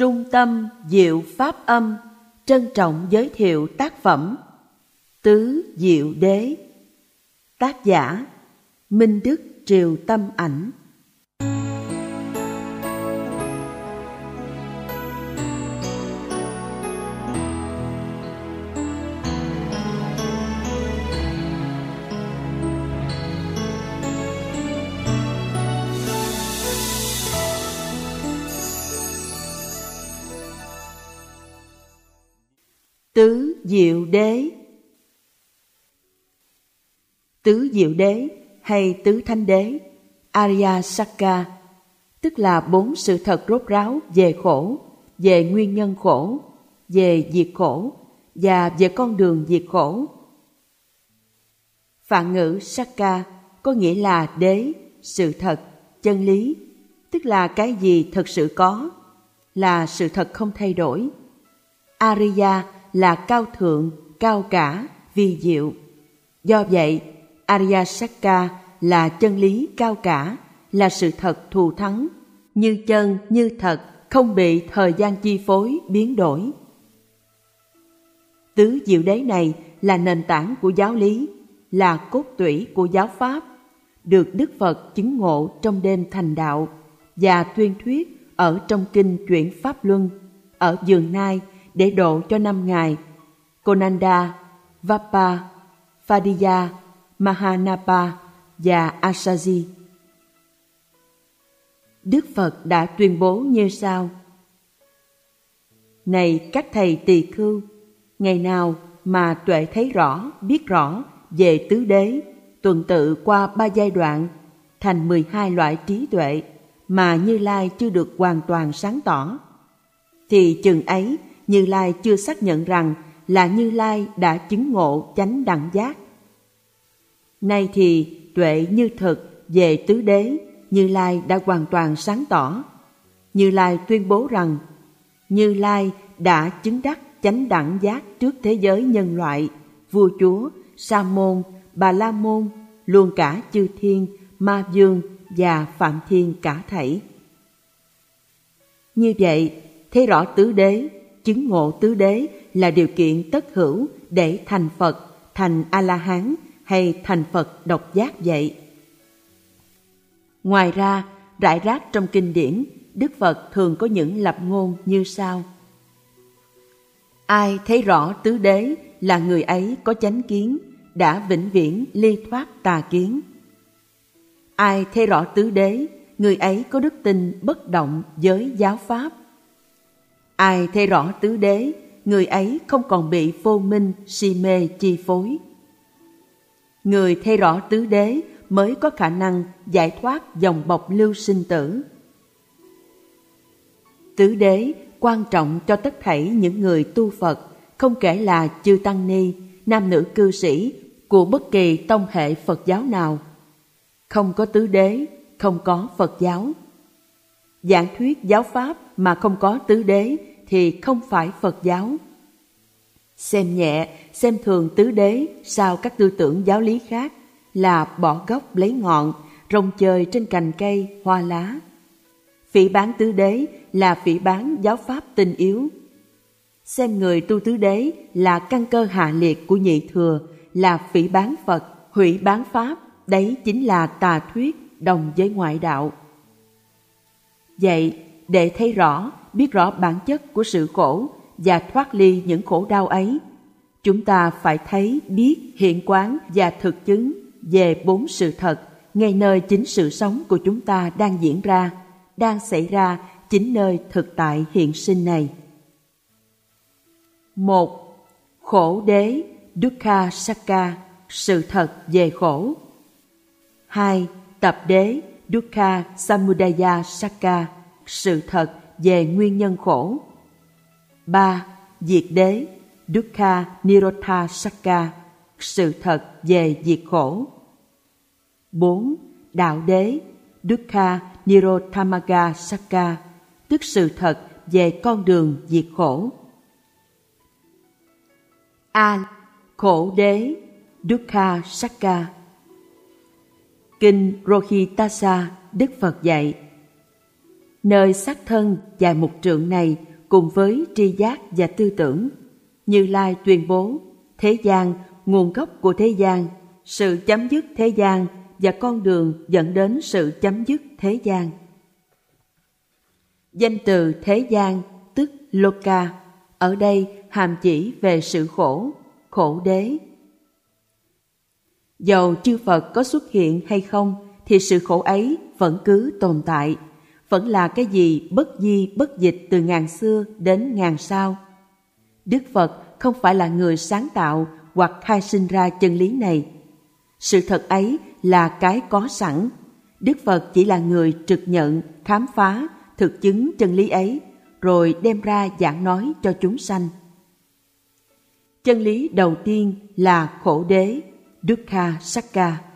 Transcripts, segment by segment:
Trung tâm Diệu Pháp Âm, trân trọng giới thiệu tác phẩm Tứ Diệu Đế. Tác giả, Minh Đức Triều Tâm Ảnh. Diệu Đế Tứ Diệu Đế hay Tứ Thanh Đế Arya Saka tức là bốn sự thật rốt ráo về khổ, về nguyên nhân khổ, về diệt khổ và về con đường diệt khổ. Phạn ngữ Saka có nghĩa là đế, sự thật, chân lý, tức là cái gì thật sự có, là sự thật không thay đổi. Arya là cao thượng, cao cả, vi diệu. Do vậy, Aryasaka là chân lý cao cả, là sự thật thù thắng, như chân, như thật, không bị thời gian chi phối, biến đổi. Tứ diệu đế này là nền tảng của giáo lý, là cốt tủy của giáo pháp, được Đức Phật chứng ngộ trong đêm thành đạo và tuyên thuyết ở trong kinh chuyển Pháp Luân, ở Dường nai để độ cho năm ngài Konanda, Vapa, Phadiya, Mahanapa và Asaji. Đức Phật đã tuyên bố như sau Này các thầy tỳ khưu, ngày nào mà tuệ thấy rõ, biết rõ về tứ đế, tuần tự qua ba giai đoạn thành 12 loại trí tuệ mà Như Lai chưa được hoàn toàn sáng tỏ, thì chừng ấy như Lai chưa xác nhận rằng là Như Lai đã chứng ngộ chánh đẳng giác. Nay thì tuệ như thực về tứ đế, Như Lai đã hoàn toàn sáng tỏ. Như Lai tuyên bố rằng Như Lai đã chứng đắc chánh đẳng giác trước thế giới nhân loại, vua chúa, sa môn, bà la môn, luôn cả chư thiên, ma dương và phạm thiên cả thảy. Như vậy, thấy rõ tứ đế chứng ngộ tứ đế là điều kiện tất hữu để thành Phật, thành A-la-hán hay thành Phật độc giác vậy. Ngoài ra, rải rác trong kinh điển, Đức Phật thường có những lập ngôn như sau. Ai thấy rõ tứ đế là người ấy có chánh kiến, đã vĩnh viễn ly thoát tà kiến. Ai thấy rõ tứ đế, người ấy có đức tin bất động với giáo pháp. Ai thấy rõ tứ đế, người ấy không còn bị vô minh, si mê chi phối. Người thấy rõ tứ đế mới có khả năng giải thoát dòng bọc lưu sinh tử. Tứ đế quan trọng cho tất thảy những người tu Phật, không kể là chư tăng ni, nam nữ cư sĩ của bất kỳ tông hệ Phật giáo nào. Không có tứ đế, không có Phật giáo. Giảng thuyết giáo pháp mà không có tứ đế thì không phải Phật giáo. Xem nhẹ, xem thường tứ đế sao các tư tưởng giáo lý khác là bỏ gốc lấy ngọn, rong chơi trên cành cây, hoa lá. Phỉ bán tứ đế là phỉ bán giáo pháp tinh yếu. Xem người tu tứ đế là căn cơ hạ liệt của nhị thừa, là phỉ bán Phật, hủy bán Pháp, đấy chính là tà thuyết đồng với ngoại đạo. Vậy, để thấy rõ biết rõ bản chất của sự khổ và thoát ly những khổ đau ấy. Chúng ta phải thấy, biết, hiện quán và thực chứng về bốn sự thật, ngay nơi chính sự sống của chúng ta đang diễn ra, đang xảy ra chính nơi thực tại hiện sinh này. Một, khổ đế dukkha sakka, sự thật về khổ. Hai, tập đế dukkha samudaya sakka, sự thật về nguyên nhân khổ. 3. Diệt đế, Dukkha Nirotha Sakka, Sự thật về diệt khổ 4. Đạo đế, Dukkha nirothamaga Sakka, Tức sự thật về con đường diệt khổ A. Khổ đế, Dukkha Sakka Kinh Rohitasa, Đức Phật dạy Nơi xác thân dài một trượng này cùng với tri giác và tư tưởng. Như Lai tuyên bố, thế gian, nguồn gốc của thế gian, sự chấm dứt thế gian và con đường dẫn đến sự chấm dứt thế gian. Danh từ thế gian tức Loka, ở đây hàm chỉ về sự khổ, khổ đế. Dầu chư Phật có xuất hiện hay không thì sự khổ ấy vẫn cứ tồn tại, vẫn là cái gì bất di bất dịch từ ngàn xưa đến ngàn sau. Đức Phật không phải là người sáng tạo hoặc khai sinh ra chân lý này. Sự thật ấy là cái có sẵn. Đức Phật chỉ là người trực nhận, khám phá, thực chứng chân lý ấy, rồi đem ra giảng nói cho chúng sanh. Chân lý đầu tiên là khổ đế, Dukkha Sakka.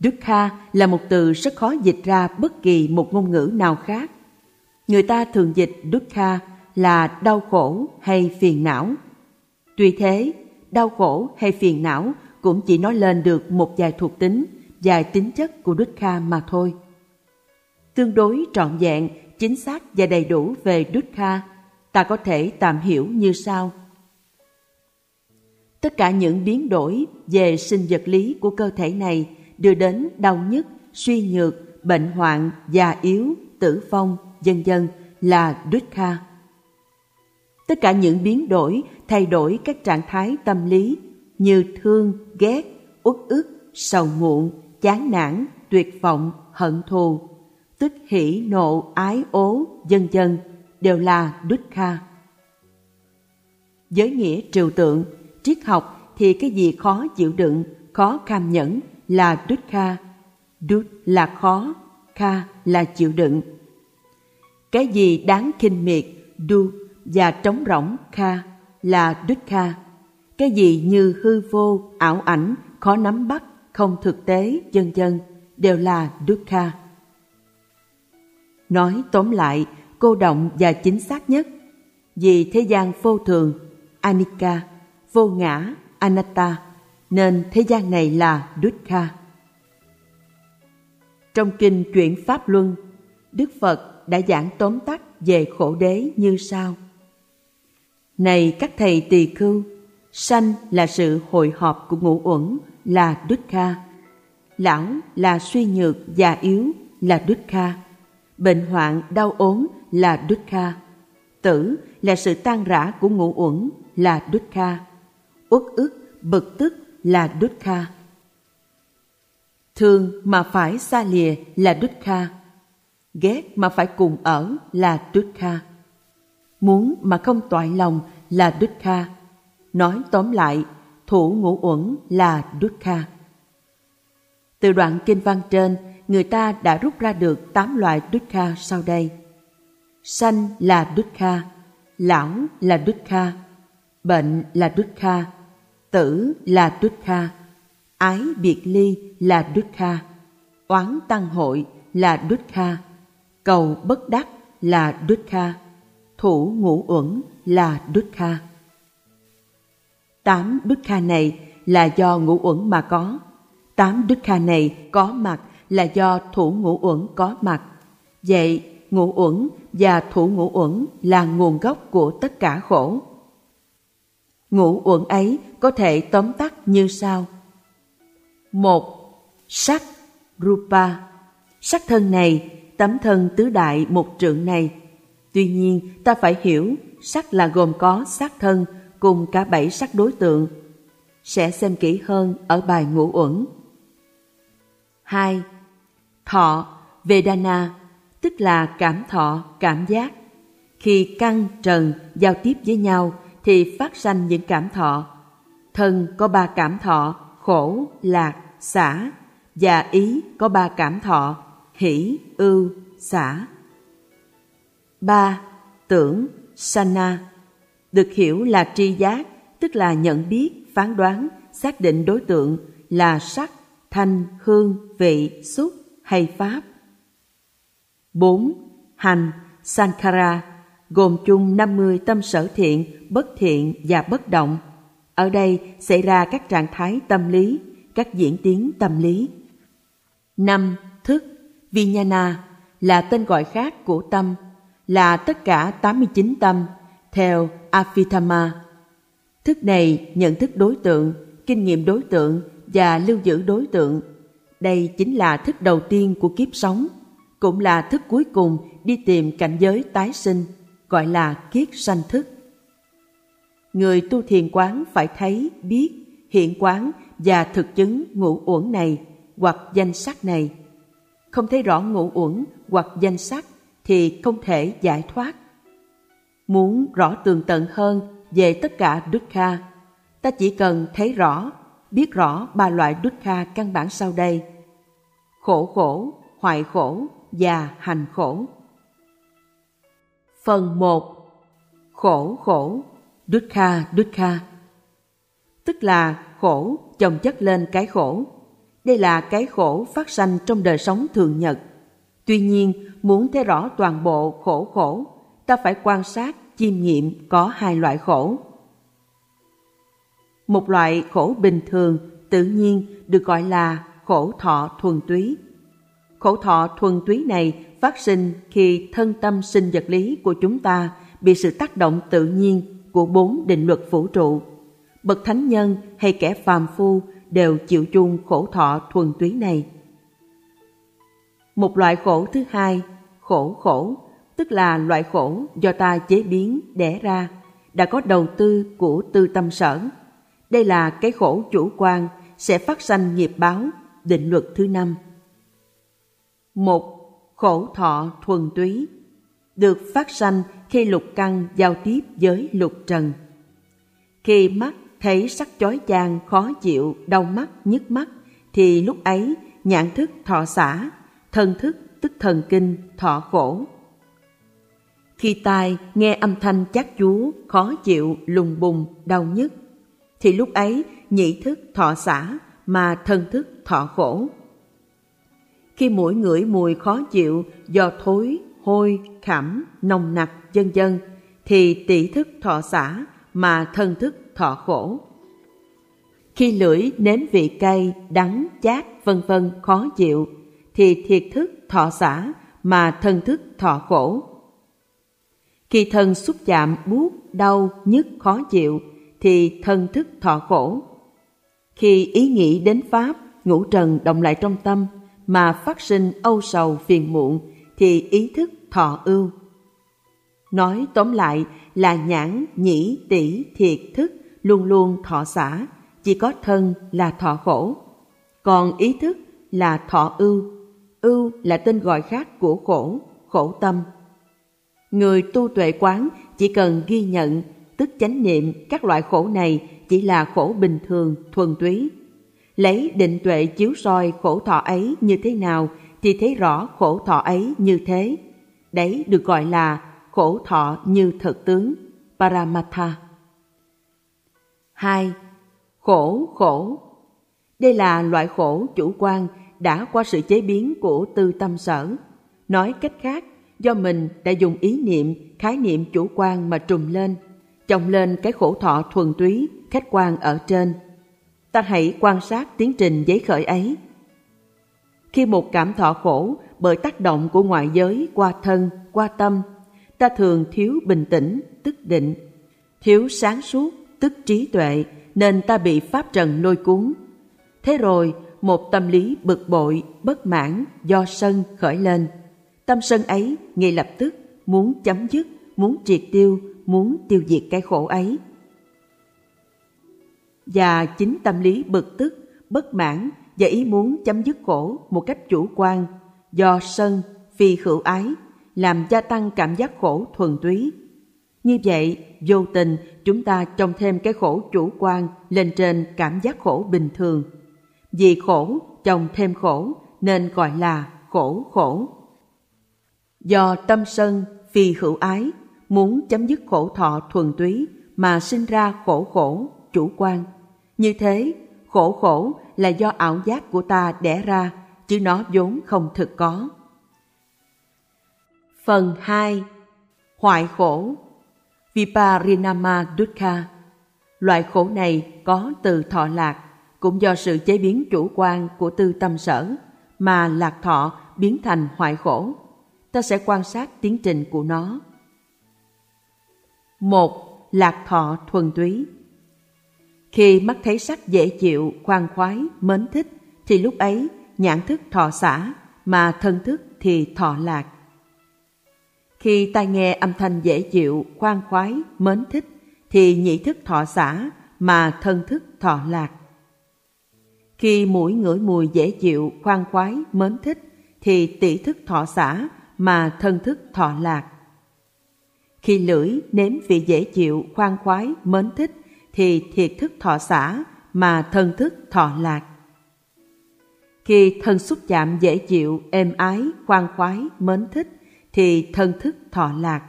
Dukkha là một từ rất khó dịch ra bất kỳ một ngôn ngữ nào khác. Người ta thường dịch Dukkha là đau khổ hay phiền não. Tuy thế, đau khổ hay phiền não cũng chỉ nói lên được một vài thuộc tính, vài tính chất của Dukkha mà thôi. Tương đối trọn vẹn, chính xác và đầy đủ về Dukkha, ta có thể tạm hiểu như sau. Tất cả những biến đổi về sinh vật lý của cơ thể này đưa đến đau nhức, suy nhược, bệnh hoạn, già yếu, tử vong, dân dân là Dukkha. Tất cả những biến đổi, thay đổi các trạng thái tâm lý như thương, ghét, uất ức, sầu muộn, chán nản, tuyệt vọng, hận thù, tức hỷ nộ, ái ố, dân dân đều là Dukkha. Giới nghĩa trừu tượng, triết học thì cái gì khó chịu đựng, khó cam nhẫn là Dukkha. đút là khó, Kha là chịu đựng. Cái gì đáng kinh miệt, Du và trống rỗng Kha là Dukkha. Cái gì như hư vô, ảo ảnh, khó nắm bắt, không thực tế, vân vân đều là Dukkha. Nói tóm lại, cô động và chính xác nhất vì thế gian vô thường, Anika, vô ngã, Anatta, nên thế gian này là Dukkha. Trong kinh Chuyển Pháp Luân, Đức Phật đã giảng tóm tắt về khổ đế như sau. Này các thầy tỳ khưu, sanh là sự hội họp của ngũ uẩn là Dukkha. Lão là suy nhược, già yếu là Dukkha. Bệnh hoạn, đau ốm là Dukkha. Tử là sự tan rã của ngũ uẩn là Dukkha. Uất ức, bực tức là Dukkha. Thương mà phải xa lìa là Dukkha. Ghét mà phải cùng ở là Dukkha. Muốn mà không toại lòng là Dukkha. Nói tóm lại, thủ ngũ uẩn là Dukkha. Từ đoạn kinh văn trên, người ta đã rút ra được tám loại Dukkha sau đây. Sanh là Dukkha, lão là Dukkha, bệnh là Dukkha, tử là Dukkha, ái biệt ly là Dukkha, oán tăng hội là Dukkha, cầu bất đắc là Dukkha, thủ ngũ uẩn là Dukkha. Tám Dukkha này là do ngũ uẩn mà có. Tám Dukkha này có mặt là do thủ ngũ uẩn có mặt. Vậy, ngũ uẩn và thủ ngũ uẩn là nguồn gốc của tất cả khổ. Ngũ uẩn ấy có thể tóm tắt như sau. Một, sắc, rupa. Sắc thân này, tấm thân tứ đại một trượng này. Tuy nhiên, ta phải hiểu sắc là gồm có sắc thân cùng cả bảy sắc đối tượng. Sẽ xem kỹ hơn ở bài ngũ uẩn. 2. Thọ, Vedana, tức là cảm thọ, cảm giác. Khi căn, trần giao tiếp với nhau thì phát sanh những cảm thọ. Thân có ba cảm thọ, khổ, lạc, xả, và ý có ba cảm thọ, hỷ, ưu, xả. ba Tưởng, sana, được hiểu là tri giác, tức là nhận biết, phán đoán, xác định đối tượng là sắc, thanh, hương, vị, xúc hay pháp. 4. Hành, Sankara, gồm chung 50 tâm sở thiện, bất thiện và bất động. Ở đây xảy ra các trạng thái tâm lý, các diễn tiến tâm lý. 5. Thức, Vijnana là tên gọi khác của tâm, là tất cả 89 tâm theo Afitama. Thức này nhận thức đối tượng, kinh nghiệm đối tượng và lưu giữ đối tượng. Đây chính là thức đầu tiên của kiếp sống, cũng là thức cuối cùng đi tìm cảnh giới tái sinh, gọi là kiết sanh thức. Người tu thiền quán phải thấy, biết, hiện quán và thực chứng ngũ uẩn này hoặc danh sắc này. Không thấy rõ ngũ uẩn hoặc danh sắc thì không thể giải thoát. Muốn rõ tường tận hơn về tất cả Dukkha, ta chỉ cần thấy rõ, biết rõ ba loại Dukkha căn bản sau đây. Khổ khổ, hoại khổ và hành khổ. Phần 1 Khổ khổ, Dukkha Dukkha Tức là khổ chồng chất lên cái khổ. Đây là cái khổ phát sanh trong đời sống thường nhật. Tuy nhiên, muốn thấy rõ toàn bộ khổ khổ, ta phải quan sát, chiêm nghiệm có hai loại khổ. Một loại khổ bình thường, tự nhiên được gọi là khổ thọ thuần túy. Khổ thọ thuần túy này phát sinh khi thân tâm sinh vật lý của chúng ta bị sự tác động tự nhiên của bốn định luật vũ trụ. Bậc thánh nhân hay kẻ phàm phu đều chịu chung khổ thọ thuần túy này. Một loại khổ thứ hai, khổ khổ, tức là loại khổ do ta chế biến, đẻ ra, đã có đầu tư của tư tâm sở. Đây là cái khổ chủ quan sẽ phát sanh nghiệp báo, định luật thứ năm. Một, khổ thọ thuần túy, được phát sanh khi lục căn giao tiếp với lục trần. Khi mắt thấy sắc chói chang, khó chịu, đau mắt, nhức mắt, thì lúc ấy nhãn thức thọ xả, thân thức tức thần kinh thọ khổ. Khi tai nghe âm thanh chát chúa, khó chịu, lùng bùng, đau nhức, thì lúc ấy nhị thức thọ xả mà thân thức thọ khổ. Khi mũi ngửi mùi khó chịu do thối, hôi, khảm, nồng nặc, vân dân, thì tỷ thức thọ xả mà thân thức thọ khổ. Khi lưỡi nếm vị cay, đắng, chát, vân vân khó chịu, thì thiệt thức thọ xả mà thân thức thọ khổ. Khi thân xúc chạm buốt, đau, nhức, khó chịu, thì thân thức thọ khổ. Khi ý nghĩ đến Pháp, ngũ trần động lại trong tâm, mà phát sinh âu sầu phiền muộn, thì ý thức thọ ưu. Nói tóm lại là nhãn, nhĩ, tỷ, thiệt, thức luôn luôn thọ xả, chỉ có thân là thọ khổ. Còn ý thức là thọ ưu, ưu là tên gọi khác của khổ, khổ tâm. Người tu tuệ quán chỉ cần ghi nhận, tức chánh niệm các loại khổ này chỉ là khổ bình thường, thuần túy. Lấy định tuệ chiếu soi khổ thọ ấy như thế nào thì thấy rõ khổ thọ ấy như thế. Đấy được gọi là khổ thọ như thực tướng, Paramatha. 2. Khổ khổ Đây là loại khổ chủ quan đã qua sự chế biến của tư tâm sở. Nói cách khác, do mình đã dùng ý niệm, khái niệm chủ quan mà trùm lên, chồng lên cái khổ thọ thuần túy, khách quan ở trên. Ta hãy quan sát tiến trình giấy khởi ấy. Khi một cảm thọ khổ bởi tác động của ngoại giới qua thân, qua tâm, ta thường thiếu bình tĩnh, tức định, thiếu sáng suốt, tức trí tuệ, nên ta bị pháp trần lôi cuốn. Thế rồi, một tâm lý bực bội, bất mãn do sân khởi lên. Tâm sân ấy ngay lập tức muốn chấm dứt, muốn triệt tiêu, muốn tiêu diệt cái khổ ấy. Và chính tâm lý bực tức, bất mãn và ý muốn chấm dứt khổ một cách chủ quan do sân, phi khửu ái làm gia tăng cảm giác khổ thuần túy. Như vậy, vô tình chúng ta trồng thêm cái khổ chủ quan lên trên cảm giác khổ bình thường. Vì khổ trồng thêm khổ nên gọi là khổ khổ. Do tâm sân, phi hữu ái, muốn chấm dứt khổ thọ thuần túy mà sinh ra khổ khổ, chủ quan. Như thế, khổ khổ là do ảo giác của ta đẻ ra, chứ nó vốn không thực có. Phần 2 Hoại khổ Viparinama Dukkha Loại khổ này có từ thọ lạc, cũng do sự chế biến chủ quan của tư tâm sở, mà lạc thọ biến thành hoại khổ. ta sẽ quan sát tiến trình của nó. Một, lạc thọ thuần túy. Khi mắt thấy sắc dễ chịu, khoan khoái, mến thích, thì lúc ấy nhãn thức thọ xả, mà thân thức thì thọ lạc. Khi tai nghe âm thanh dễ chịu, khoan khoái, mến thích, thì nhị thức thọ xả, mà thân thức thọ lạc. Khi mũi ngửi mùi dễ chịu, khoan khoái, mến thích, thì tỷ thức thọ xả, mà thân thức thọ lạc. Khi lưỡi nếm vị dễ chịu, khoan khoái, mến thích, thì thiệt thức thọ xả, mà thân thức thọ lạc. Khi thân xúc chạm dễ chịu, êm ái, khoan khoái, mến thích, thì thân thức thọ lạc.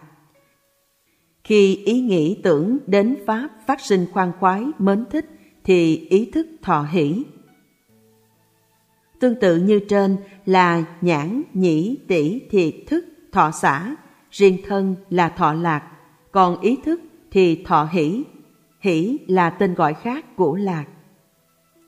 Khi ý nghĩ tưởng đến Pháp phát sinh khoan khoái, mến thích, thì ý thức thọ hỷ. Tương tự như trên là nhãn, nhĩ, tỷ, thiệt, thức, thọ xả, riêng thân là thọ lạc, còn ý thức thì thọ hỷ. Hỷ là tên gọi khác của lạc.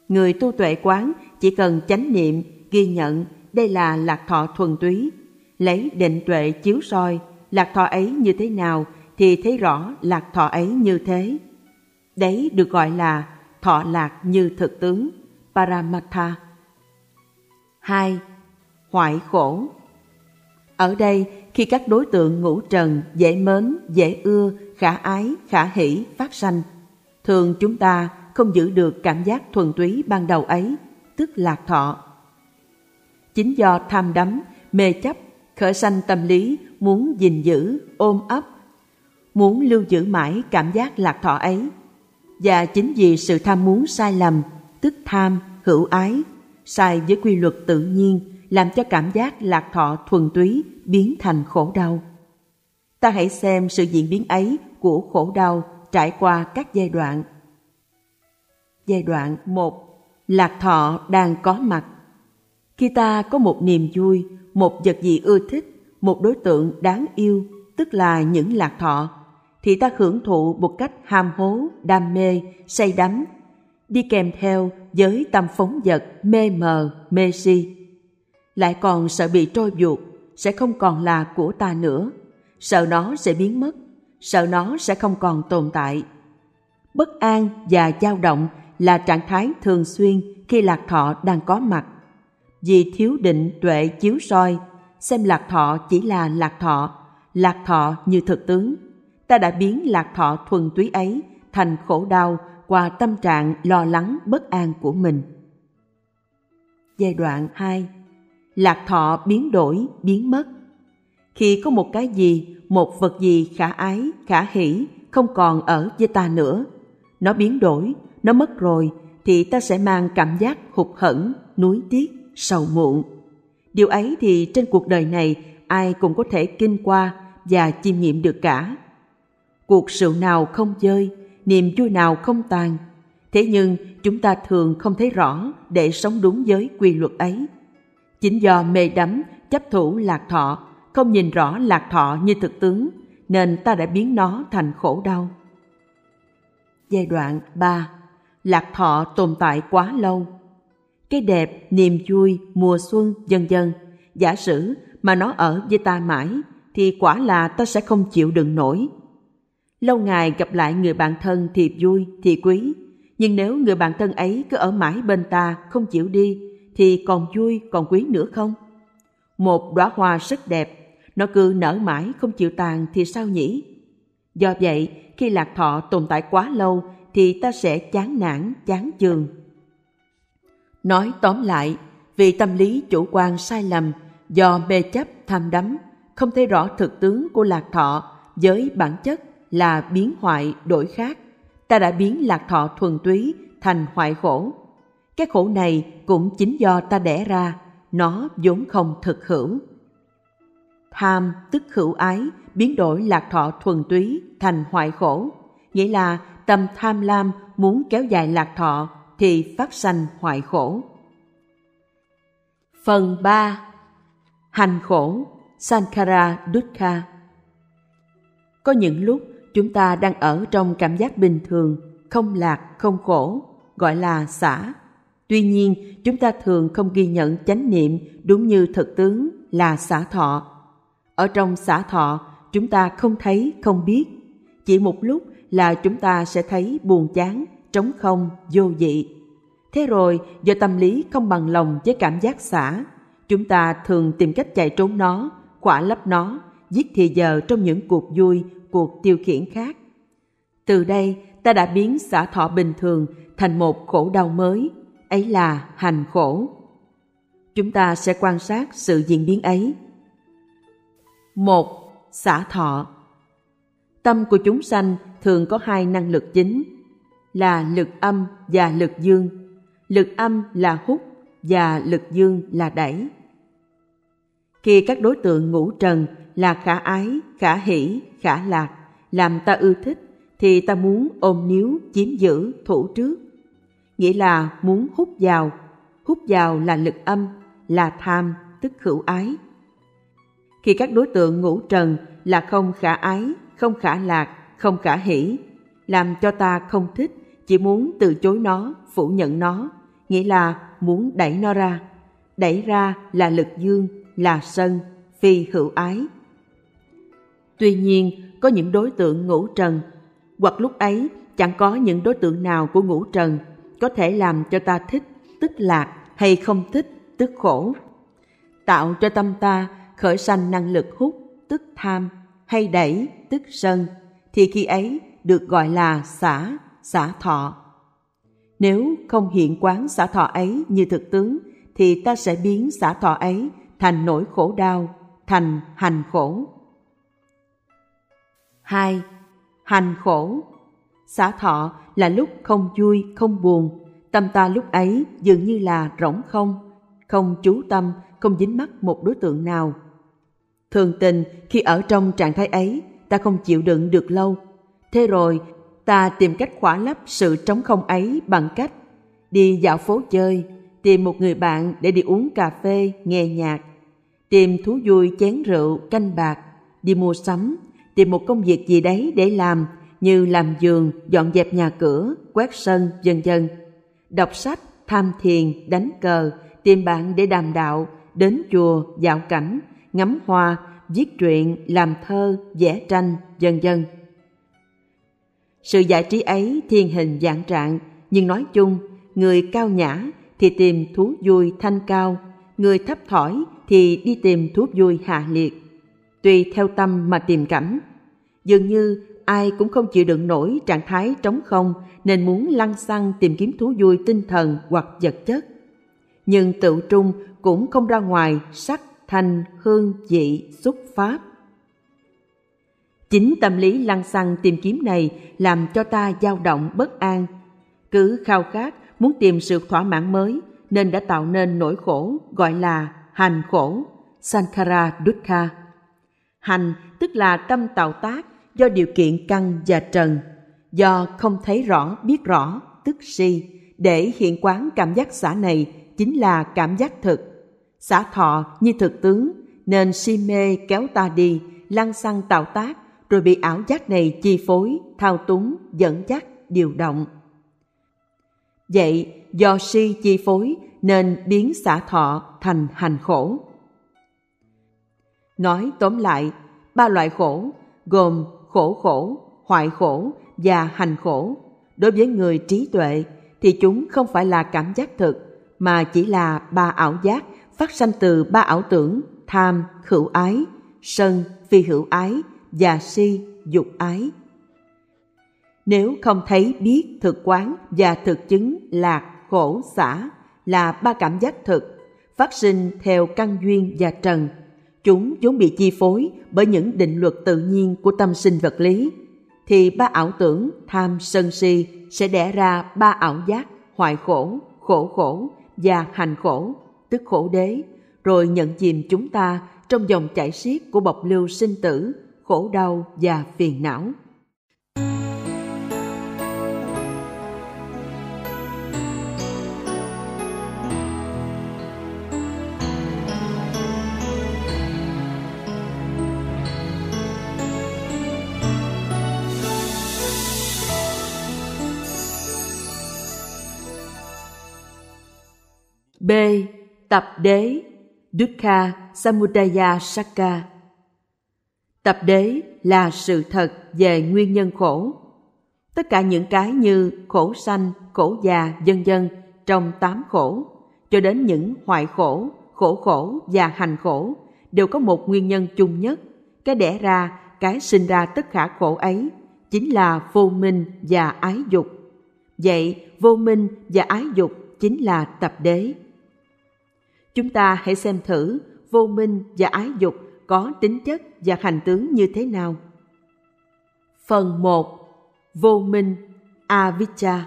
Người tu tuệ quán chỉ cần chánh niệm, ghi nhận đây là lạc thọ thuần túy, lấy định tuệ chiếu soi lạc thọ ấy như thế nào thì thấy rõ lạc thọ ấy như thế. Đấy được gọi là thọ lạc như thực tướng, Paramatha. 2. Hoại khổ Ở đây, khi các đối tượng ngũ trần, dễ mến, dễ ưa, khả ái, khả hỷ phát sanh, thường chúng ta không giữ được cảm giác thuần túy ban đầu ấy, tức lạc thọ. Chính do tham đắm, mê chấp, khởi sanh tâm lý muốn gìn giữ, ôm ấp, muốn lưu giữ mãi cảm giác lạc thọ ấy. Và chính vì sự tham muốn sai lầm, tức tham, hữu ái, sai với quy luật tự nhiên, làm cho cảm giác lạc thọ thuần túy biến thành khổ đau. Ta hãy xem sự diễn biến ấy của khổ đau trải qua các giai đoạn. Giai đoạn 1. Lạc thọ đang có mặt. Khi ta có một niềm vui, một vật gì ưa thích, một đối tượng đáng yêu, tức là những lạc thọ, thì ta hưởng thụ một cách ham hố, đam mê, say đắm, đi kèm theo với tâm phóng vật, mê mờ, mê si. Lại còn sợ bị trôi ruột, sẽ không còn là của ta nữa, sợ nó sẽ biến mất, sợ nó sẽ không còn tồn tại. Bất an và dao động là trạng thái thường xuyên khi lạc thọ đang có mặt. Vì thiếu định tuệ chiếu soi, xem lạc thọ chỉ là lạc thọ, lạc thọ như thực tướng. Ta đã biến lạc thọ thuần túy ấy thành khổ đau qua tâm trạng lo lắng bất an của mình. Giai đoạn 2 Lạc thọ biến đổi, biến mất. Khi có một cái gì, một vật gì khả ái, khả hỷ, không còn ở với ta nữa, nó biến đổi, nó mất rồi, thì ta sẽ mang cảm giác hụt hẫng, nuối tiếc, sầu muộn. Điều ấy thì trên cuộc đời này ai cũng có thể kinh qua và chiêm nghiệm được cả. Cuộc sự nào không chơi, niềm vui nào không tàn. Thế nhưng chúng ta thường không thấy rõ để sống đúng với quy luật ấy. Chính do mê đắm, chấp thủ lạc thọ, không nhìn rõ lạc thọ như thực tướng, nên ta đã biến nó thành khổ đau. Giai đoạn 3 Lạc thọ tồn tại quá lâu Cái đẹp, niềm vui, mùa xuân, dần dần Giả sử mà nó ở với ta mãi Thì quả là ta sẽ không chịu đựng nổi Lâu ngày gặp lại người bạn thân thì vui, thì quý Nhưng nếu người bạn thân ấy cứ ở mãi bên ta không chịu đi Thì còn vui, còn quý nữa không? Một đóa hoa rất đẹp nó cứ nở mãi không chịu tàn thì sao nhỉ? Do vậy, khi lạc thọ tồn tại quá lâu thì ta sẽ chán nản, chán chường. Nói tóm lại, vì tâm lý chủ quan sai lầm do mê chấp tham đắm, không thấy rõ thực tướng của lạc thọ với bản chất là biến hoại đổi khác. Ta đã biến lạc thọ thuần túy thành hoại khổ. Cái khổ này cũng chính do ta đẻ ra, nó vốn không thực hữu. Tham tức hữu ái biến đổi lạc thọ thuần túy thành hoại khổ, nghĩa là tâm tham lam muốn kéo dài lạc thọ thì phát sanh hoại khổ. Phần 3. Hành khổ Sankara Dukkha Có những lúc chúng ta đang ở trong cảm giác bình thường, không lạc, không khổ, gọi là xả. Tuy nhiên, chúng ta thường không ghi nhận chánh niệm đúng như thực tướng là xả thọ. Ở trong xã thọ, chúng ta không thấy, không biết. Chỉ một lúc là chúng ta sẽ thấy buồn chán, trống không, vô vị. Thế rồi, do tâm lý không bằng lòng với cảm giác xả, chúng ta thường tìm cách chạy trốn nó, khỏa lấp nó, giết thì giờ trong những cuộc vui, cuộc tiêu khiển khác. Từ đây, ta đã biến xả thọ bình thường thành một khổ đau mới, ấy là hành khổ. Chúng ta sẽ quan sát sự diễn biến ấy. Một, xả thọ Tâm của chúng sanh thường có hai năng lực chính là lực âm và lực dương. Lực âm là hút và lực dương là đẩy. Khi các đối tượng ngũ trần là khả ái, khả hỷ, khả lạc làm ta ưa thích thì ta muốn ôm níu, chiếm giữ, thủ trước. Nghĩa là muốn hút vào. Hút vào là lực âm, là tham, tức khẩu ái. Khi các đối tượng ngũ trần là không khả ái, không khả lạc, không khả hỷ, làm cho ta không thích, chỉ muốn từ chối nó, phủ nhận nó, nghĩa là muốn đẩy nó ra. Đẩy ra là lực dương, là sân, phi hữu ái. Tuy nhiên, có những đối tượng ngũ trần, hoặc lúc ấy chẳng có những đối tượng nào của ngũ trần có thể làm cho ta thích, tức lạc hay không thích, tức khổ. Tạo cho tâm ta khởi sanh năng lực hút, tức tham, hay đẩy, tức sân, thì khi ấy được gọi là xả, xả thọ. Nếu không hiện quán xả thọ ấy như thực tướng, thì ta sẽ biến xả thọ ấy thành nỗi khổ đau, thành hành khổ. 2. Hành khổ Xả thọ là lúc không vui, không buồn, tâm ta lúc ấy dường như là rỗng không, không chú tâm, không dính mắc một đối tượng nào. Thường tình khi ở trong trạng thái ấy, ta không chịu đựng được lâu. Thế rồi, ta tìm cách khỏa lấp sự trống không ấy bằng cách đi dạo phố chơi, tìm một người bạn để đi uống cà phê, nghe nhạc, tìm thú vui chén rượu, canh bạc, đi mua sắm, tìm một công việc gì đấy để làm như làm giường, dọn dẹp nhà cửa, quét sân, vân vân. Đọc sách, tham thiền, đánh cờ, tìm bạn để đàm đạo, đến chùa, dạo cảnh, ngắm hoa, viết truyện, làm thơ, vẽ tranh, vân vân. Sự giải trí ấy thiên hình dạng trạng, nhưng nói chung, người cao nhã thì tìm thú vui thanh cao, người thấp thỏi thì đi tìm thú vui hạ liệt. Tùy theo tâm mà tìm cảnh. Dường như ai cũng không chịu đựng nổi trạng thái trống không nên muốn lăn xăng tìm kiếm thú vui tinh thần hoặc vật chất. Nhưng tự trung cũng không ra ngoài sắc, thành hương, vị, xúc pháp. Chính tâm lý lăng xăng tìm kiếm này làm cho ta dao động bất an. Cứ khao khát muốn tìm sự thỏa mãn mới nên đã tạo nên nỗi khổ gọi là hành khổ, Sankara Dukkha. Hành tức là tâm tạo tác do điều kiện căn và trần, do không thấy rõ biết rõ, tức si, để hiện quán cảm giác xả này chính là cảm giác thực. Xả thọ như thực tướng, nên si mê kéo ta đi, lăng xăng tạo tác, rồi bị ảo giác này chi phối, thao túng, dẫn dắt, điều động. Vậy, do si chi phối nên biến xả thọ thành hành khổ. Nói tóm lại, ba loại khổ gồm khổ khổ, hoại khổ và hành khổ. Đối với người trí tuệ thì chúng không phải là cảm giác thực mà chỉ là ba ảo giác phát sanh từ ba ảo tưởng tham, hữu ái, sân, phi hữu ái và si, dục ái. Nếu không thấy biết thực quán và thực chứng lạc, khổ, xả là ba cảm giác thực, phát sinh theo căn duyên và trần, chúng vốn bị chi phối bởi những định luật tự nhiên của tâm sinh vật lý, thì ba ảo tưởng tham sân si sẽ đẻ ra ba ảo giác hoại khổ, khổ khổ và hành khổ, tức khổ đế, rồi nhận chìm chúng ta trong dòng chảy xiết của bọc lưu sinh tử, khổ đau và phiền não. B. Tập đế Dukkha Samudaya Sakka Tập đế là sự thật về nguyên nhân khổ. Tất cả những cái như khổ sanh, khổ già, vân vân trong tám khổ, cho đến những hoại khổ, khổ khổ và hành khổ đều có một nguyên nhân chung nhất. Cái đẻ ra, cái sinh ra tất cả khổ ấy chính là vô minh và ái dục. Vậy vô minh và ái dục chính là tập đế. Chúng ta hãy xem thử vô minh và ái dục có tính chất và hành tướng như thế nào. Phần 1. Vô minh Avicca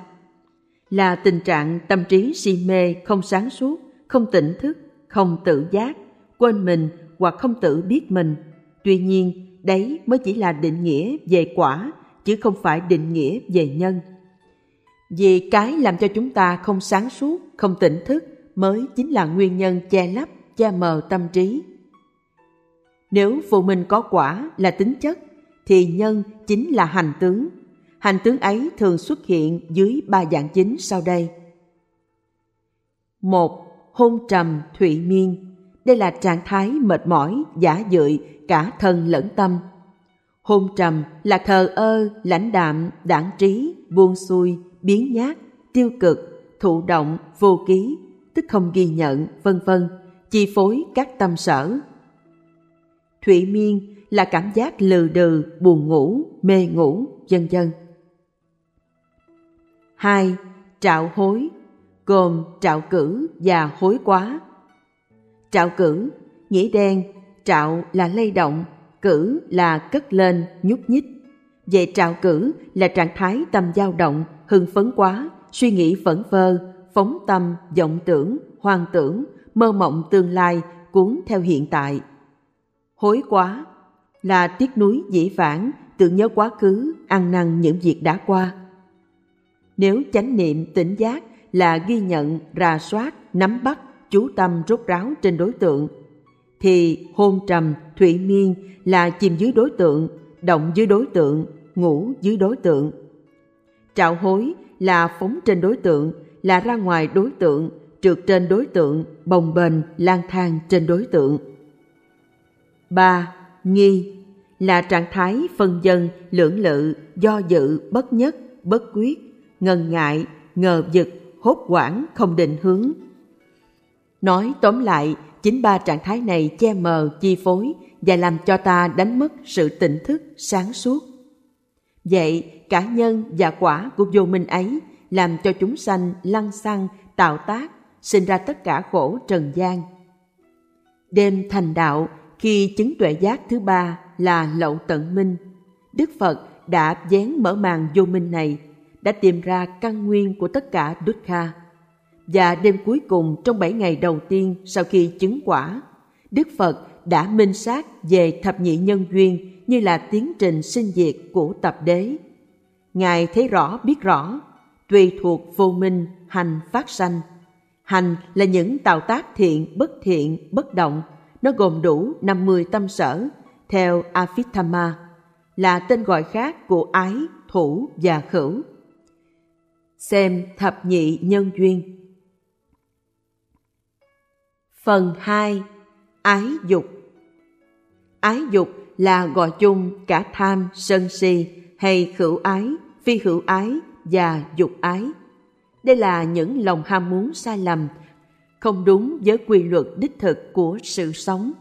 là tình trạng tâm trí si mê không sáng suốt, không tỉnh thức, không tự giác, quên mình hoặc không tự biết mình. Tuy nhiên, đấy mới chỉ là định nghĩa về quả, chứ không phải định nghĩa về nhân. Vì cái làm cho chúng ta không sáng suốt, không tỉnh thức mới chính là nguyên nhân che lấp, che mờ tâm trí. Nếu phụ mình có quả là tính chất, thì nhân chính là hành tướng. Hành tướng ấy thường xuất hiện dưới ba dạng chính sau đây. một Hôn trầm thụy miên Đây là trạng thái mệt mỏi, giả dưỡi cả thân lẫn tâm. Hôn trầm là thờ ơ, lãnh đạm, đảng trí, buông xuôi, biến nhát, tiêu cực, thụ động, vô ký, tức không ghi nhận, vân vân, chi phối các tâm sở. Thụy miên là cảm giác lừ đừ, buồn ngủ, mê ngủ, vân vân. Hai, Trạo hối gồm trạo cử và hối quá. Trạo cử, nghĩa đen, trạo là lay động, cử là cất lên, nhúc nhích. Về trạo cử là trạng thái tâm dao động, hưng phấn quá, suy nghĩ phẫn phơ, phóng tâm, vọng tưởng, hoang tưởng, mơ mộng tương lai cuốn theo hiện tại. Hối quá là tiếc nuối dĩ vãng, tưởng nhớ quá khứ, ăn năn những việc đã qua. Nếu chánh niệm tỉnh giác là ghi nhận, rà soát, nắm bắt, chú tâm rốt ráo trên đối tượng, thì hôn trầm, thủy miên là chìm dưới đối tượng, động dưới đối tượng, ngủ dưới đối tượng. Trạo hối là phóng trên đối tượng, là ra ngoài đối tượng, trượt trên đối tượng, bồng bềnh, lang thang trên đối tượng. 3. Nghi là trạng thái phân dân, lưỡng lự, do dự, bất nhất, bất quyết, ngần ngại, ngờ vực, hốt quảng, không định hướng. Nói tóm lại, chính ba trạng thái này che mờ, chi phối và làm cho ta đánh mất sự tỉnh thức, sáng suốt. Vậy, cả nhân và quả của vô minh ấy làm cho chúng sanh lăng xăng, tạo tác, sinh ra tất cả khổ trần gian. Đêm thành đạo, khi chứng tuệ giác thứ ba là lậu tận minh, Đức Phật đã dán mở màn vô minh này, đã tìm ra căn nguyên của tất cả Dukkha. Và đêm cuối cùng trong bảy ngày đầu tiên sau khi chứng quả, Đức Phật đã minh sát về thập nhị nhân duyên như là tiến trình sinh diệt của tập đế. Ngài thấy rõ biết rõ, tùy thuộc vô minh, hành phát sanh. Hành là những tạo tác thiện, bất thiện, bất động. Nó gồm đủ 50 tâm sở, theo Avithama, là tên gọi khác của ái, thủ và khửu. Xem thập nhị nhân duyên. Phần 2. Ái dục Ái dục là gọi chung cả tham, sân si hay khửu ái, phi hữu ái và dục ái. Đây là những lòng ham muốn sai lầm, không đúng với quy luật đích thực của sự sống.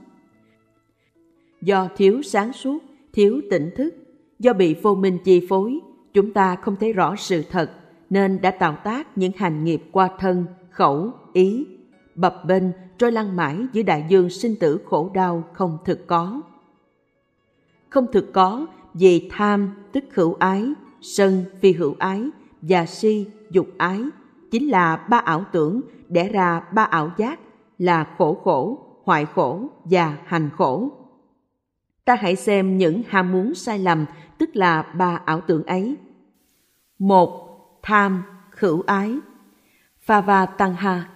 Do thiếu sáng suốt, thiếu tỉnh thức, do bị vô minh chi phối, chúng ta không thấy rõ sự thật nên đã tạo tác những hành nghiệp qua thân, khẩu, ý, bập bênh trôi lăn mãi giữa đại dương sinh tử khổ đau không thực có. Không thực có vì tham tức hữu ái, sân phi hữu ái và si dục ái chính là ba ảo tưởng đẻ ra ba ảo giác là khổ khổ, hoại khổ và hành khổ. Ta hãy xem những ham muốn sai lầm tức là ba ảo tưởng ấy. Một, tham, khửu ái. Phava tăng ha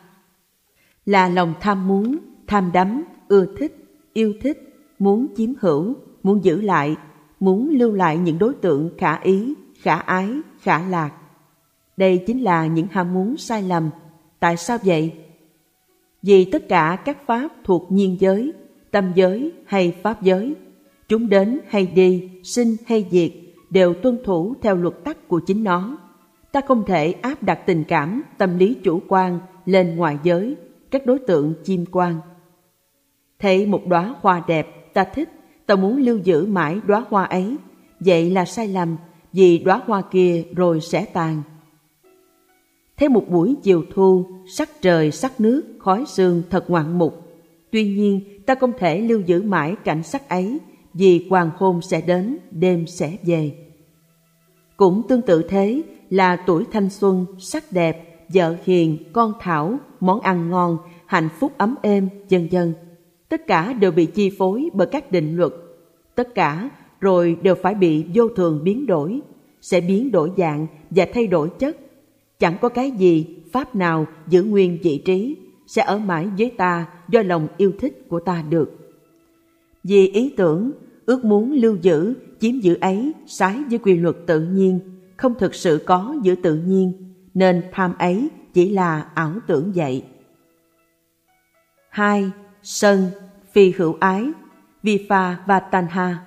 là lòng tham muốn, tham đắm, ưa thích, yêu thích, muốn chiếm hữu, muốn giữ lại, muốn lưu lại những đối tượng khả ý, khả ái, khả lạc. Đây chính là những ham muốn sai lầm. Tại sao vậy? Vì tất cả các pháp thuộc nhiên giới, tâm giới hay pháp giới Chúng đến hay đi, sinh hay diệt, đều tuân thủ theo luật tắc của chính nó. Ta không thể áp đặt tình cảm, tâm lý chủ quan lên ngoài giới, các đối tượng chiêm quan. Thấy một đóa hoa đẹp, ta thích, ta muốn lưu giữ mãi đóa hoa ấy. Vậy là sai lầm, vì đóa hoa kia rồi sẽ tàn. Thế một buổi chiều thu, sắc trời, sắc nước, khói sương thật ngoạn mục. Tuy nhiên, ta không thể lưu giữ mãi cảnh sắc ấy, vì hoàng hôn sẽ đến, đêm sẽ về. Cũng tương tự thế là tuổi thanh xuân, sắc đẹp, vợ hiền, con thảo, món ăn ngon, hạnh phúc ấm êm, dân dân. Tất cả đều bị chi phối bởi các định luật. Tất cả rồi đều phải bị vô thường biến đổi, sẽ biến đổi dạng và thay đổi chất. Chẳng có cái gì, pháp nào giữ nguyên vị trí, sẽ ở mãi với ta do lòng yêu thích của ta được. Vì ý tưởng, ước muốn lưu giữ, chiếm giữ ấy trái với quy luật tự nhiên, không thực sự có giữa tự nhiên, nên tham ấy chỉ là ảo tưởng vậy. 2. Sân, phi hữu ái, vi pha và tanha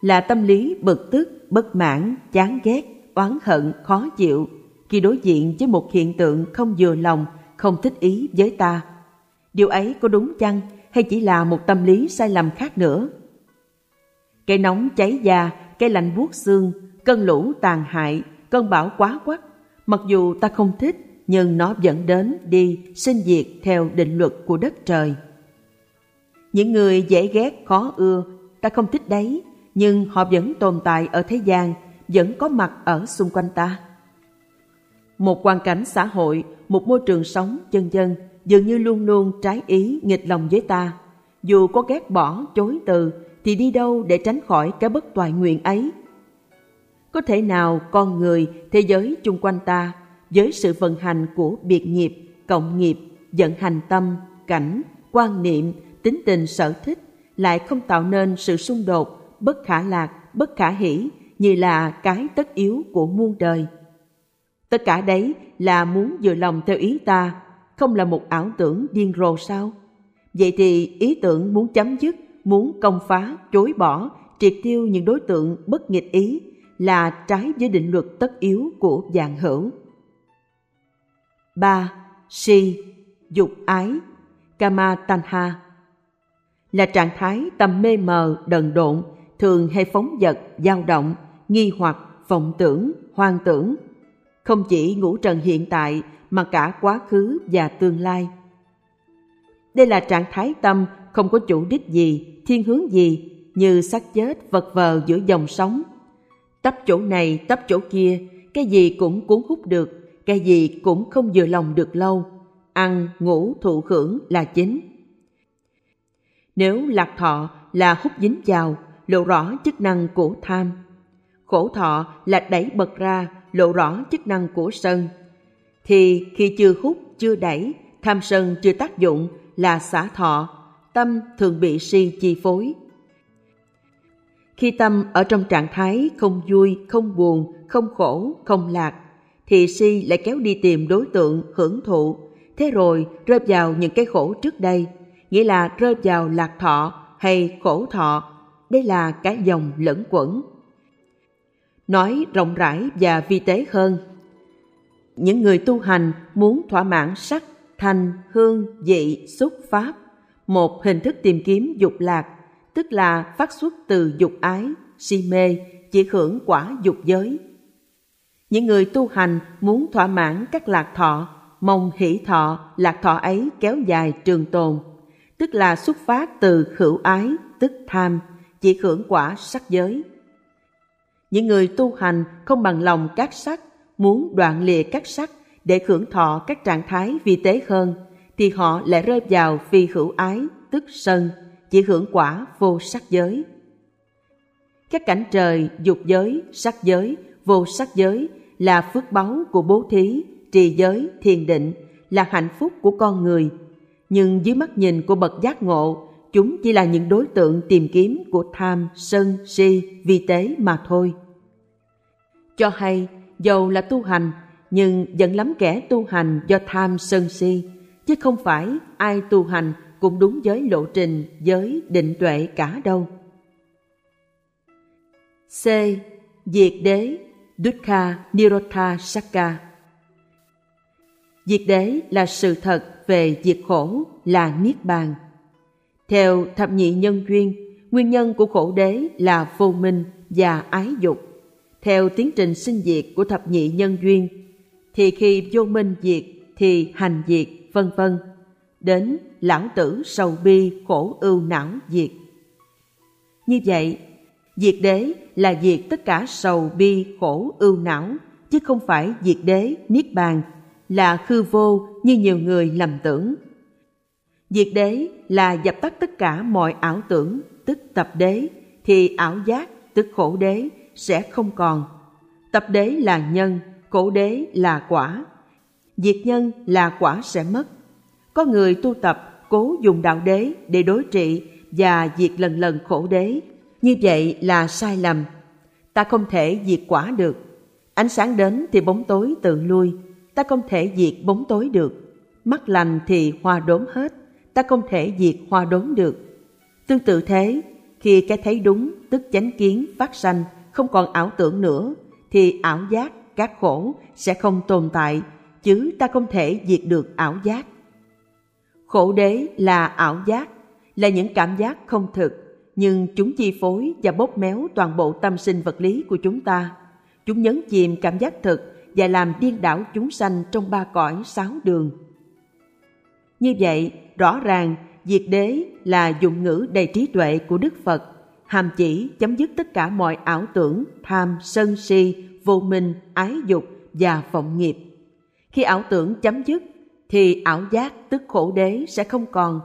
là tâm lý bực tức, bất mãn, chán ghét, oán hận, khó chịu khi đối diện với một hiện tượng không vừa lòng, không thích ý với ta. Điều ấy có đúng chăng hay chỉ là một tâm lý sai lầm khác nữa? Cái nóng cháy da, cái lạnh buốt xương, cơn lũ tàn hại, cơn bão quá quắc, mặc dù ta không thích nhưng nó vẫn đến đi sinh diệt theo định luật của đất trời. Những người dễ ghét, khó ưa, ta không thích đấy, nhưng họ vẫn tồn tại ở thế gian, vẫn có mặt ở xung quanh ta. Một hoàn cảnh xã hội, một môi trường sống chân dân dường như luôn luôn trái ý nghịch lòng với ta. Dù có ghét bỏ, chối từ, thì đi đâu để tránh khỏi cái bất toại nguyện ấy? Có thể nào con người, thế giới chung quanh ta, với sự vận hành của biệt nghiệp, cộng nghiệp, vận hành tâm, cảnh, quan niệm, tính tình sở thích, lại không tạo nên sự xung đột bất khả lạc, bất khả hỷ như là cái tất yếu của muôn đời. Tất cả đấy là muốn vừa lòng theo ý ta, không là một ảo tưởng điên rồ sao? Vậy thì ý tưởng muốn chấm dứt, muốn công phá, chối bỏ, triệt tiêu những đối tượng bất nghịch ý là trái với định luật tất yếu của dạng hữu. 3. Si, dục ái, kama tanha là trạng thái tâm mê mờ, đần độn, thường hay phóng vật, dao động, nghi hoặc, vọng tưởng, hoang tưởng. Không chỉ ngũ trần hiện tại mà cả quá khứ và tương lai. Đây là trạng thái tâm không có chủ đích gì, thiên hướng gì, như xác chết vật vờ giữa dòng sóng, Tấp chỗ này, tấp chỗ kia, cái gì cũng cuốn hút được, cái gì cũng không vừa lòng được lâu. Ăn, ngủ, thụ hưởng là chính. Nếu lạc thọ là hút dính vào, lộ rõ chức năng của tham. Khổ thọ là đẩy bật ra, lộ rõ chức năng của sân. Thì khi chưa hút, chưa đẩy, tham sân chưa tác dụng là xả thọ, tâm thường bị si chi phối. Khi tâm ở trong trạng thái không vui, không buồn, không khổ, không lạc, thì si lại kéo đi tìm đối tượng hưởng thụ, thế rồi rơi vào những cái khổ trước đây, nghĩa là rơi vào lạc thọ hay khổ thọ đây là cái dòng lẫn quẩn. Nói rộng rãi và vi tế hơn, những người tu hành muốn thỏa mãn sắc, thành hương, vị, xúc, pháp, một hình thức tìm kiếm dục lạc, tức là phát xuất từ dục ái, si mê, chỉ hưởng quả dục giới. Những người tu hành muốn thỏa mãn các lạc thọ, mong hỷ thọ, lạc thọ ấy kéo dài trường tồn, tức là xuất phát từ khửu ái, tức tham, chỉ hưởng quả sắc giới. Những người tu hành không bằng lòng các sắc, muốn đoạn lìa các sắc để hưởng thọ các trạng thái vi tế hơn, thì họ lại rơi vào phi hữu ái, tức sân, chỉ hưởng quả vô sắc giới. Các cảnh trời, dục giới, sắc giới, vô sắc giới là phước báu của bố thí, trì giới, thiền định, là hạnh phúc của con người. Nhưng dưới mắt nhìn của bậc giác ngộ chúng chỉ là những đối tượng tìm kiếm của tham, sân, si, vi tế mà thôi. Cho hay, dầu là tu hành, nhưng vẫn lắm kẻ tu hành do tham sân si, chứ không phải ai tu hành cũng đúng với lộ trình, giới định tuệ cả đâu. C. Diệt đế Dukkha Nirodha Sakka Diệt đế là sự thật về diệt khổ là Niết Bàn. Theo thập nhị nhân duyên, nguyên nhân của khổ đế là vô minh và ái dục. Theo tiến trình sinh diệt của thập nhị nhân duyên, thì khi vô minh diệt thì hành diệt, vân vân. Đến lão tử sầu bi khổ ưu não diệt. Như vậy, diệt đế là diệt tất cả sầu bi khổ ưu não, chứ không phải diệt đế niết bàn là khư vô như nhiều người lầm tưởng. Diệt đế là dập tắt tất cả mọi ảo tưởng, tức tập đế, thì ảo giác, tức khổ đế, sẽ không còn. Tập đế là nhân, khổ đế là quả. Diệt nhân là quả sẽ mất. Có người tu tập cố dùng đạo đế để đối trị và diệt lần lần khổ đế. Như vậy là sai lầm. Ta không thể diệt quả được. Ánh sáng đến thì bóng tối tự lui. Ta không thể diệt bóng tối được. Mắt lành thì hoa đốm hết. Ta không thể diệt hoa đốn được. Tương tự thế, khi cái thấy đúng tức chánh kiến phát sanh không còn ảo tưởng nữa thì ảo giác các khổ sẽ không tồn tại chứ ta không thể diệt được ảo giác. Khổ đế là ảo giác là những cảm giác không thực nhưng chúng chi phối và bóp méo toàn bộ tâm sinh vật lý của chúng ta. Chúng nhấn chìm cảm giác thực và làm điên đảo chúng sanh trong ba cõi sáu đường. Như vậy rõ ràng, diệt đế là dụng ngữ đầy trí tuệ của đức phật, hàm chỉ chấm dứt tất cả mọi ảo tưởng, tham, sân, si, vô minh, ái dục và vọng nghiệp. Khi ảo tưởng chấm dứt, thì ảo giác tức khổ đế sẽ không còn,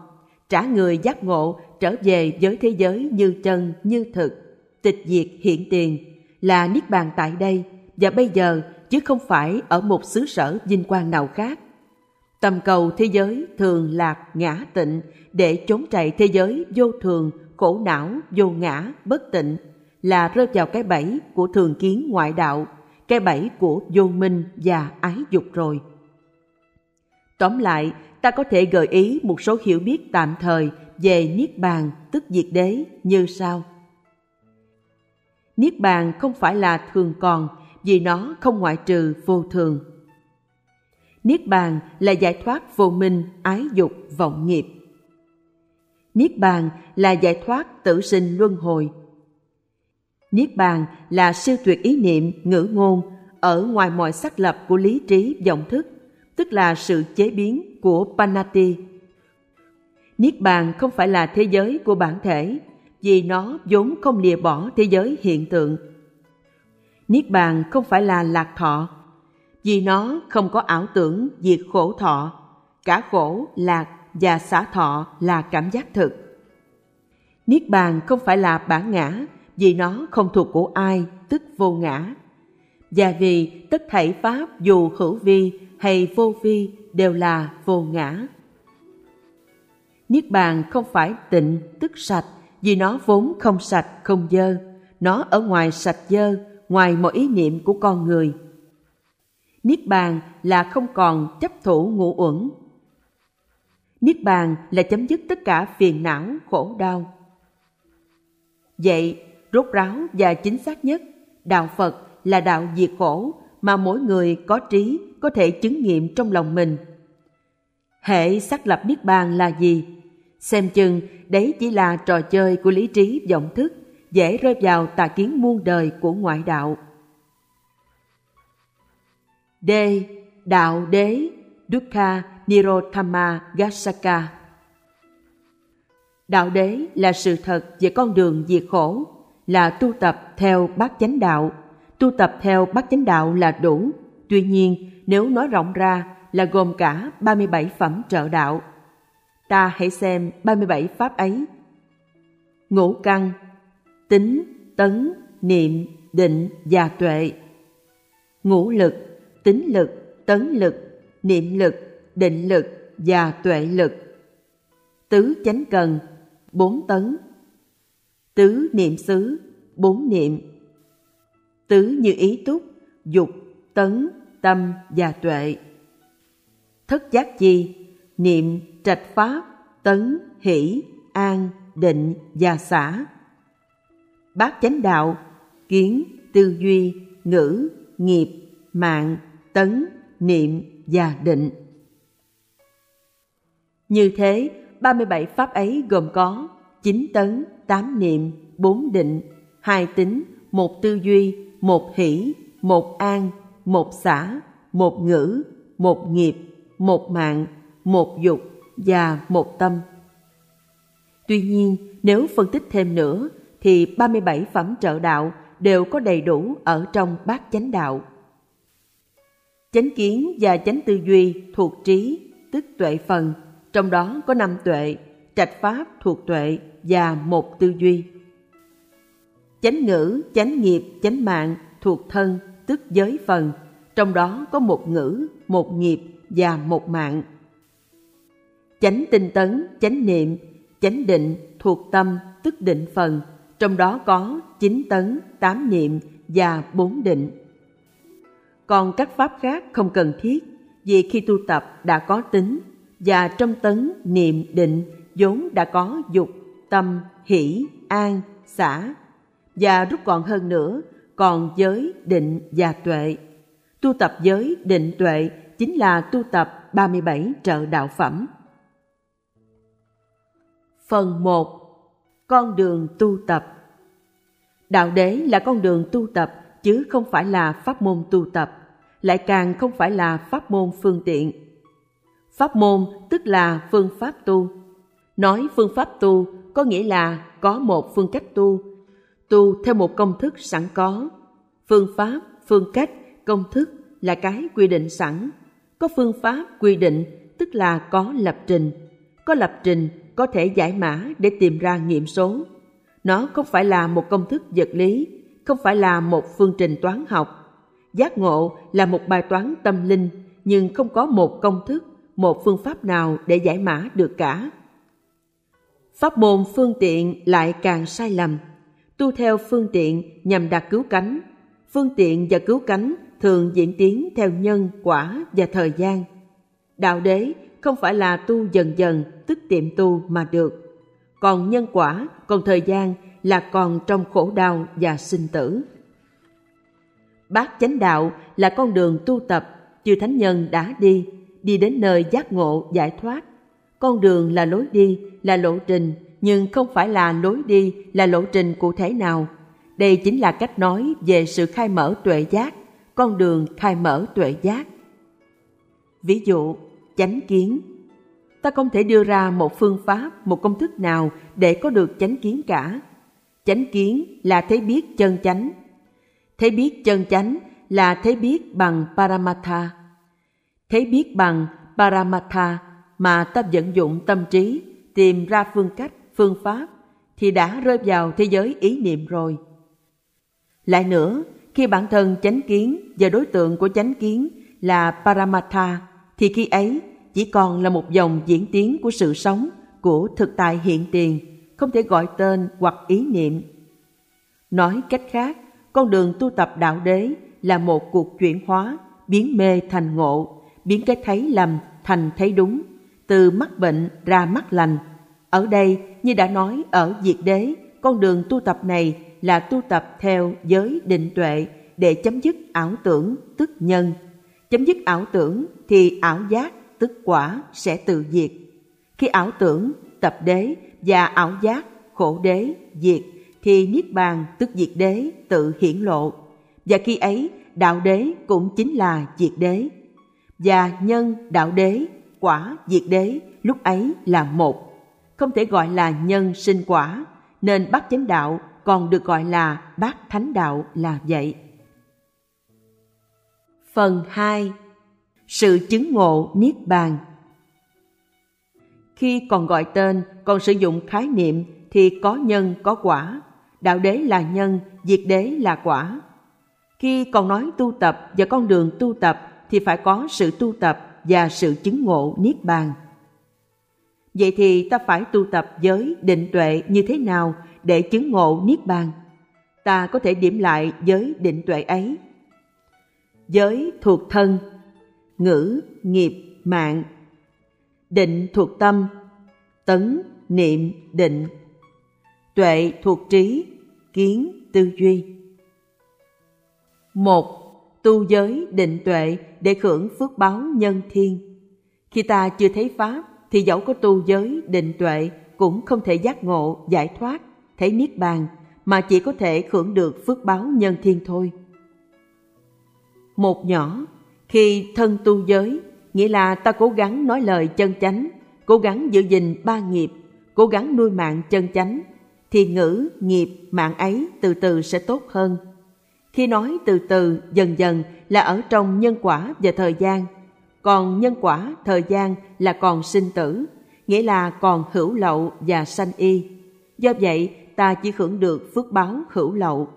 trả người giác ngộ trở về với thế giới như chân, như thực. Tịch diệt hiện tiền là niết bàn tại đây, và bây giờ chứ không phải ở một xứ sở vinh quang nào khác tầm cầu thế giới thường lạc ngã tịnh, để trốn chạy thế giới vô thường, khổ não, vô ngã, bất tịnh, là rơi vào cái bẫy của thường kiến ngoại đạo, cái bẫy của vô minh và ái dục rồi. Tóm lại, ta có thể gợi ý một số hiểu biết tạm thời về niết bàn tức diệt đế như sau. Niết bàn không phải là thường còn vì nó không ngoại trừ vô thường niết bàn là giải thoát vô minh ái dục vọng nghiệp Niết bàn là giải thoát tử sinh luân hồi. Niết bàn là siêu tuyệt ý niệm, ngữ ngôn ở ngoài mọi xác lập của lý trí vọng thức, tức là sự chế biến của Panati. Niết bàn không phải là thế giới của bản thể, vì nó vốn không lìa bỏ thế giới hiện tượng. Niết bàn không phải là lạc thọ, vì nó không có ảo tưởng diệt khổ thọ, cả khổ, lạc và xả thọ là cảm giác thực. Niết bàn không phải là bản ngã vì nó không thuộc của ai, tức vô ngã. Và vì tất thảy pháp dù hữu vi hay vô vi đều là vô ngã. Niết bàn không phải tịnh tức sạch vì nó vốn không sạch không dơ. Nó ở ngoài sạch dơ, ngoài mọi ý niệm của con người. Niết bàn là không còn chấp thủ ngũ uẩn Niết bàn là chấm dứt tất cả phiền não, khổ đau. Vậy, rốt ráo và chính xác nhất, đạo Phật là đạo diệt khổ mà mỗi người có trí có thể chứng nghiệm trong lòng mình. Hệ xác lập Niết bàn là gì? Xem chừng đấy chỉ là trò chơi của lý trí vọng thức, dễ rơi vào tà kiến muôn đời của ngoại đạo. D. Đạo đế Dukkha Nirodhama Gassaka Đạo đế là sự thật về con đường diệt khổ, là tu tập theo bát chánh đạo. Tu tập theo bát chánh đạo là đủ. Tuy nhiên, nếu nói rộng ra là gồm cả 37 phẩm trợ đạo. Ta hãy xem 37 pháp ấy. Ngũ căn, tính, tấn, niệm, định và tuệ. Ngũ lực, tính lực, tấn lực, niệm lực, định lực và tuệ lực. Tứ chánh cần, bốn tấn. Tứ niệm xứ, bốn niệm. Tứ như ý túc, dục, tấn, tâm và tuệ. Thất giác chi, niệm, trạch pháp, tấn, hỷ, an, định và xả. Bát chánh đạo, kiến, tư duy, ngữ, nghiệp, mạng, tấn, niệm và định. Như thế, 37 pháp ấy gồm có 9 tấn, 8 niệm, 4 định, 2 tính, một tư duy, một hỷ, một an, một xã, một ngữ, một nghiệp, một mạng, một dục và một tâm. Tuy nhiên, nếu phân tích thêm nữa, thì 37 phẩm trợ đạo đều có đầy đủ ở trong bát chánh đạo. Chánh kiến và chánh tư duy thuộc trí, tức tuệ phần, trong đó có năm tuệ, trạch pháp thuộc tuệ và một tư duy. Chánh ngữ, chánh nghiệp, chánh mạng thuộc thân, tức giới phần, trong đó có một ngữ, một nghiệp và một mạng. Chánh tinh tấn, chánh niệm, chánh định thuộc tâm, tức định phần, trong đó có chín tấn, tám niệm và bốn định. Còn các pháp khác không cần thiết, vì khi tu tập đã có tính, và trong tấn, niệm, định vốn đã có dục, tâm, hỷ, an, xả, và rút gọn hơn nữa, còn giới, định và tuệ. Tu tập giới, định, tuệ chính là tu tập 37 trợ đạo phẩm. Phần 1. Con đường tu tập Đạo đế là con đường tu tập chứ không phải là pháp môn tu tập, lại càng không phải là pháp môn phương tiện. Pháp môn tức là phương pháp tu. Nói phương pháp tu có nghĩa là có một phương cách tu, tu theo một công thức sẵn có. Phương pháp, phương cách, công thức là cái quy định sẵn. Có phương pháp quy định tức là có lập trình. Có lập trình có thể giải mã để tìm ra nghiệm số nó không phải là một công thức vật lý, không phải là một phương trình toán học. Giác ngộ là một bài toán tâm linh, nhưng không có một công thức, một phương pháp nào để giải mã được cả. Pháp môn phương tiện lại càng sai lầm. Tu theo phương tiện nhằm đạt cứu cánh. Phương tiện và cứu cánh thường diễn tiến theo nhân, quả và thời gian. Đạo đế không phải là tu dần dần, tức tiệm tu mà được còn nhân quả, còn thời gian là còn trong khổ đau và sinh tử. Bát chánh đạo là con đường tu tập chư thánh nhân đã đi, đi đến nơi giác ngộ giải thoát. Con đường là lối đi, là lộ trình, nhưng không phải là lối đi, là lộ trình cụ thể nào. Đây chính là cách nói về sự khai mở tuệ giác, con đường khai mở tuệ giác. Ví dụ, chánh kiến ta không thể đưa ra một phương pháp, một công thức nào để có được chánh kiến cả. Chánh kiến là thấy biết chân chánh. Thấy biết chân chánh là thấy biết bằng Paramatha. Thấy biết bằng Paramatha mà ta vận dụng tâm trí tìm ra phương cách, phương pháp thì đã rơi vào thế giới ý niệm rồi. Lại nữa, khi bản thân chánh kiến và đối tượng của chánh kiến là Paramatha thì khi ấy chỉ còn là một dòng diễn tiến của sự sống, của thực tại hiện tiền, không thể gọi tên hoặc ý niệm. Nói cách khác, con đường tu tập đạo đế là một cuộc chuyển hóa, biến mê thành ngộ, biến cái thấy lầm thành thấy đúng, từ mắc bệnh ra mắc lành. Ở đây, như đã nói ở Diệt Đế, con đường tu tập này là tu tập theo giới định tuệ để chấm dứt ảo tưởng tức nhân. Chấm dứt ảo tưởng thì ảo giác tức quả sẽ tự diệt. Khi ảo tưởng, tập đế và ảo giác, khổ đế, diệt, thì Niết Bàn tức diệt đế tự hiển lộ. Và khi ấy, đạo đế cũng chính là diệt đế. Và nhân, đạo đế, quả, diệt đế lúc ấy là một. Không thể gọi là nhân sinh quả, nên bát chánh đạo còn được gọi là bát thánh đạo là vậy. Phần 2 sự chứng ngộ niết bàn khi còn gọi tên còn sử dụng khái niệm thì có nhân có quả. Đạo đế là nhân diệt đế là quả. Khi còn nói tu tập và con đường tu tập thì phải có sự tu tập và sự chứng ngộ niết bàn. Vậy thì ta phải tu tập giới định tuệ như thế nào để chứng ngộ niết bàn? Ta có thể điểm lại giới định tuệ ấy. Giới thuộc thân ngữ, nghiệp, mạng. Định thuộc tâm, tấn, niệm, định. Tuệ thuộc trí, kiến, tư duy. Một, tu giới định tuệ để hưởng phước báo nhân thiên. Khi ta chưa thấy Pháp thì dẫu có tu giới định tuệ cũng không thể giác ngộ, giải thoát, thấy niết bàn mà chỉ có thể hưởng được phước báo nhân thiên thôi. Một nhỏ, khi thân tu giới, nghĩa là ta cố gắng nói lời chân chánh, cố gắng giữ gìn ba nghiệp, cố gắng nuôi mạng chân chánh, thì ngữ, nghiệp, mạng ấy từ từ sẽ tốt hơn. Khi nói từ từ, dần dần là ở trong nhân quả và thời gian, còn nhân quả, thời gian là còn sinh tử, nghĩa là còn hữu lậu và sanh y. Do vậy, ta chỉ hưởng được phước báo hữu lậu.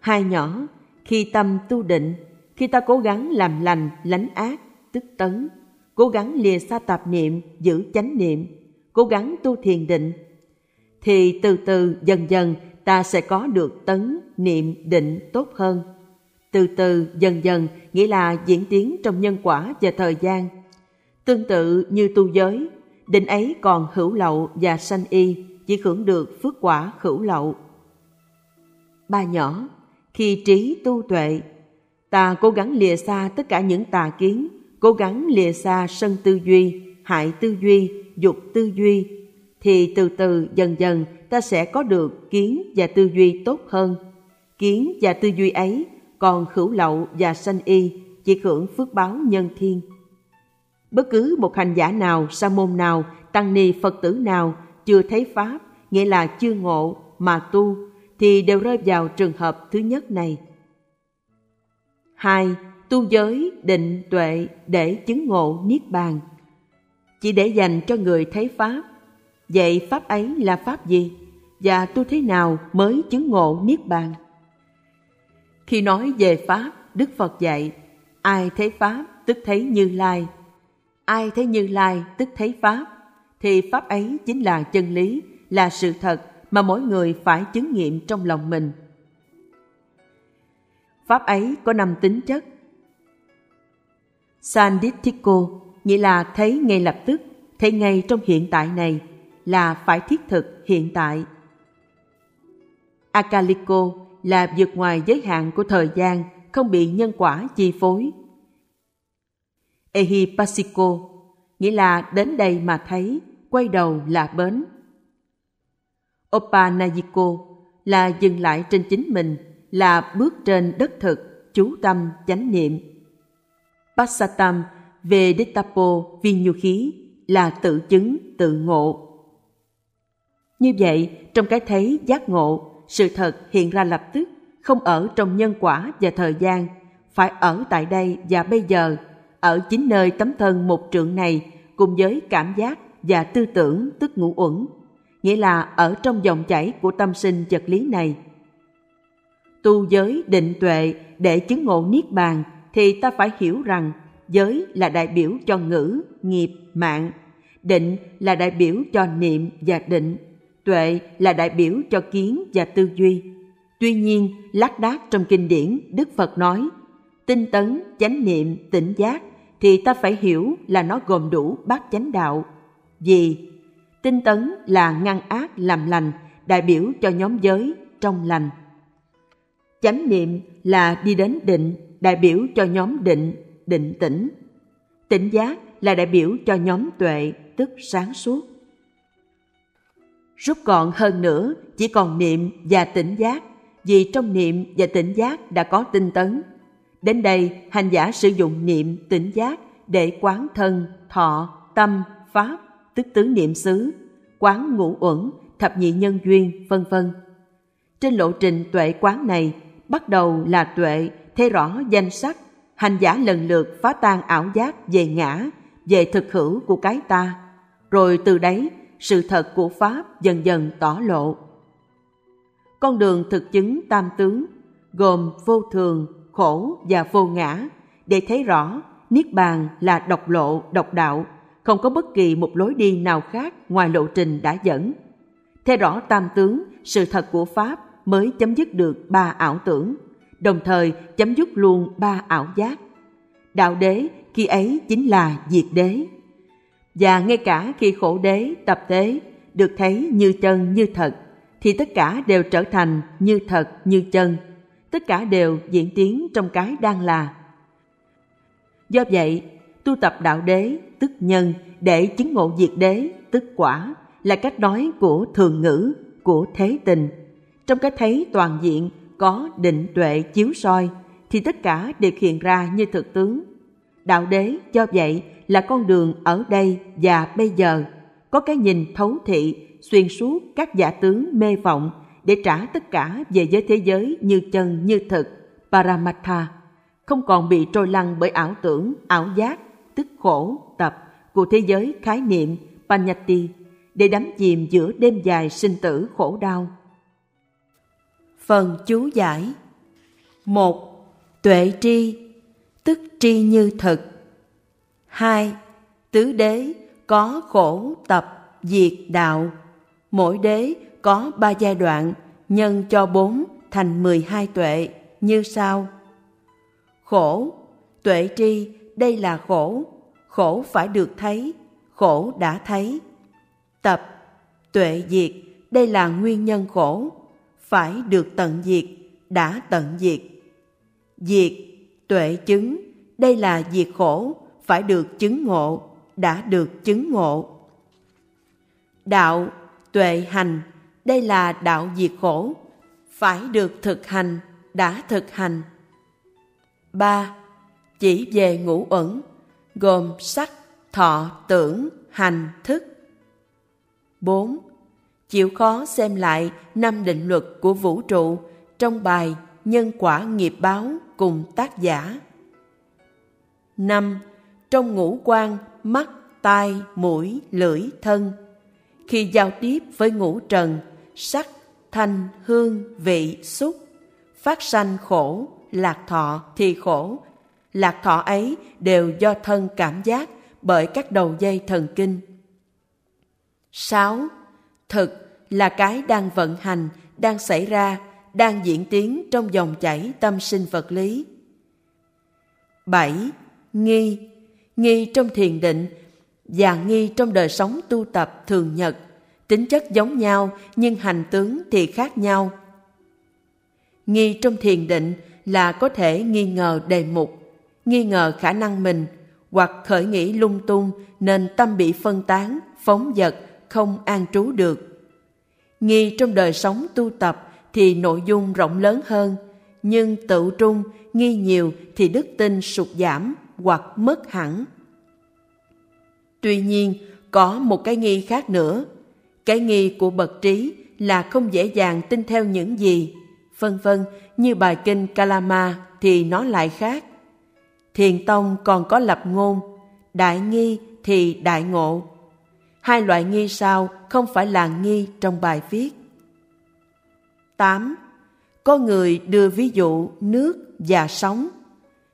Hai nhỏ, khi tâm tu định, khi ta cố gắng làm lành, lánh ác, tức tấn, cố gắng lìa xa tạp niệm, giữ chánh niệm, cố gắng tu thiền định, thì từ từ dần dần ta sẽ có được tấn, niệm, định tốt hơn. Từ từ dần dần nghĩa là diễn tiến trong nhân quả và thời gian. Tương tự như tu giới, định ấy còn hữu lậu và sanh y, chỉ hưởng được phước quả hữu lậu. Ba nhỏ, khi trí tu tuệ, ta cố gắng lìa xa tất cả những tà kiến, cố gắng lìa xa sân tư duy, hại tư duy, dục tư duy, thì từ từ dần dần ta sẽ có được kiến và tư duy tốt hơn. Kiến và tư duy ấy còn khửu lậu và sanh y, chỉ hưởng phước báo nhân thiên. Bất cứ một hành giả nào, sa môn nào, tăng ni Phật tử nào chưa thấy Pháp, nghĩa là chưa ngộ mà tu, thì đều rơi vào trường hợp thứ nhất này. Hai, tu giới, định, tuệ để chứng ngộ Niết Bàn. Chỉ để dành cho người thấy Pháp. Vậy Pháp ấy là Pháp gì? Và tu thế nào mới chứng ngộ Niết Bàn? Khi nói về Pháp, Đức Phật dạy, ai thấy Pháp tức thấy Như Lai. Ai thấy Như Lai tức thấy Pháp, thì Pháp ấy chính là chân lý, là sự thật mà mỗi người phải chứng nghiệm trong lòng mình. Pháp ấy có năm tính chất. sanditiko nghĩa là thấy ngay lập tức, thấy ngay trong hiện tại này, là phải thiết thực hiện tại. Akaliko là vượt ngoài giới hạn của thời gian, không bị nhân quả chi phối. Ehipasiko nghĩa là đến đây mà thấy, quay đầu là bến. Opanayiko là dừng lại trên chính mình, là bước trên đất thực, chú tâm, chánh niệm. Passatam về Ditapo khí là tự chứng, tự ngộ. Như vậy, trong cái thấy giác ngộ, sự thật hiện ra lập tức, không ở trong nhân quả và thời gian, phải ở tại đây và bây giờ, ở chính nơi tấm thân một trượng này cùng với cảm giác và tư tưởng tức ngũ uẩn, nghĩa là ở trong dòng chảy của tâm sinh vật lý này. Tu giới định tuệ để chứng ngộ niết bàn thì ta phải hiểu rằng giới là đại biểu cho ngữ, nghiệp, mạng, định là đại biểu cho niệm và định, tuệ là đại biểu cho kiến và tư duy. Tuy nhiên, lác đác trong kinh điển, Đức Phật nói, tinh tấn, chánh niệm, tỉnh giác, thì ta phải hiểu là nó gồm đủ bát chánh đạo. Vì tinh tấn là ngăn ác làm lành, đại biểu cho nhóm giới trong lành. Chánh niệm là đi đến định, đại biểu cho nhóm định, định tĩnh. Tỉnh giác là đại biểu cho nhóm tuệ, tức sáng suốt. Rút gọn hơn nữa, chỉ còn niệm và tỉnh giác, vì trong niệm và tỉnh giác đã có tinh tấn. Đến đây, hành giả sử dụng niệm tỉnh giác để quán thân, thọ, tâm, pháp, tức tứ niệm xứ, quán ngũ uẩn, thập nhị nhân duyên, vân vân. Trên lộ trình tuệ quán này, bắt đầu là tuệ, thấy rõ danh sắc, hành giả lần lượt phá tan ảo giác về ngã, về thực hữu của cái ta, rồi từ đấy sự thật của Pháp dần dần tỏ lộ. Con đường thực chứng tam tướng gồm vô thường, khổ và vô ngã để thấy rõ Niết Bàn là độc lộ, độc đạo, không có bất kỳ một lối đi nào khác ngoài lộ trình đã dẫn. Thấy rõ tam tướng, sự thật của Pháp mới chấm dứt được ba ảo tưởng, đồng thời chấm dứt luôn ba ảo giác. Đạo đế khi ấy chính là diệt đế. Và ngay cả khi khổ đế, tập tế được thấy như chân như thật, thì tất cả đều trở thành như thật như chân. tất cả đều diễn tiến trong cái đang là. Do vậy, tu tập đạo đế tức nhân để chứng ngộ diệt đế tức quả là cách nói của thường ngữ, của thế tình. Trong cái thấy toàn diện có định tuệ chiếu soi thì tất cả đều hiện ra như thực tướng. Đạo đế do vậy là con đường ở đây và bây giờ, có cái nhìn thấu thị xuyên suốt các giả tướng mê vọng để trả tất cả về giới thế giới như chân như thực, Paramatha, không còn bị trôi lăn bởi ảo tưởng, ảo giác, tức khổ, tập của thế giới khái niệm, Panyati, để đắm chìm giữa đêm dài sinh tử khổ đau. Phần chú giải một Tuệ tri, tức tri như thực. hai Tứ đế có khổ tập diệt đạo. Mỗi đế có ba giai đoạn, nhân cho bốn thành mười hai tuệ như sau. Khổ, tuệ tri, đây là khổ, khổ phải được thấy, khổ đã thấy. Tập, tuệ diệt, đây là nguyên nhân khổ, phải được tận diệt, đã tận diệt. Diệt, tuệ chứng, đây là diệt khổ, phải được chứng ngộ, đã được chứng ngộ. Đạo, tuệ hành, đây là đạo diệt khổ, phải được thực hành, đã thực hành. 3. Chỉ về ngũ uẩn, gồm sắc, thọ, tưởng, hành, thức. 4. Chịu khó xem lại năm định luật của vũ trụ trong bài Nhân quả nghiệp báo cùng tác giả. 5. Trong ngũ quan, mắt, tai, mũi, lưỡi, thân. Khi giao tiếp với ngũ trần, sắc, thanh, hương, vị, xúc, phát sanh khổ, lạc thọ thì khổ. Lạc thọ ấy đều do thân cảm giác bởi các đầu dây thần kinh. 6. Thực là cái đang vận hành, đang xảy ra, đang diễn tiến trong dòng chảy tâm sinh vật lý. 7. Nghi Nghi trong thiền định và nghi trong đời sống tu tập thường nhật, tính chất giống nhau nhưng hành tướng thì khác nhau. Nghi trong thiền định là có thể nghi ngờ đề mục, nghi ngờ khả năng mình hoặc khởi nghĩ lung tung nên tâm bị phân tán, phóng dật, không an trú được. Nghi trong đời sống tu tập thì nội dung rộng lớn hơn, nhưng tự trung, nghi nhiều thì đức tin sụt giảm hoặc mất hẳn. Tuy nhiên, có một cái nghi khác nữa. Cái nghi của bậc trí là không dễ dàng tin theo những gì, vân vân như bài kinh Kalama thì nó lại khác. Thiền tông còn có lập ngôn, đại nghi thì đại ngộ. Hai loại nghi sau không phải là nghi trong bài viết. 8. Có người đưa ví dụ nước và sóng.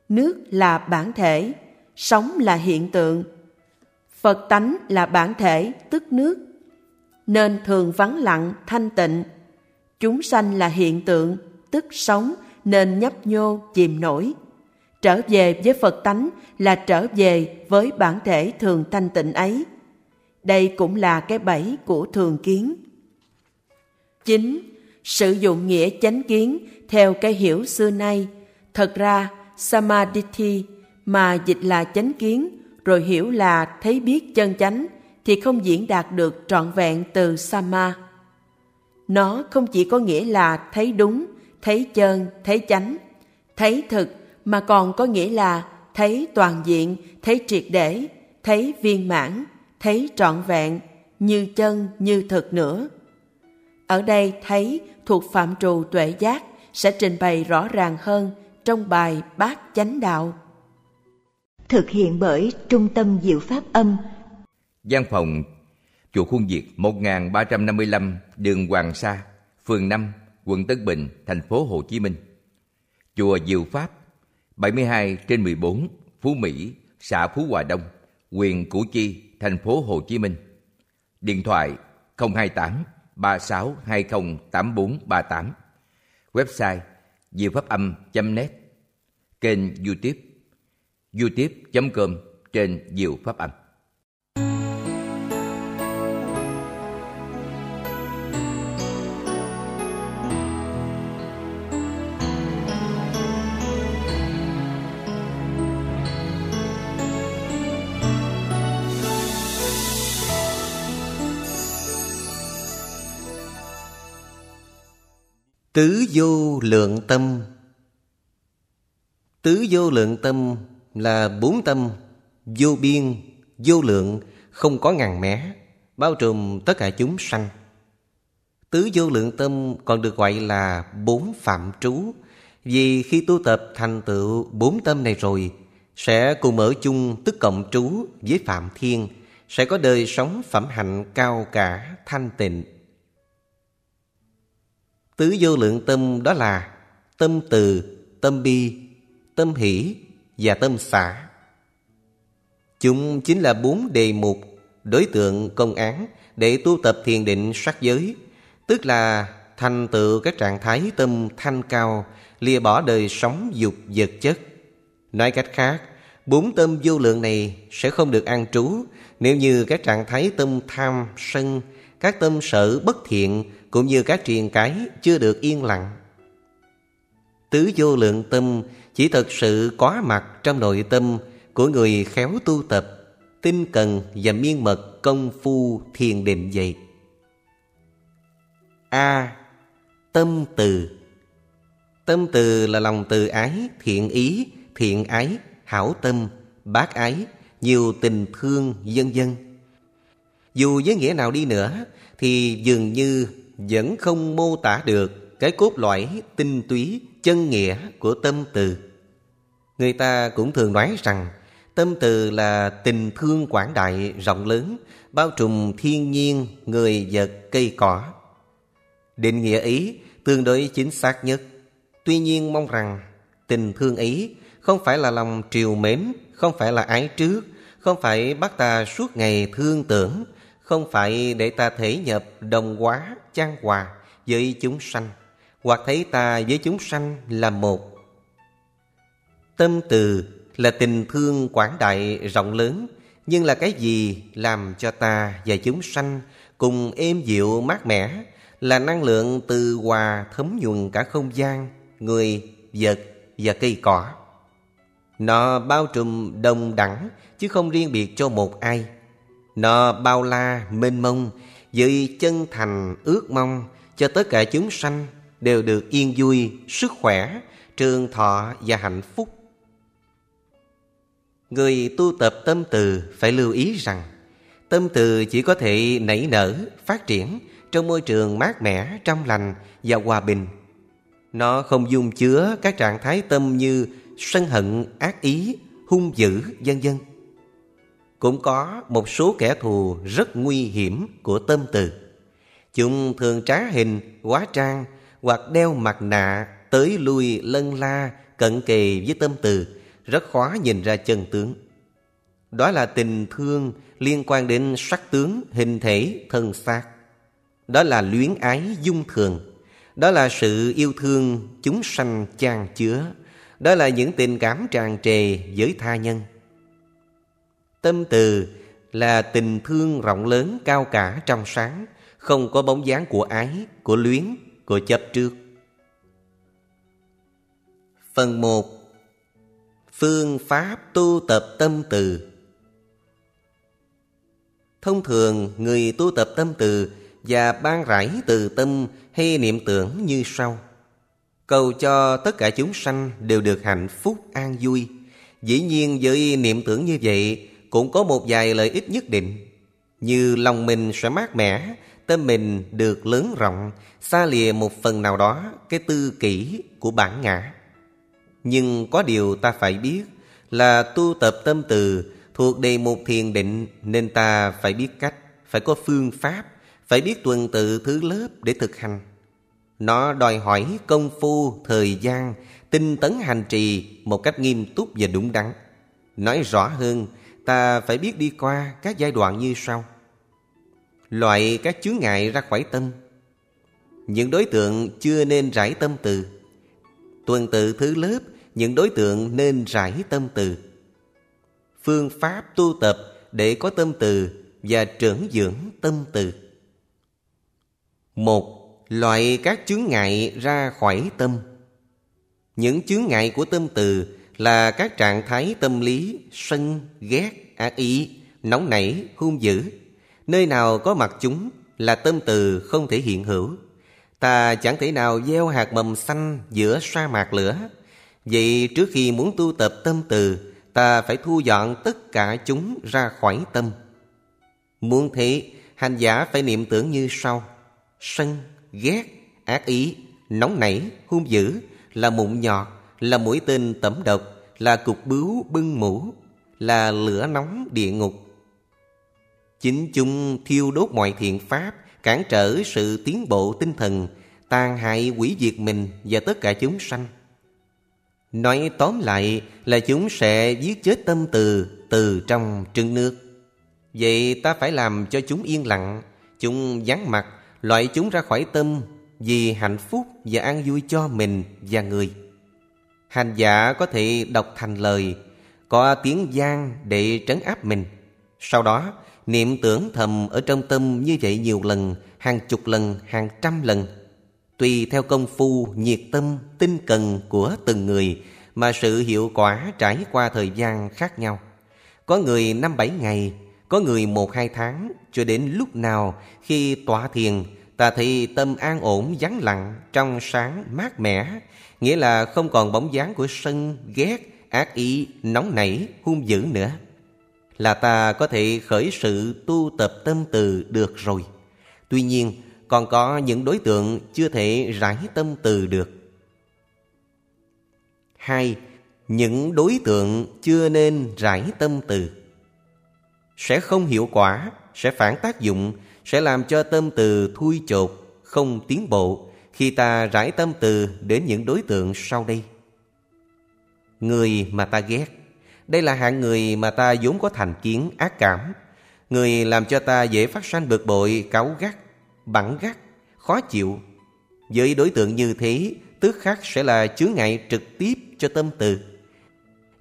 Nước là bản thể, sóng là hiện tượng. Phật tánh là bản thể, tức nước, nên thường vắng lặng, thanh tịnh. Chúng sanh là hiện tượng, tức sống, nên nhấp nhô, chìm nổi. Trở về với Phật tánh là trở về với bản thể thường thanh tịnh ấy. Đây cũng là cái bẫy của thường kiến. 9. Sử dụng nghĩa chánh kiến theo cái hiểu xưa nay. Thật ra, Samadhi mà dịch là chánh kiến rồi hiểu là thấy biết chân chánh thì không diễn đạt được trọn vẹn từ Sama. Nó không chỉ có nghĩa là thấy đúng, thấy chân, thấy chánh, thấy thực mà còn có nghĩa là thấy toàn diện, thấy triệt để, thấy viên mãn, thấy trọn vẹn, như chân, như thực nữa. Ở đây thấy thuộc phạm trù tuệ giác sẽ trình bày rõ ràng hơn trong bài Bát Chánh Đạo. Thực hiện bởi Trung tâm Diệu Pháp Âm Văn phòng Chùa Khuôn Việt 1355 đường Hoàng Sa, phường 5, quận Tân Bình, thành phố Hồ Chí Minh. Chùa Diệu Pháp 72 trên 14, Phú Mỹ, xã Phú Hòa Đông, huyện Củ Chi, thành phố Hồ Chí Minh. Điện thoại 028 36 20 8438. Website diệu pháp âm.net. Kênh YouTube youtube.com trên Diệu Pháp Âm. Tứ vô lượng tâm Tứ vô lượng tâm là bốn tâm vô biên, vô lượng, không có ngàn mẻ bao trùm tất cả chúng sanh. Tứ vô lượng tâm còn được gọi là bốn phạm trú, vì khi tu tập thành tựu bốn tâm này rồi, sẽ cùng ở chung tức cộng trú với Phạm Thiên, sẽ có đời sống phẩm hạnh cao cả, thanh tịnh. Tứ vô lượng tâm đó là tâm từ, tâm bi, tâm hỷ và tâm xả. Chúng chính là bốn đề mục, đối tượng công án để tu tập thiền định sắc giới, tức là thành tựu các trạng thái tâm thanh cao, lìa bỏ đời sống dục vật chất. Nói cách khác, bốn tâm vô lượng này sẽ không được an trú nếu như các trạng thái tâm tham, sân, các tâm sở bất thiện cũng như các triền cái chưa được yên lặng. Tứ vô lượng tâm chỉ thật sự có mặt trong nội tâm của người khéo tu tập, tinh cần và miên mật công phu thiền định vậy. A. Tâm từ Tâm từ là lòng từ ái, thiện ý, thiện ái, hảo tâm, bác ái, nhiều tình thương, vân vân. Dù với nghĩa nào đi nữa, thì dường như vẫn không mô tả được cái cốt lõi tinh túy, chân nghĩa của tâm từ. Người ta cũng thường nói rằng tâm từ là tình thương quảng đại rộng lớn, bao trùm thiên nhiên, người vật, cây cỏ. Định nghĩa ý tương đối chính xác nhất. Tuy nhiên mong rằng tình thương ý không phải là lòng triều mến, không phải là ái trước, không phải bắt ta suốt ngày thương tưởng, không phải để ta thể nhập đồng hóa, trang hòa với chúng sanh, hoặc thấy ta với chúng sanh là một. Tâm từ là tình thương quảng đại rộng lớn, nhưng là cái gì làm cho ta và chúng sanh cùng êm dịu mát mẻ, là năng lượng từ hòa thấm nhuần cả không gian, người, vật và cây cỏ. Nó bao trùm đồng đẳng chứ không riêng biệt cho một ai. Nó bao la, mênh mông, với chân thành ước mong cho tất cả chúng sanh đều được yên vui, sức khỏe, trường thọ và hạnh phúc. Người tu tập tâm từ phải lưu ý rằng tâm từ chỉ có thể nảy nở, phát triển trong môi trường mát mẻ, trong lành và hòa bình. Nó không dung chứa các trạng thái tâm như sân hận, ác ý, hung dữ, vân vân. Cũng có một số kẻ thù rất nguy hiểm của tâm từ. Chúng thường trá hình, hóa trang hoặc đeo mặt nạ tới lui lân la cận kề với tâm từ rất khó nhìn ra chân tướng. Đó là tình thương liên quan đến sắc tướng, hình thể, thân xác. Đó là luyến ái dung thường. Đó là sự yêu thương chúng sanh chan chứa. Đó là những tình cảm tràn trề với tha nhân. Tâm từ là tình thương rộng lớn cao cả trong sáng, không có bóng dáng của ái, của luyến, của chấp trước. Phần 1 Phương pháp tu tập tâm từ Thông thường người tu tập tâm từ và ban rải từ tâm hay niệm tưởng như sau. Cầu cho tất cả chúng sanh đều được hạnh phúc an vui. Dĩ nhiên với niệm tưởng như vậy cũng có một vài lợi ích nhất định. Như lòng mình sẽ mát mẻ, tâm mình được lớn rộng, xa lìa một phần nào đó cái tư kỷ của bản ngã. Nhưng có điều ta phải biết là tu tập tâm từ thuộc đề mục thiền định nên ta phải biết cách, phải có phương pháp, phải biết tuần tự thứ lớp để thực hành. Nó đòi hỏi công phu, thời gian, tinh tấn hành trì một cách nghiêm túc và đúng đắn. Nói rõ hơn, ta phải biết đi qua các giai đoạn như sau. Loại các chướng ngại ra khỏi tâm. Những đối tượng chưa nên rải tâm từ. Tuần tự thứ lớp, những đối tượng nên rải tâm từ. Phương pháp tu tập để có tâm từ và trưởng dưỡng tâm từ. Một loại các chướng ngại ra khỏi tâm những chướng ngại của tâm từ là các trạng thái tâm lý sân ghét ác ý nóng nảy hung dữ nơi nào có mặt chúng là tâm từ không thể hiện hữu Ta chẳng thể nào gieo hạt mầm xanh giữa sa mạc lửa. Vậy trước khi muốn tu tập tâm từ, ta phải thu dọn tất cả chúng ra khỏi tâm. Muốn thế, hành giả phải niệm tưởng như sau. Sân, ghét, ác ý, nóng nảy, hung dữ, là mụn nhọt, là mũi tên tẩm độc, là cục bướu bưng mũ, là lửa nóng địa ngục. Chính chúng thiêu đốt mọi thiện pháp, cản trở sự tiến bộ tinh thần, tàn hại quỷ diệt mình và tất cả chúng sanh. Nói tóm lại là chúng sẽ giết chết tâm từ từ trong trứng nước. Vậy ta phải làm cho chúng yên lặng, chúng vắng mặt, loại chúng ra khỏi tâm vì hạnh phúc và an vui cho mình và người. Hành giả có thể đọc thành lời, có tiếng gian để trấn áp mình. Sau đó, niệm tưởng thầm ở trong tâm như vậy nhiều lần, hàng chục lần, hàng trăm lần. Tùy theo công phu, nhiệt tâm, tinh cần của từng người mà sự hiệu quả trải qua thời gian khác nhau. Có người năm bảy ngày, có người một hai tháng, cho đến lúc nào khi tọa thiền, ta thì tâm an ổn, vắng lặng, trong sáng, mát mẻ, nghĩa là không còn bóng dáng của sân, ghét, ác ý, nóng nảy, hung dữ nữa. Là ta có thể khởi sự tu tập tâm từ được rồi. Tuy nhiên, còn có những đối tượng chưa thể rải tâm từ được. Hai, những đối tượng chưa nên rải tâm từ sẽ không hiệu quả, sẽ phản tác dụng, sẽ làm cho tâm từ thui chột, không tiến bộ khi ta rải tâm từ đến những đối tượng sau đây. Người mà ta ghét, đây là hạng người mà ta vốn có thành kiến ác cảm, người làm cho ta dễ phát sanh bực bội, cáu gắt, bẳng gắt, khó chịu. Với đối tượng như thế, tức khắc sẽ là chướng ngại trực tiếp cho tâm từ.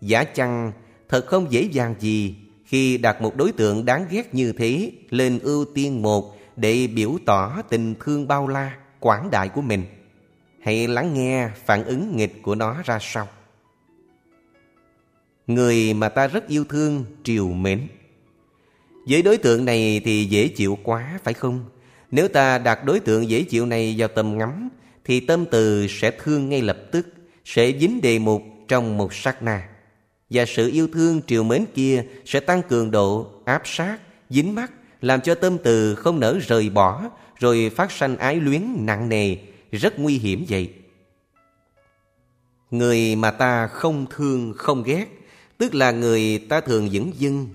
Giả chăng thật không dễ dàng gì khi đặt một đối tượng đáng ghét như thế lên ưu tiên một để biểu tỏ tình thương bao la, quảng đại của mình. Hãy lắng nghe phản ứng nghịch của nó ra sao. Người mà ta rất yêu thương, triều mến. Với đối tượng này thì dễ chịu quá, phải không? Nếu ta đặt đối tượng dễ chịu này vào tầm ngắm, thì tâm từ sẽ thương ngay lập tức, sẽ dính đề mục trong một sát na. Và sự yêu thương triều mến kia sẽ tăng cường độ, áp sát, dính mắt, làm cho tâm từ không nỡ rời bỏ, rồi phát sanh ái luyến nặng nề, rất nguy hiểm vậy. Người mà ta không thương, không ghét, tức là người ta thường dững dưng.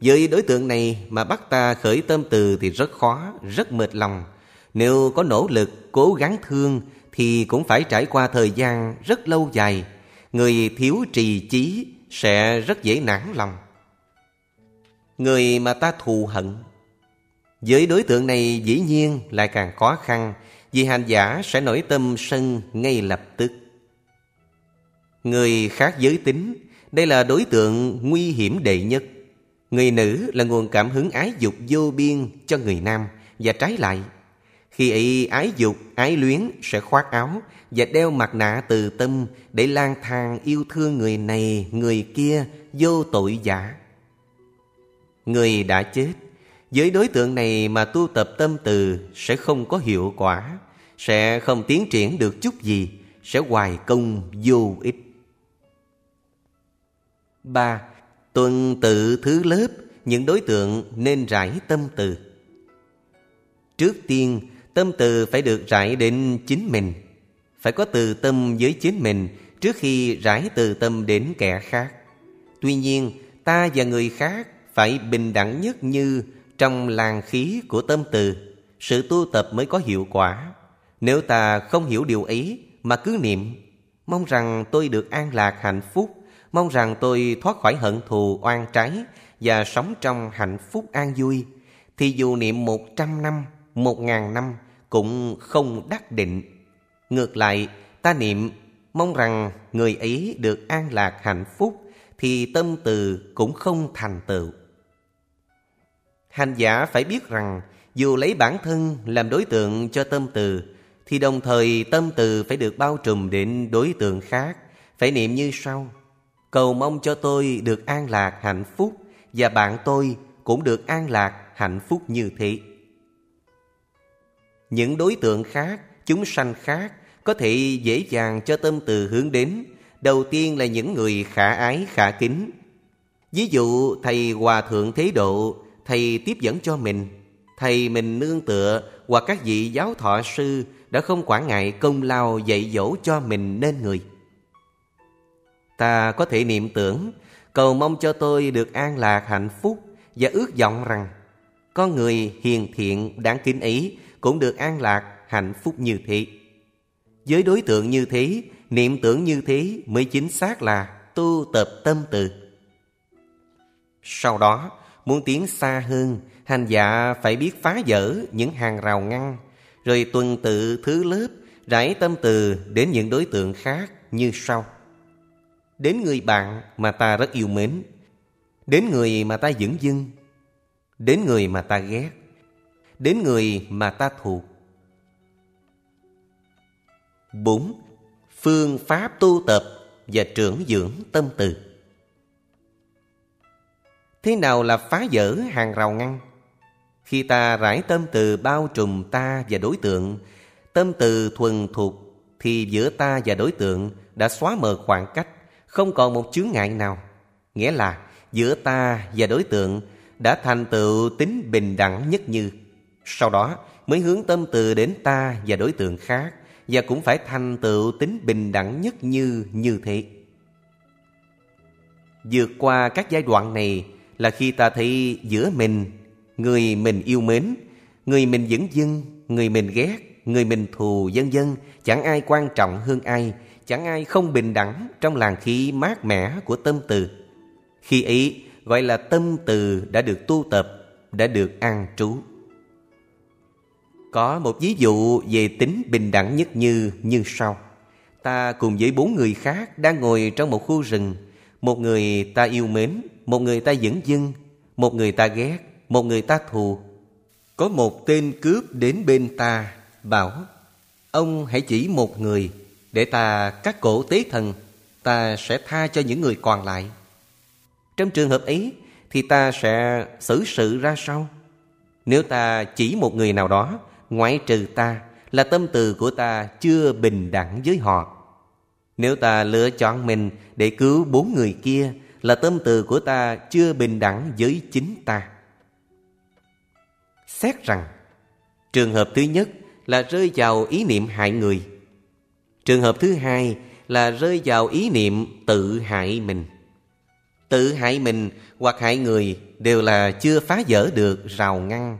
Với đối tượng này mà bắt ta khởi tâm từ thì rất khó, rất mệt lòng. Nếu có nỗ lực, cố gắng thương thì cũng phải trải qua thời gian rất lâu dài. Người thiếu trì chí sẽ rất dễ nản lòng. Người mà ta thù hận với đối tượng này dĩ nhiên lại càng khó khăn vì hành giả sẽ nổi tâm sân ngay lập tức. Người khác giới tính, đây là đối tượng nguy hiểm đệ nhất. Người nữ là nguồn cảm hứng ái dục vô biên cho người nam và trái lại. Khi ấy ái dục, ái luyến sẽ khoác áo và đeo mặt nạ từ tâm để lang thang yêu thương người này, người kia vô tội giả. Người đã chết, với đối tượng này mà tu tập tâm từ sẽ không có hiệu quả, sẽ không tiến triển được chút gì, sẽ hoài công vô ích. ba Tuần tự thứ lớp những đối tượng nên rải tâm từ. Trước tiên, tâm từ phải được rải đến chính mình phải có từ tâm với chính mình trước khi rải từ tâm đến kẻ khác. Tuy nhiên, ta và người khác phải bình đẳng nhất như trong làng khí của tâm từ, sự tu tập mới có hiệu quả. Nếu ta không hiểu điều ấy mà cứ niệm, mong rằng tôi được an lạc hạnh phúc, mong rằng tôi thoát khỏi hận thù oan trái và sống trong hạnh phúc an vui, thì dù niệm một trăm năm, một ngàn năm cũng không đắc định. Ngược lại, ta niệm mong rằng người ấy được an lạc hạnh phúc thì tâm từ cũng không thành tựu. Hành giả phải biết rằng dù lấy bản thân làm đối tượng cho tâm từ thì đồng thời tâm từ phải được bao trùm đến đối tượng khác, phải niệm như sau: Cầu mong cho tôi được an lạc hạnh phúc và bạn tôi cũng được an lạc hạnh phúc như thế. Những đối tượng khác chúng sanh khác có thể dễ dàng cho tâm từ hướng đến. Đầu tiên là những người khả ái, khả kính. Ví dụ thầy Hòa Thượng Thế Độ, thầy tiếp dẫn cho mình. Thầy mình nương tựa hoặc các vị giáo thọ sư đã không quản ngại công lao dạy dỗ cho mình nên người. Ta có thể niệm tưởng, cầu mong cho tôi được an lạc hạnh phúc và ước vọng rằng con người hiền thiện đáng kính ý cũng được an lạc hạnh phúc như thế. Với đối tượng như thế, niệm tưởng như thế mới chính xác là tu tập tâm từ. Sau đó, muốn tiến xa hơn, hành giả phải biết phá vỡ những hàng rào ngăn, rồi tuần tự thứ lớp, rải tâm từ đến những đối tượng khác như sau. Đến người bạn mà ta rất yêu mến, đến người mà ta dững dưng, đến người mà ta ghét, đến người mà ta thù. 4. Phương pháp tu tập và trưởng dưỡng tâm từ Thế nào là phá vỡ hàng rào ngăn? Khi ta rải tâm từ bao trùm ta và đối tượng, tâm từ thuần thục thì giữa ta và đối tượng đã xóa mờ khoảng cách, không còn một chướng ngại nào. Nghĩa là giữa ta và đối tượng đã thành tựu tính bình đẳng nhất như. Sau đó mới hướng tâm từ đến ta và đối tượng khác và cũng phải thành tựu tính bình đẳng nhất như như thế. Vượt qua các giai đoạn này là khi ta thấy giữa mình, người mình yêu mến, người mình dẫn dưng, người mình ghét, người mình thù dân dân, chẳng ai quan trọng hơn ai, chẳng ai không bình đẳng trong làn khí mát mẻ của tâm từ. Khi ấy gọi là tâm từ đã được tu tập, đã được an trú. Có một ví dụ về tính bình đẳng nhất như như sau. Ta cùng với bốn người khác đang ngồi trong một khu rừng. Một người ta yêu mến, một người ta dẫn dưng, một người ta ghét, một người ta thù. Có một tên cướp đến bên ta, bảo Ông hãy chỉ một người, để ta cắt cổ tế thần, ta sẽ tha cho những người còn lại. Trong trường hợp ấy, thì ta sẽ xử sự ra sao? Nếu ta chỉ một người nào đó, ngoại trừ ta, là tâm từ của ta chưa bình đẳng với họ. Nếu ta lựa chọn mình để cứu bốn người kia, là tâm từ của ta chưa bình đẳng với chính ta. Xét rằng, trường hợp thứ nhất là rơi vào ý niệm hại người. Trường hợp thứ hai là rơi vào ý niệm tự hại mình. Tự hại mình hoặc hại người đều là chưa phá vỡ được rào ngăn.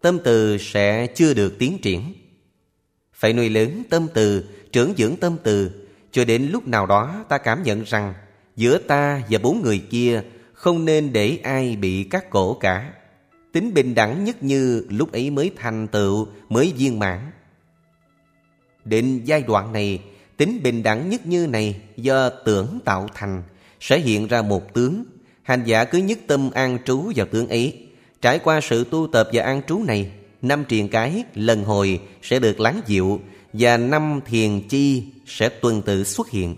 Tâm từ sẽ chưa được tiến triển. Phải nuôi lớn tâm từ, trưởng dưỡng tâm từ, cho đến lúc nào đó ta cảm nhận rằng giữa ta và bốn người kia không nên để ai bị cắt cổ cả. Tính bình đẳng nhất như lúc ấy mới thành tựu, mới viên mãn. Đến giai đoạn này, tính bình đẳng nhất như này do tưởng tạo thành, sẽ hiện ra một tướng. Hành giả cứ nhất tâm an trú vào tướng ấy. Trải qua sự tu tập và an trú này, năm triền cái lần hồi sẽ được lắng dịu và năm thiền chi sẽ tuần tự xuất hiện.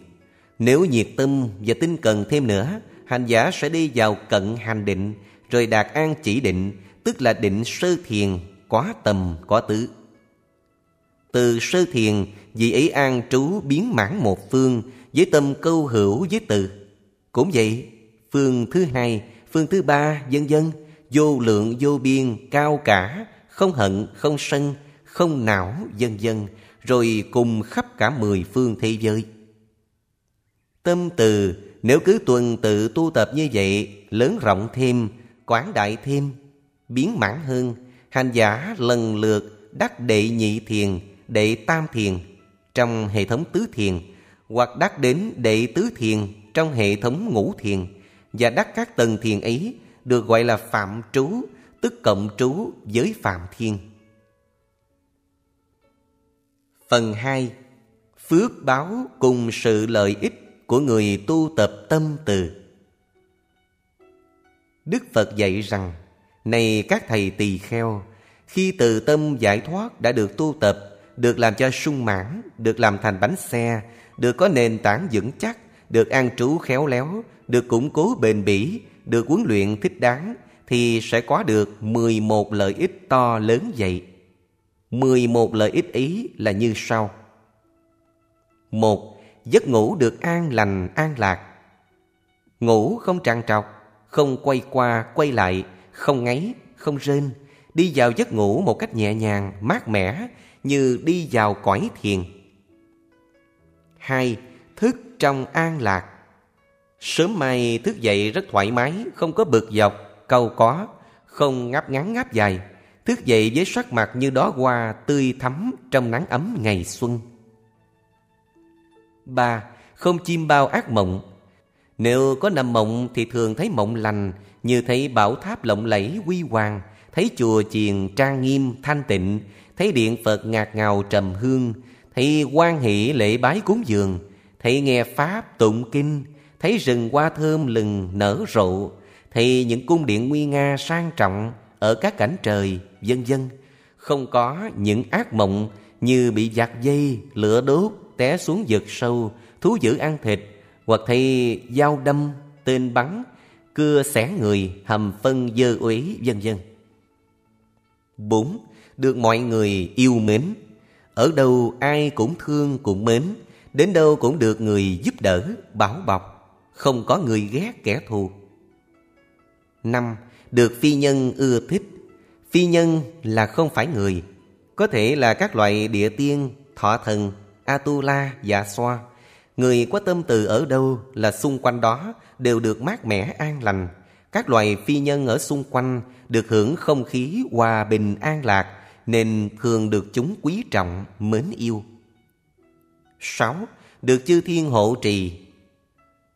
Nếu nhiệt tâm và tinh cần thêm nữa, hành giả sẽ đi vào cận hành định, rồi đạt an chỉ định, tức là định sơ thiền, quá tầm, quá tứ. Từ sơ thiền, vị ấy an trú biến mãn một phương, với tâm câu hữu với từ. Cũng vậy, phương thứ hai, phương thứ ba, vân vân vô lượng vô biên, cao cả, không hận, không sân, không não, vân vân rồi cùng khắp cả mười phương thế giới. Tâm từ nếu cứ tuần tự tu tập như vậy, lớn rộng thêm, quán đại thêm, biến mãn hơn, hành giả lần lượt đắc đệ nhị thiền, đệ tam thiền trong hệ thống tứ thiền, hoặc đắc đến đệ tứ thiền trong hệ thống ngũ thiền, và đắc các tầng thiền ấy được gọi là phạm trú, tức cộng trú với phạm thiên. Phần 2 Phước báo cùng sự lợi ích của người tu tập tâm từ Đức Phật dạy rằng, Này các thầy tỳ kheo, Khi từ tâm giải thoát đã được tu tập, Được làm cho sung mãn, Được làm thành bánh xe, Được có nền tảng vững chắc, Được an trú khéo léo, Được củng cố bền bỉ, Được huấn luyện thích đáng, Thì sẽ có được 11 lợi ích to lớn vậy 11 lợi ích ý là như sau. một Giấc ngủ được an lành, an lạc. Ngủ không trằn trọc, không quay qua, quay lại, không ngáy, không rên. Đi vào giấc ngủ một cách nhẹ nhàng, mát mẻ, như đi vào cõi thiền. hai Thức trong an lạc. Sớm mai thức dậy rất thoải mái, không có bực dọc, câu có, không ngáp ngắn ngáp dài. Thức dậy với sắc mặt như đó hoa tươi thắm trong nắng ấm ngày xuân ba Không chim bao ác mộng. Nếu có nằm mộng thì thường thấy mộng lành, như thấy bảo tháp lộng lẫy huy hoàng, thấy chùa chiền trang nghiêm thanh tịnh, thấy điện Phật ngạt ngào trầm hương, thấy quan hỷ lễ bái cúng dường, thấy nghe pháp tụng kinh, thấy rừng hoa thơm lừng nở rộ, thấy những cung điện nguy nga sang trọng ở các cảnh trời, vân vân, không có những ác mộng như bị giặc dây, lửa đốt, té xuống vực sâu, thú dữ ăn thịt, hoặc thấy dao đâm, tên bắn, cưa xẻ người, hầm phân dơ uế, vân vân. bốn Được mọi người yêu mến. Ở đâu ai cũng thương cũng mến, đến đâu cũng được người giúp đỡ, bảo bọc, không có người ghét kẻ thù. năm Được phi nhân ưa thích. Phi nhân là không phải người, có thể là các loại địa tiên, thọ thần, Atula, Dạ Xoa. Người có tâm từ ở đâu là xung quanh đó đều được mát mẻ an lành. Các loài phi nhân ở xung quanh được hưởng không khí hòa bình an lạc nên thường được chúng quý trọng, mến yêu. 6. Được chư thiên hộ trì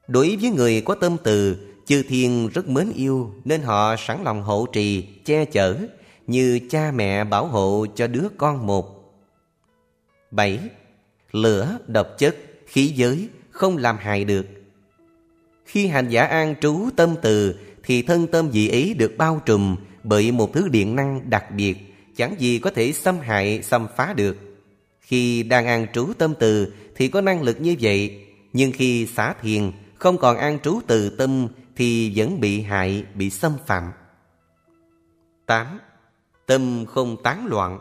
Đối với người có tâm từ, chư thiên rất mến yêu nên họ sẵn lòng hộ trì, che chở như cha mẹ bảo hộ cho đứa con một. 7. Lửa, độc chất, khí giới không làm hại được. Khi hành giả an trú tâm từ thì thân tâm dị ý được bao trùm bởi một thứ điện năng đặc biệt chẳng gì có thể xâm hại, xâm phá được. Khi đang an trú tâm từ thì có năng lực như vậy, nhưng khi xả thiền không còn an trú từ tâm thì vẫn bị hại, bị xâm phạm. 8. Tâm không tán loạn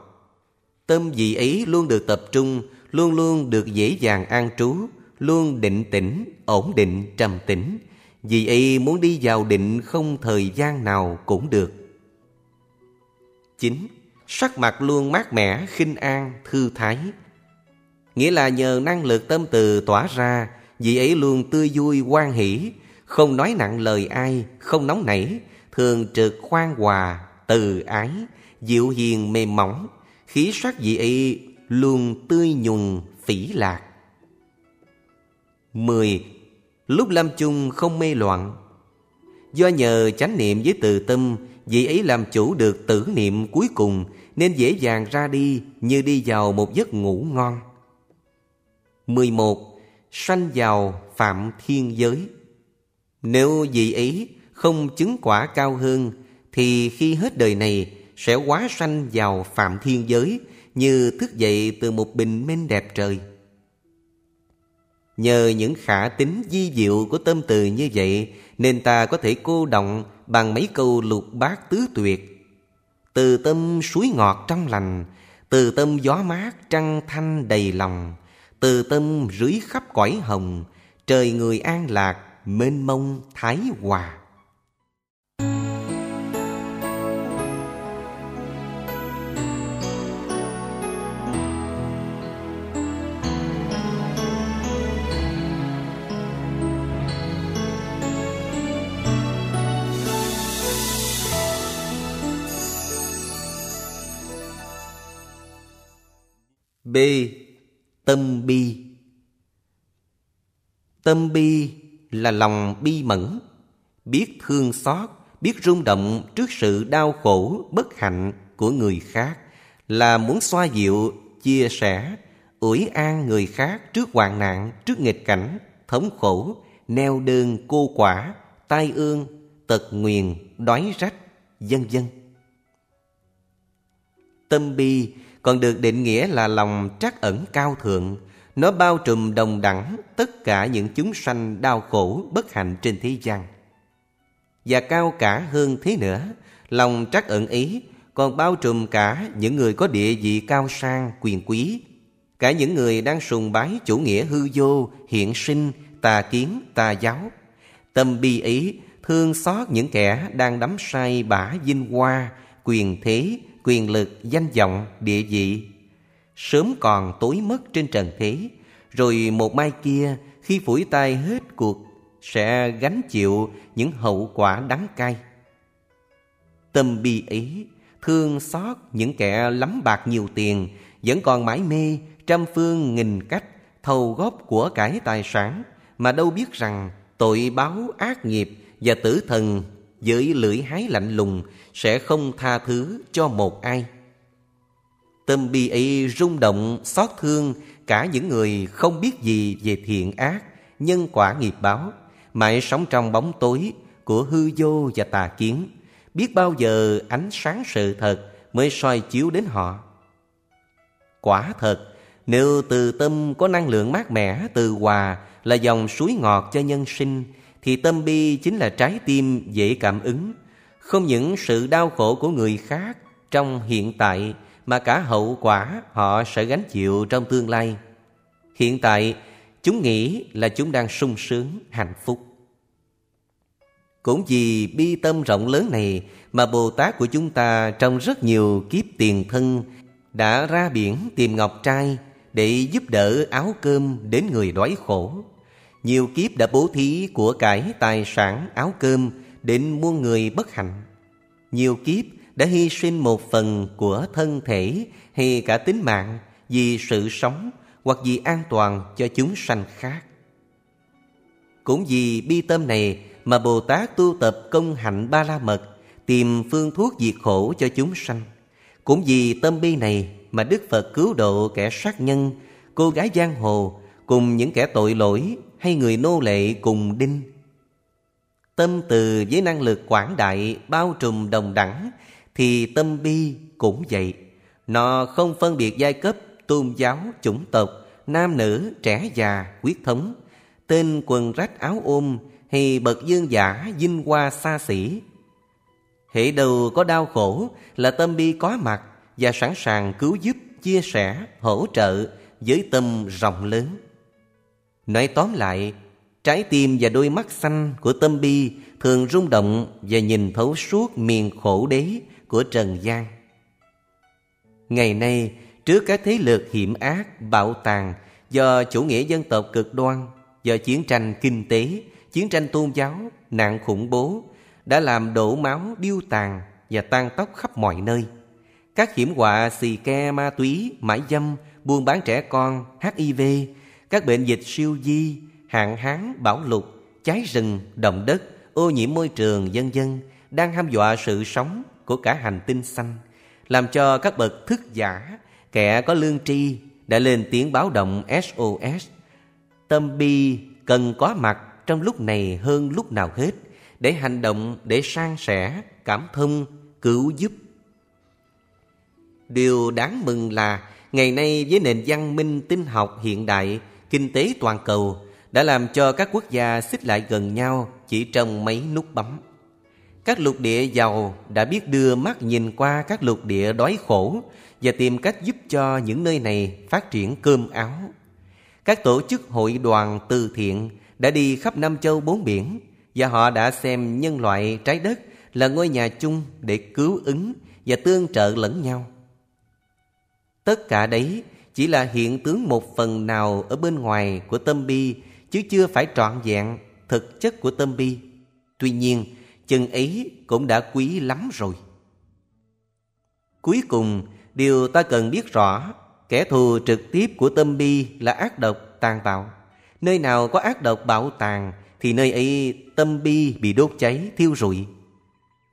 Tâm dị ý luôn được tập trung, luôn luôn được dễ dàng an trú, luôn định tĩnh, ổn định, trầm tĩnh. Vì y muốn đi vào định không thời gian nào cũng được. 9. Sắc mặt luôn mát mẻ, khinh an, thư thái. Nghĩa là nhờ năng lực tâm từ tỏa ra, vị ấy luôn tươi vui, hoan hỷ, không nói nặng lời ai, không nóng nảy, thường trực khoan hòa, từ ái, dịu hiền mềm mỏng, khí sắc vị ấy luôn tươi nhuần, phỉ lạc. 10. Lúc lâm chung không mê loạn Do nhờ chánh niệm với từ tâm Vị ấy làm chủ được tử niệm cuối cùng Nên dễ dàng ra đi Như đi vào một giấc ngủ ngon 11. Sanh vào phạm thiên giới Nếu vị ấy không chứng quả cao hơn Thì khi hết đời này Sẽ quá sanh vào phạm thiên giới như thức dậy từ một bình minh đẹp trời. Nhờ những khả tính di diệu của tâm từ như vậy, Nên ta có thể cô động bằng mấy câu lục bát tứ tuyệt. Từ tâm suối ngọt trong lành, Từ tâm gió mát trăng thanh đầy lòng, Từ tâm rưới khắp cõi hồng, Trời người an lạc, mênh mông, thái hòa. B. Tâm bi Tâm bi là lòng bi mẫn, biết thương xót, biết rung động trước sự đau khổ, bất hạnh của người khác, là muốn xoa dịu, chia sẻ, ủi an người khác trước hoạn nạn, trước nghịch cảnh, thống khổ, neo đơn cô quả, tai ương, tật nguyền, đói rách, vân vân. Tâm bi còn được định nghĩa là lòng trắc ẩn cao thượng. Nó bao trùm đồng đẳng tất cả những chúng sanh đau khổ, bất hạnh trên thế gian. Và cao cả hơn thế nữa, lòng trắc ẩn ý còn bao trùm cả những người có địa vị cao sang, quyền quý, cả những người đang sùng bái chủ nghĩa hư vô, hiện sinh, tà kiến, tà giáo. Tâm bi ý thương xót những kẻ đang đắm say bả vinh hoa, quyền thế, quyền lực, danh vọng, địa vị. Sớm còn tối mất trên trần thế, rồi một mai kia khi phủi tay hết cuộc sẽ gánh chịu những hậu quả đắng cay. Tâm bi ý, thương xót những kẻ lắm bạc nhiều tiền, vẫn còn mãi mê, trăm phương nghìn cách, thâu góp của cải tài sản, mà đâu biết rằng tội báo ác nghiệp và tử thần với lưỡi hái lạnh lùng sẽ không tha thứ cho một ai. Tâm bi ấy rung động, xót thương cả những người không biết gì về thiện ác, nhân quả nghiệp báo, mãi sống trong bóng tối của hư vô và tà kiến, biết bao giờ ánh sáng sự thật mới soi chiếu đến họ. Quả thật, nếu từ tâm có năng lượng mát mẻ từ hòa là dòng suối ngọt cho nhân sinh, thì tâm bi chính là trái tim dễ cảm ứng. Không những sự đau khổ của người khác trong hiện tại mà cả hậu quả họ sẽ gánh chịu trong tương lai. Hiện tại, chúng nghĩ là chúng đang sung sướng, hạnh phúc. Cũng vì bi tâm rộng lớn này mà Bồ Tát của chúng ta trong rất nhiều kiếp tiền thân đã ra biển tìm ngọc trai để giúp đỡ áo cơm đến người đói khổ. Nhiều kiếp đã bố thí của cải tài sản áo cơm đến muôn người bất hạnh. Nhiều kiếp đã hy sinh một phần của thân thể hay cả tính mạng vì sự sống hoặc vì an toàn cho chúng sanh khác. Cũng vì bi tâm này mà Bồ Tát tu tập công hạnh ba la mật, tìm phương thuốc diệt khổ cho chúng sanh. Cũng vì tâm bi này mà Đức Phật cứu độ kẻ sát nhân, cô gái giang hồ cùng những kẻ tội lỗi hay người nô lệ cùng đinh. Tâm từ với năng lực quảng đại bao trùm đồng đẳng thì tâm bi cũng vậy. Nó không phân biệt giai cấp, tôn giáo, chủng tộc, nam nữ, trẻ già, quyết thống, tên quần rách áo ôm hay bậc dương giả vinh hoa xa xỉ. Hệ đầu có đau khổ là tâm bi có mặt và sẵn sàng cứu giúp, chia sẻ, hỗ trợ với tâm rộng lớn. Nói tóm lại, trái tim và đôi mắt xanh của tâm bi thường rung động và nhìn thấu suốt miền khổ đế của Trần gian. Ngày nay, trước các thế lực hiểm ác, bạo tàn do chủ nghĩa dân tộc cực đoan, do chiến tranh kinh tế, chiến tranh tôn giáo, nạn khủng bố đã làm đổ máu điêu tàn và tan tóc khắp mọi nơi. Các hiểm họa xì ke ma túy, mãi dâm, buôn bán trẻ con, HIV, các bệnh dịch siêu di, hạn hán, bão lụt, cháy rừng, động đất, ô nhiễm môi trường, vân dân đang hăm dọa sự sống của cả hành tinh xanh, làm cho các bậc thức giả, kẻ có lương tri đã lên tiếng báo động SOS. Tâm bi cần có mặt trong lúc này hơn lúc nào hết để hành động, để san sẻ, cảm thông, cứu giúp. Điều đáng mừng là ngày nay với nền văn minh tinh học hiện đại, kinh tế toàn cầu đã làm cho các quốc gia xích lại gần nhau chỉ trong mấy nút bấm. Các lục địa giàu đã biết đưa mắt nhìn qua các lục địa đói khổ và tìm cách giúp cho những nơi này phát triển cơm áo. Các tổ chức hội đoàn từ thiện đã đi khắp năm châu bốn biển và họ đã xem nhân loại trái đất là ngôi nhà chung để cứu ứng và tương trợ lẫn nhau. Tất cả đấy chỉ là hiện tướng một phần nào ở bên ngoài của tâm bi chứ chưa phải trọn vẹn thực chất của tâm bi. Tuy nhiên, chừng ấy cũng đã quý lắm rồi. Cuối cùng, điều ta cần biết rõ, kẻ thù trực tiếp của tâm bi là ác độc, tàn bạo. Nơi nào có ác độc bạo tàn thì nơi ấy tâm bi bị đốt cháy, thiêu rụi.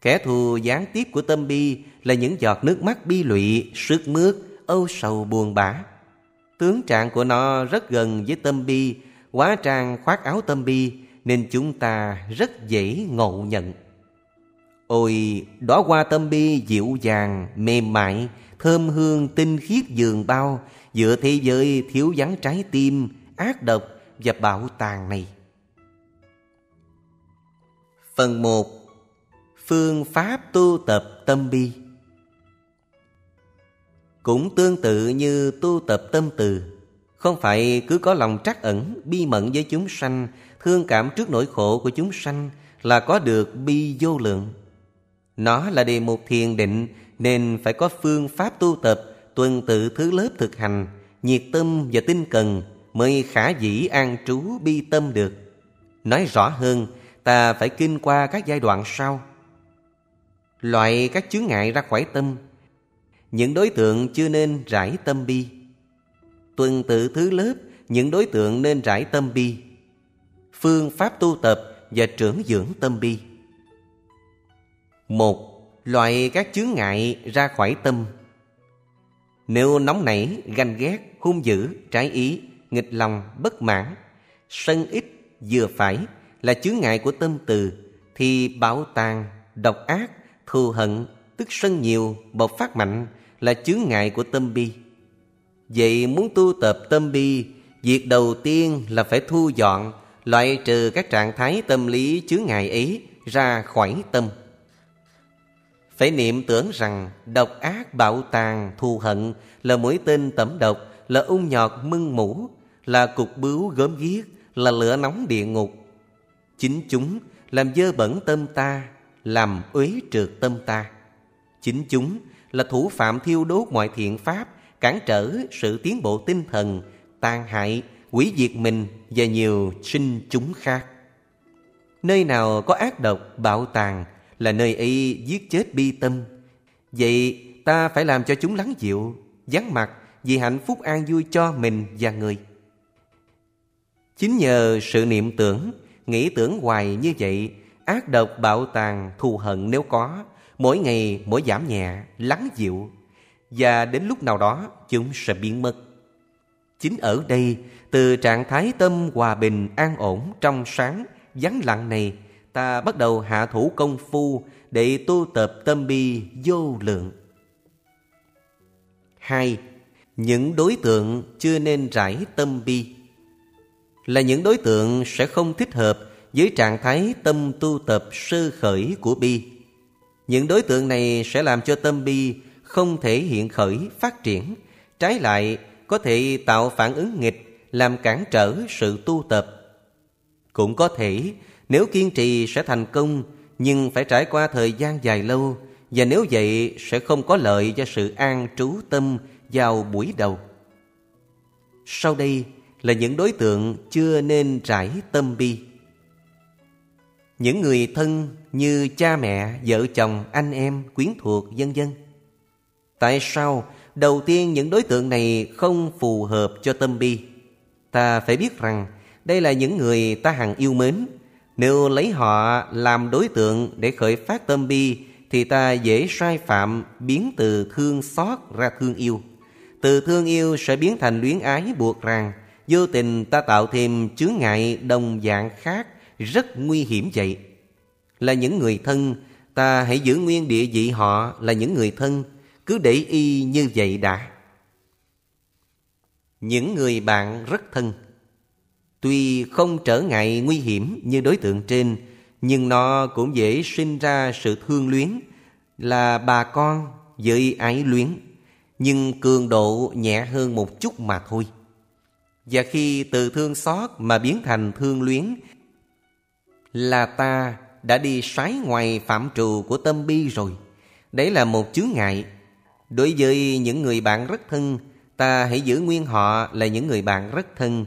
Kẻ thù gián tiếp của tâm bi là những giọt nước mắt bi lụy, sướt mướt, âu sầu buồn bã. Tướng trạng của nó rất gần với tâm bi, quá trang khoác áo tâm bi nên chúng ta rất dễ ngộ nhận. Ôi, đóa hoa tâm bi dịu dàng, mềm mại, thơm hương tinh khiết dường bao, giữa thế giới thiếu vắng trái tim, ác độc và bảo tàng này. Phần 1 Phương pháp tu tập tâm bi cũng tương tự như tu tập tâm từ. Không phải cứ có lòng trắc ẩn, Bi mẫn với chúng sanh, Thương cảm trước nỗi khổ của chúng sanh Là có được bi vô lượng. Nó là đề mục thiền định Nên phải có phương pháp tu tập, Tuần tự thứ lớp thực hành, Nhiệt tâm và tinh cần Mới khả dĩ an trú bi tâm được. Nói rõ hơn, Ta phải kinh qua các giai đoạn sau. Loại các chướng ngại ra khỏi tâm những đối tượng chưa nên rải tâm bi. Tuần tự thứ lớp Những đối tượng nên rải tâm bi. Phương pháp tu tập và trưởng dưỡng tâm bi. Một Loại các chướng ngại ra khỏi tâm. Nếu nóng nảy, ganh ghét, hung dữ, trái ý, nghịch lòng, bất mãn Sân ít, vừa phải là chướng ngại của tâm từ Thì bảo tàng, độc ác, thù hận, tức sân nhiều, bộc phát mạnh là chướng ngại của tâm bi. Vậy muốn tu tập tâm bi, việc đầu tiên là phải thu dọn, loại trừ các trạng thái tâm lý chướng ngại ấy ra khỏi tâm. Phải niệm tưởng rằng độc ác bạo tàn thù hận là mũi tên tẩm độc, là ung nhọt mưng mũ, là cục bướu gớm ghiếc, là lửa nóng địa ngục. Chính chúng làm dơ bẩn tâm ta, làm uế trượt tâm ta. Chính chúng là thủ phạm thiêu đốt mọi thiện pháp, cản trở sự tiến bộ tinh thần, tàn hại, quỷ diệt mình và nhiều sinh chúng khác. Nơi nào có ác độc, bạo tàn là nơi ấy giết chết bi tâm. Vậy ta phải làm cho chúng lắng dịu, vắng mặt vì hạnh phúc an vui cho mình và người. Chính nhờ sự niệm tưởng, nghĩ tưởng hoài như vậy Ác độc bạo tàn thù hận nếu có Mỗi ngày, mỗi giảm nhẹ, lắng dịu, Và đến lúc nào đó, chúng sẽ biến mất. Chính ở đây, Từ trạng thái tâm hòa bình, an ổn trong sáng, vắng lặng này, Ta bắt đầu hạ thủ công phu Để tu tập tâm bi vô lượng. Hai, Những đối tượng chưa nên rải tâm bi. Là những đối tượng sẽ không thích hợp với trạng thái tâm tu tập sơ khởi của bi. Những đối tượng này sẽ làm cho tâm bi không thể hiện khởi phát triển, trái lại có thể tạo phản ứng nghịch làm cản trở sự tu tập. Cũng có thể nếu kiên trì sẽ thành công nhưng phải trải qua thời gian dài lâu và nếu vậy sẽ không có lợi cho sự an trú tâm vào buổi đầu. Sau đây là những đối tượng chưa nên trải tâm bi. Những người thân như cha mẹ, vợ chồng, anh em, quyến thuộc, vân vân. Tại sao đầu tiên những đối tượng này không phù hợp cho tâm bi? Ta phải biết rằng đây là những người ta hằng yêu mến. Nếu lấy họ làm đối tượng để khởi phát tâm bi thì ta dễ sai phạm biến từ thương xót ra thương yêu. Từ thương yêu sẽ biến thành luyến ái buộc ràng. Vô tình ta tạo thêm chướng ngại đồng dạng khác rất nguy hiểm vậy. Là những người thân, ta hãy giữ nguyên địa vị họ là những người thân, cứ để y như vậy đã. Những người bạn rất thân, tuy không trở ngại nguy hiểm như đối tượng trên, nhưng nó cũng dễ sinh ra sự thương luyến, là bà con với ái luyến, nhưng cường độ nhẹ hơn một chút mà thôi. Và khi từ thương xót mà biến thành thương luyến là ta đã đi sái ngoài phạm trù của tâm bi rồi. Đấy là một chướng ngại. Đối với những người bạn rất thân, ta hãy giữ nguyên họ là những người bạn rất thân,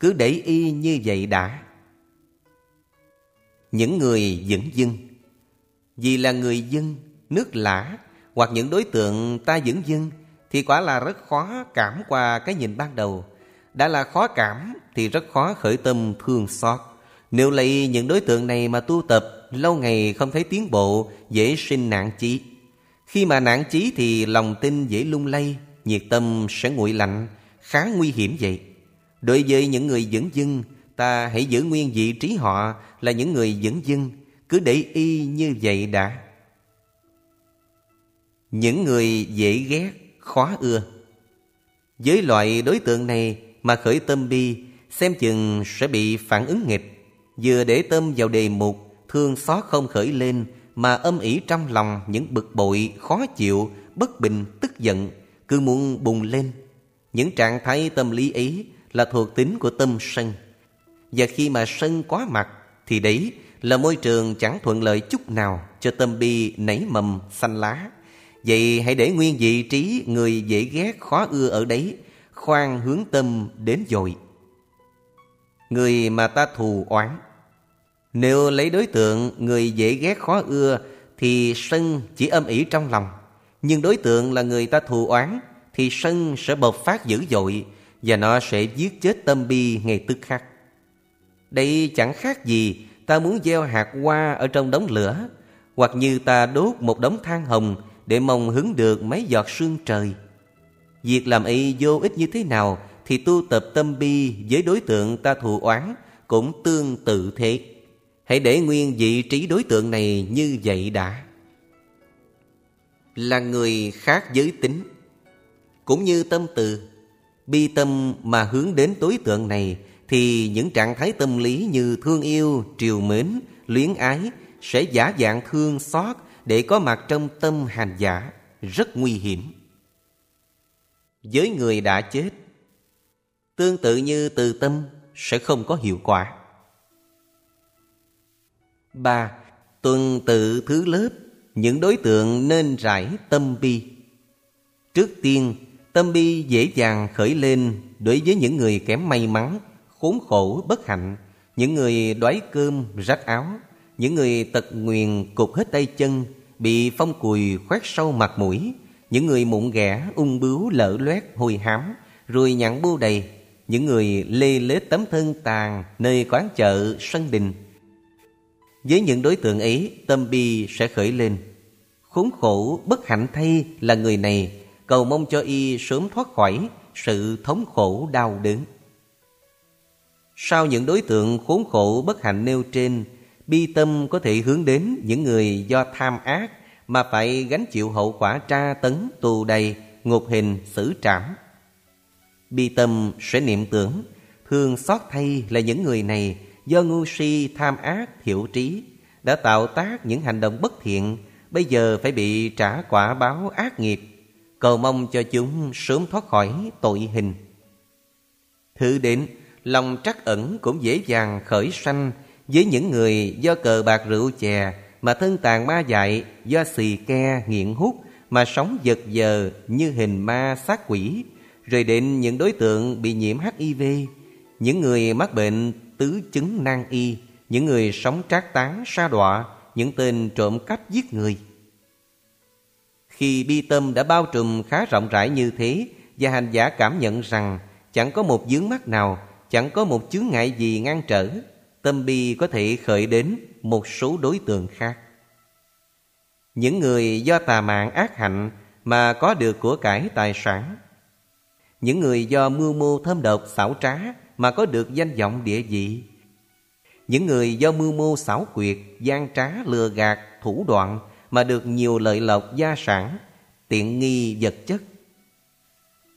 cứ để y như vậy đã. Những người dẫn dưng vâng. Vì là người dân, nước lã hoặc những đối tượng ta dẫn dưng vâng, thì quả là rất khó cảm qua cái nhìn ban đầu. Đã là khó cảm thì rất khó khởi tâm thương xót. Nếu lấy những đối tượng này mà tu tập, lâu ngày không thấy tiến bộ, dễ sinh nạn chí. Khi mà nạn chí thì lòng tin dễ lung lay, nhiệt tâm sẽ nguội lạnh, khá nguy hiểm vậy. Đối với những người dẫn dưng, ta hãy giữ nguyên vị trí họ là những người dẫn dưng, cứ để y như vậy đã. Những người dễ ghét, khó ưa. Với loại đối tượng này mà khởi tâm bi, xem chừng sẽ bị phản ứng nghịch. Vừa để tâm vào đề mục Thương xót không khởi lên Mà âm ỉ trong lòng những bực bội Khó chịu, bất bình, tức giận cứ muốn bùng lên. Những trạng thái tâm lý ấy là thuộc tính của tâm sân. Và khi mà sân quá mặt thì đấy là môi trường chẳng thuận lợi chút nào cho tâm bi nảy mầm xanh lá. Vậy hãy để nguyên vị trí người dễ ghét khó ưa ở đấy, khoan hướng tâm đến dội. Người mà ta thù oán Nếu lấy đối tượng, người dễ ghét khó ưa, thì sân chỉ âm ỉ trong lòng. Nhưng đối tượng là người ta thù oán, thì sân sẽ bộc phát dữ dội, và nó sẽ giết chết tâm bi ngay tức khắc. Đây chẳng khác gì ta muốn gieo hạt hoa ở trong đống lửa, hoặc như ta đốt một đống than hồng để mong hứng được mấy giọt sương trời. Việc làm y vô ích như thế nào thì tu tập tâm bi với đối tượng ta thù oán cũng tương tự thế. Hãy để nguyên vị trí đối tượng này như vậy đã. Là người khác giới tính Cũng như tâm từ Bi tâm mà hướng đến đối tượng này Thì những trạng thái tâm lý như thương yêu, triều mến, luyến ái Sẽ giả dạng thương xót để có mặt trong tâm hành giả Rất nguy hiểm Với người đã chết Tương tự như từ tâm sẽ không có hiệu quả. Ba, Tuần tự thứ lớp, Những đối tượng nên rải tâm bi. Trước tiên, Tâm bi dễ dàng khởi lên Đối với những người kém may mắn, Khốn khổ, bất hạnh, Những người đói cơm, rách áo, Những người tật nguyền, cục hết tay chân, Bị phong cùi, khoét sâu mặt mũi, Những người mụn ghẻ, ung bướu, lở loét, hôi hám Rồi nhặn bưu đầy. Những người lê lết tấm thân tàn Nơi quán chợ sân đình với những đối tượng ấy, tâm bi sẽ khởi lên. Khốn khổ, bất hạnh thay là người này, cầu mong cho y sớm thoát khỏi sự thống khổ đau đớn. Sau những đối tượng khốn khổ bất hạnh nêu trên, bi tâm có thể hướng đến những người do tham ác mà phải gánh chịu hậu quả tra tấn, tù đầy, ngục hình, xử trảm. Bi tâm sẽ niệm tưởng, thương xót thay là những người này do ngu si tham ác thiểu trí đã tạo tác những hành động bất thiện bây giờ phải bị trả quả báo ác nghiệp. Cầu mong cho chúng sớm thoát khỏi tội hình. Thứ đến lòng trắc ẩn cũng dễ dàng khởi sanh với những người do cờ bạc rượu chè mà thân tàn ma dại do xì ke nghiện hút mà sống giật giờ như hình ma sát quỷ rồi đến những đối tượng bị nhiễm HIV những người mắc bệnh tứ chứng nan y, những người sống trác tán, sa đọa, những tên trộm cắp giết người. Khi bi tâm đã bao trùm khá rộng rãi như thế và hành giả cảm nhận rằng chẳng có một dướng mắt nào, chẳng có một chướng ngại gì ngăn trở, tâm bi có thể khởi đến một số đối tượng khác. Những người do tà mạng ác hạnh mà có được của cải tài sản. Những người do mưu mô thâm độc xảo trá mà có được danh vọng địa vị. Những người do mưu mô xảo quyệt, gian trá, lừa gạt, thủ đoạn mà được nhiều lợi lộc gia sản, tiện nghi vật chất.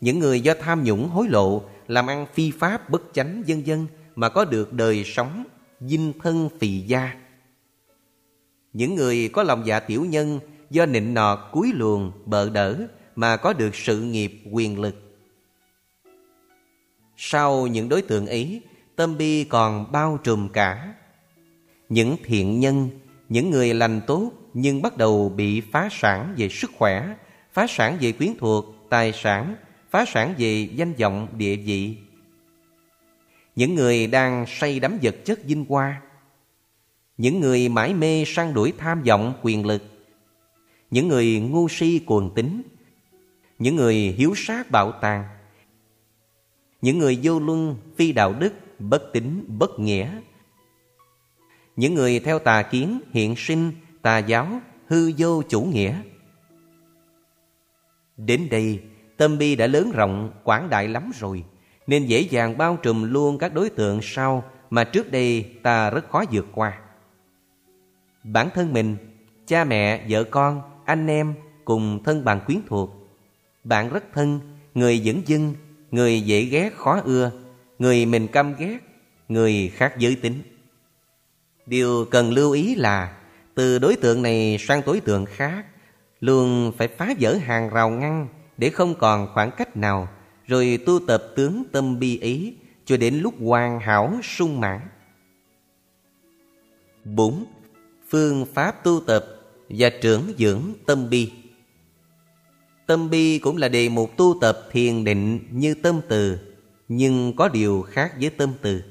Những người do tham nhũng hối lộ, làm ăn phi pháp bất chánh dân dân mà có được đời sống dinh thân phì gia. Những người có lòng dạ tiểu nhân do nịnh nọt cúi luồng bợ đỡ mà có được sự nghiệp quyền lực sau những đối tượng ấy, tâm bi còn bao trùm cả. Những thiện nhân, những người lành tốt nhưng bắt đầu bị phá sản về sức khỏe, phá sản về quyến thuộc, tài sản, phá sản về danh vọng, địa vị. Những người đang say đắm vật chất vinh hoa, những người mãi mê săn đuổi tham vọng quyền lực, những người ngu si cuồng tín, những người hiếu sát bạo tàn, những người vô luân, phi đạo đức, bất tín, bất nghĩa. Những người theo tà kiến, hiện sinh, tà giáo, hư vô chủ nghĩa. Đến đây, tâm bi đã lớn rộng, quảng đại lắm rồi, nên dễ dàng bao trùm luôn các đối tượng sau mà trước đây ta rất khó vượt qua. Bản thân mình, cha mẹ, vợ con, anh em cùng thân bằng quyến thuộc. Bạn rất thân, người dẫn dưng, người dễ ghét khó ưa, người mình căm ghét, người khác giới tính. Điều cần lưu ý là từ đối tượng này sang đối tượng khác luôn phải phá vỡ hàng rào ngăn để không còn khoảng cách nào, rồi tu tập tướng tâm bi ý cho đến lúc hoàn hảo sung mãn. 4. Phương pháp tu tập và trưởng dưỡng tâm bi Tâm bi cũng là đề mục tu tập thiền định như tâm từ, nhưng có điều khác với tâm từ.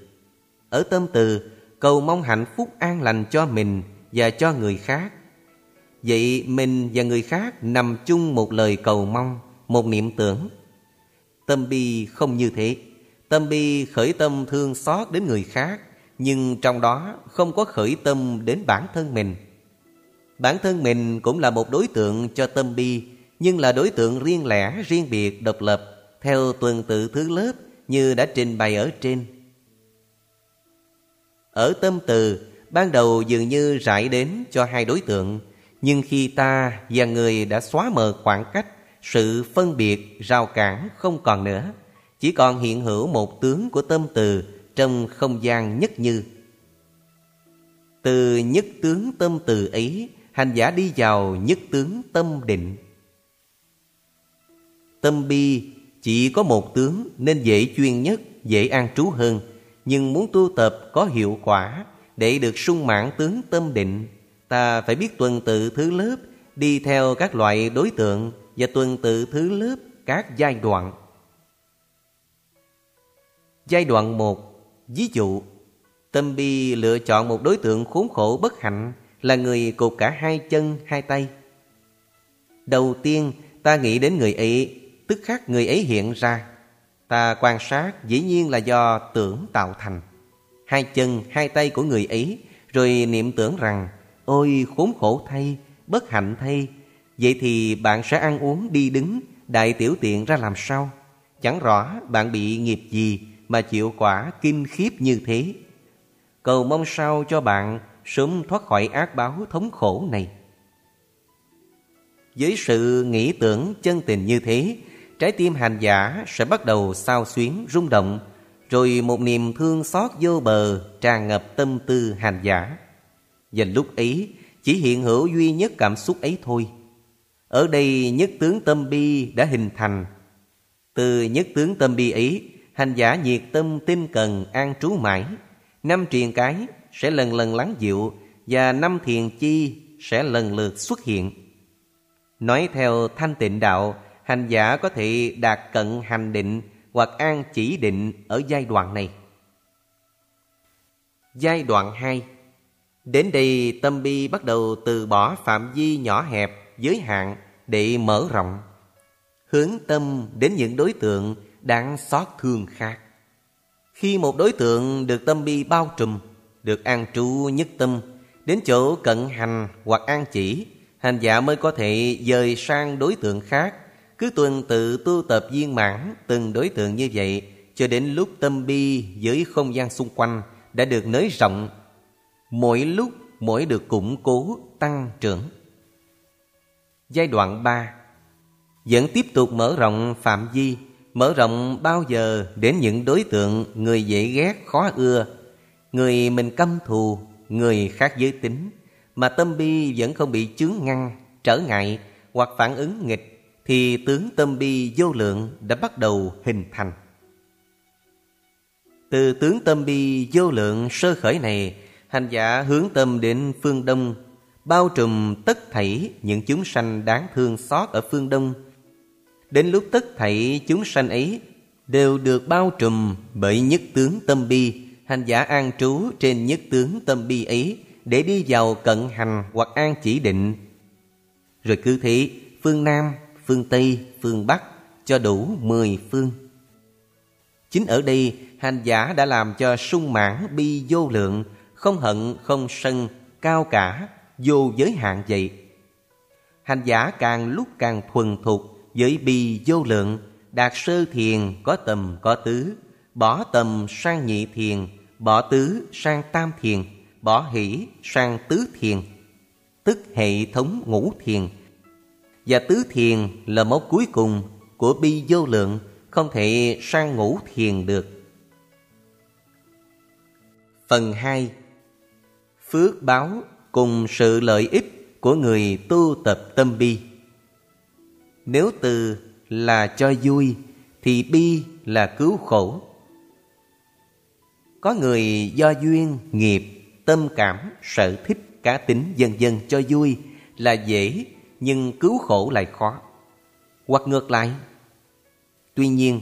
Ở tâm từ, cầu mong hạnh phúc an lành cho mình và cho người khác. Vậy mình và người khác nằm chung một lời cầu mong, một niệm tưởng. Tâm bi không như thế. Tâm bi khởi tâm thương xót đến người khác, nhưng trong đó không có khởi tâm đến bản thân mình. Bản thân mình cũng là một đối tượng cho tâm bi, nhưng là đối tượng riêng lẻ, riêng biệt, độc lập, theo tuần tự thứ lớp như đã trình bày ở trên. Ở tâm từ, ban đầu dường như rải đến cho hai đối tượng, nhưng khi ta và người đã xóa mờ khoảng cách, sự phân biệt, rào cản không còn nữa, chỉ còn hiện hữu một tướng của tâm từ trong không gian nhất như. Từ nhất tướng tâm từ ấy, hành giả đi vào nhất tướng tâm định. Tâm bi chỉ có một tướng nên dễ chuyên nhất, dễ an trú hơn, nhưng muốn tu tập có hiệu quả để được sung mãn tướng tâm định, ta phải biết tuần tự thứ lớp, đi theo các loại đối tượng và tuần tự thứ lớp các giai đoạn. Giai đoạn 1 Ví dụ Tâm bi lựa chọn một đối tượng khốn khổ bất hạnh Là người cột cả hai chân hai tay Đầu tiên ta nghĩ đến người ấy Tức khắc người ấy hiện ra. Ta quan sát, dĩ nhiên là do tưởng tạo thành. Hai chân, hai tay của người ấy, Rồi niệm tưởng rằng, Ôi, khốn khổ thay, Bất hạnh thay. Vậy thì bạn sẽ ăn uống, đi đứng, Đại tiểu tiện ra làm sao? Chẳng rõ bạn bị nghiệp gì Mà chịu quả kinh khiếp như thế. Cầu mong sao cho bạn Sớm thoát khỏi ác báo thống khổ này. Với sự nghĩ tưởng chân tình như thế Trái tim hành giả sẽ bắt đầu sao xuyến rung động Rồi một niềm thương xót vô bờ tràn ngập tâm tư hành giả Và lúc ấy chỉ hiện hữu duy nhất cảm xúc ấy thôi ở đây nhất tướng tâm bi đã hình thành. Từ nhất tướng tâm bi ấy, hành giả nhiệt tâm tinh cần an trú mãi. Năm triền cái sẽ lần lần lắng dịu và năm thiền chi sẽ lần lượt xuất hiện. Nói theo thanh tịnh đạo, hành giả có thể đạt cận hành định hoặc an chỉ định ở giai đoạn này. Giai đoạn 2 Đến đây tâm bi bắt đầu từ bỏ phạm vi nhỏ hẹp, giới hạn để mở rộng, hướng tâm đến những đối tượng đáng xót thương khác. Khi một đối tượng được tâm bi bao trùm, được an trú nhất tâm, đến chỗ cận hành hoặc an chỉ, hành giả mới có thể dời sang đối tượng khác, cứ tuần tự tu tập viên mãn từng đối tượng như vậy, cho đến lúc tâm bi với không gian xung quanh đã được nới rộng, mỗi lúc mỗi được củng cố, tăng trưởng. Giai đoạn 3 Vẫn tiếp tục mở rộng phạm vi Mở rộng bao giờ đến những đối tượng người dễ ghét khó ưa Người mình căm thù, người khác giới tính Mà tâm bi vẫn không bị chướng ngăn, trở ngại hoặc phản ứng nghịch thì tướng tâm bi vô lượng đã bắt đầu hình thành Từ tướng tâm bi vô lượng sơ khởi này Hành giả hướng tâm đến phương đông bao trùm tất thảy những chúng sanh đáng thương xót ở phương Đông. Đến lúc tất thảy chúng sanh ấy đều được bao trùm bởi nhất tướng tâm bi, hành giả an trú trên nhất tướng tâm bi ấy để đi vào cận hành hoặc an chỉ định. Rồi cứ thế, phương Nam, phương Tây, phương Bắc cho đủ mười phương. Chính ở đây, hành giả đã làm cho sung mãn bi vô lượng, không hận, không sân, cao cả, vô giới hạn vậy. Hành giả càng lúc càng thuần thục với bi vô lượng, đạt sơ thiền có tầm có tứ, bỏ tầm sang nhị thiền, bỏ tứ sang tam thiền, bỏ hỷ sang tứ thiền, tức hệ thống ngũ thiền. Và tứ thiền là mốc cuối cùng của bi vô lượng, không thể sang ngũ thiền được. Phần 2 Phước báo cùng sự lợi ích của người tu tập tâm bi. Nếu từ là cho vui thì bi là cứu khổ. Có người do duyên, nghiệp, tâm cảm, sở thích, cá tính dần dần cho vui là dễ nhưng cứu khổ lại khó. Hoặc ngược lại. Tuy nhiên,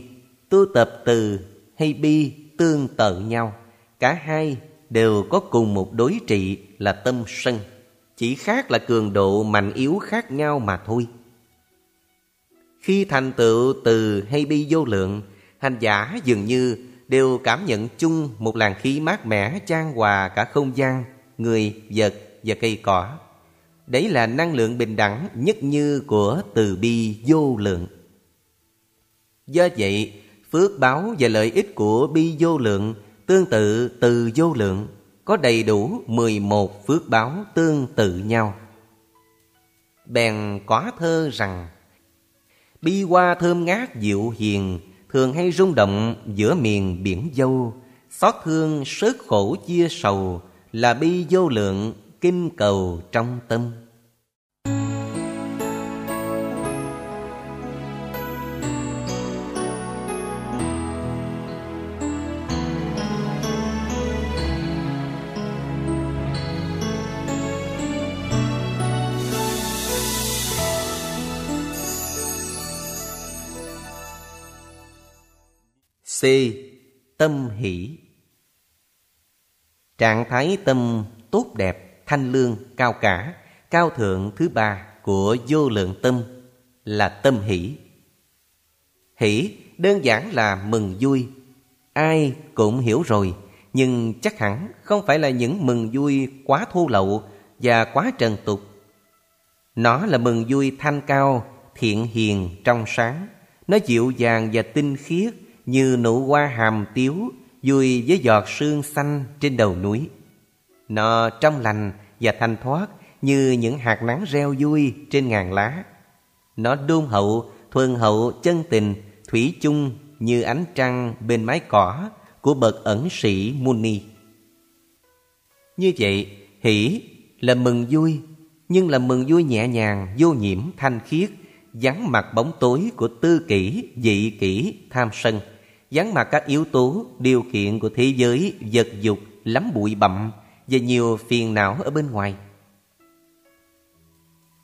tu tập từ hay bi tương tự nhau. Cả hai đều có cùng một đối trị là tâm sân. Chỉ khác là cường độ mạnh yếu khác nhau mà thôi. Khi thành tựu từ hay bi vô lượng, hành giả dường như đều cảm nhận chung một làn khí mát mẻ chan hòa cả không gian, người, vật và cây cỏ. Đấy là năng lượng bình đẳng nhất như của từ bi vô lượng. Do vậy, phước báo và lợi ích của bi vô lượng tương tự từ vô lượng có đầy đủ 11 phước báo tương tự nhau. Bèn có thơ rằng Bi hoa thơm ngát dịu hiền Thường hay rung động giữa miền biển dâu Xót thương sớt khổ chia sầu Là bi vô lượng kinh cầu trong tâm C. Tâm hỷ Trạng thái tâm tốt đẹp, thanh lương, cao cả, cao thượng thứ ba của vô lượng tâm là tâm hỷ. Hỷ đơn giản là mừng vui. Ai cũng hiểu rồi, nhưng chắc hẳn không phải là những mừng vui quá thô lậu và quá trần tục. Nó là mừng vui thanh cao, thiện hiền, trong sáng. Nó dịu dàng và tinh khiết như nụ hoa hàm tiếu vui với giọt sương xanh trên đầu núi. Nó trong lành và thanh thoát như những hạt nắng reo vui trên ngàn lá. Nó đôn hậu, thuần hậu, chân tình, thủy chung như ánh trăng bên mái cỏ của bậc ẩn sĩ Muni. Như vậy, hỷ là mừng vui, nhưng là mừng vui nhẹ nhàng, vô nhiễm, thanh khiết, vắng mặt bóng tối của tư kỷ, dị kỷ, tham sân dán mặt các yếu tố, điều kiện của thế giới, vật dục, lắm bụi bặm và nhiều phiền não ở bên ngoài.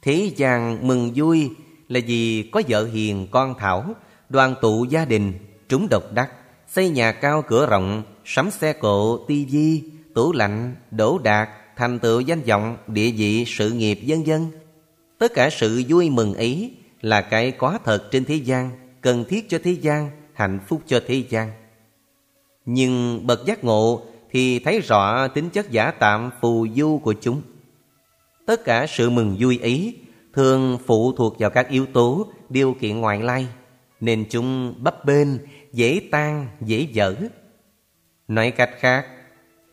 Thế gian mừng vui là vì có vợ hiền con thảo, đoàn tụ gia đình, trúng độc đắc, xây nhà cao cửa rộng, sắm xe cộ, tivi, tủ lạnh, đổ đạt, thành tựu danh vọng, địa vị, sự nghiệp vân vân. Tất cả sự vui mừng ấy là cái có thật trên thế gian, cần thiết cho thế gian hạnh phúc cho thế gian. Nhưng bậc giác ngộ thì thấy rõ tính chất giả tạm phù du của chúng. Tất cả sự mừng vui ấy thường phụ thuộc vào các yếu tố, điều kiện ngoại lai, nên chúng bấp bênh, dễ tan, dễ dở. Nói cách khác,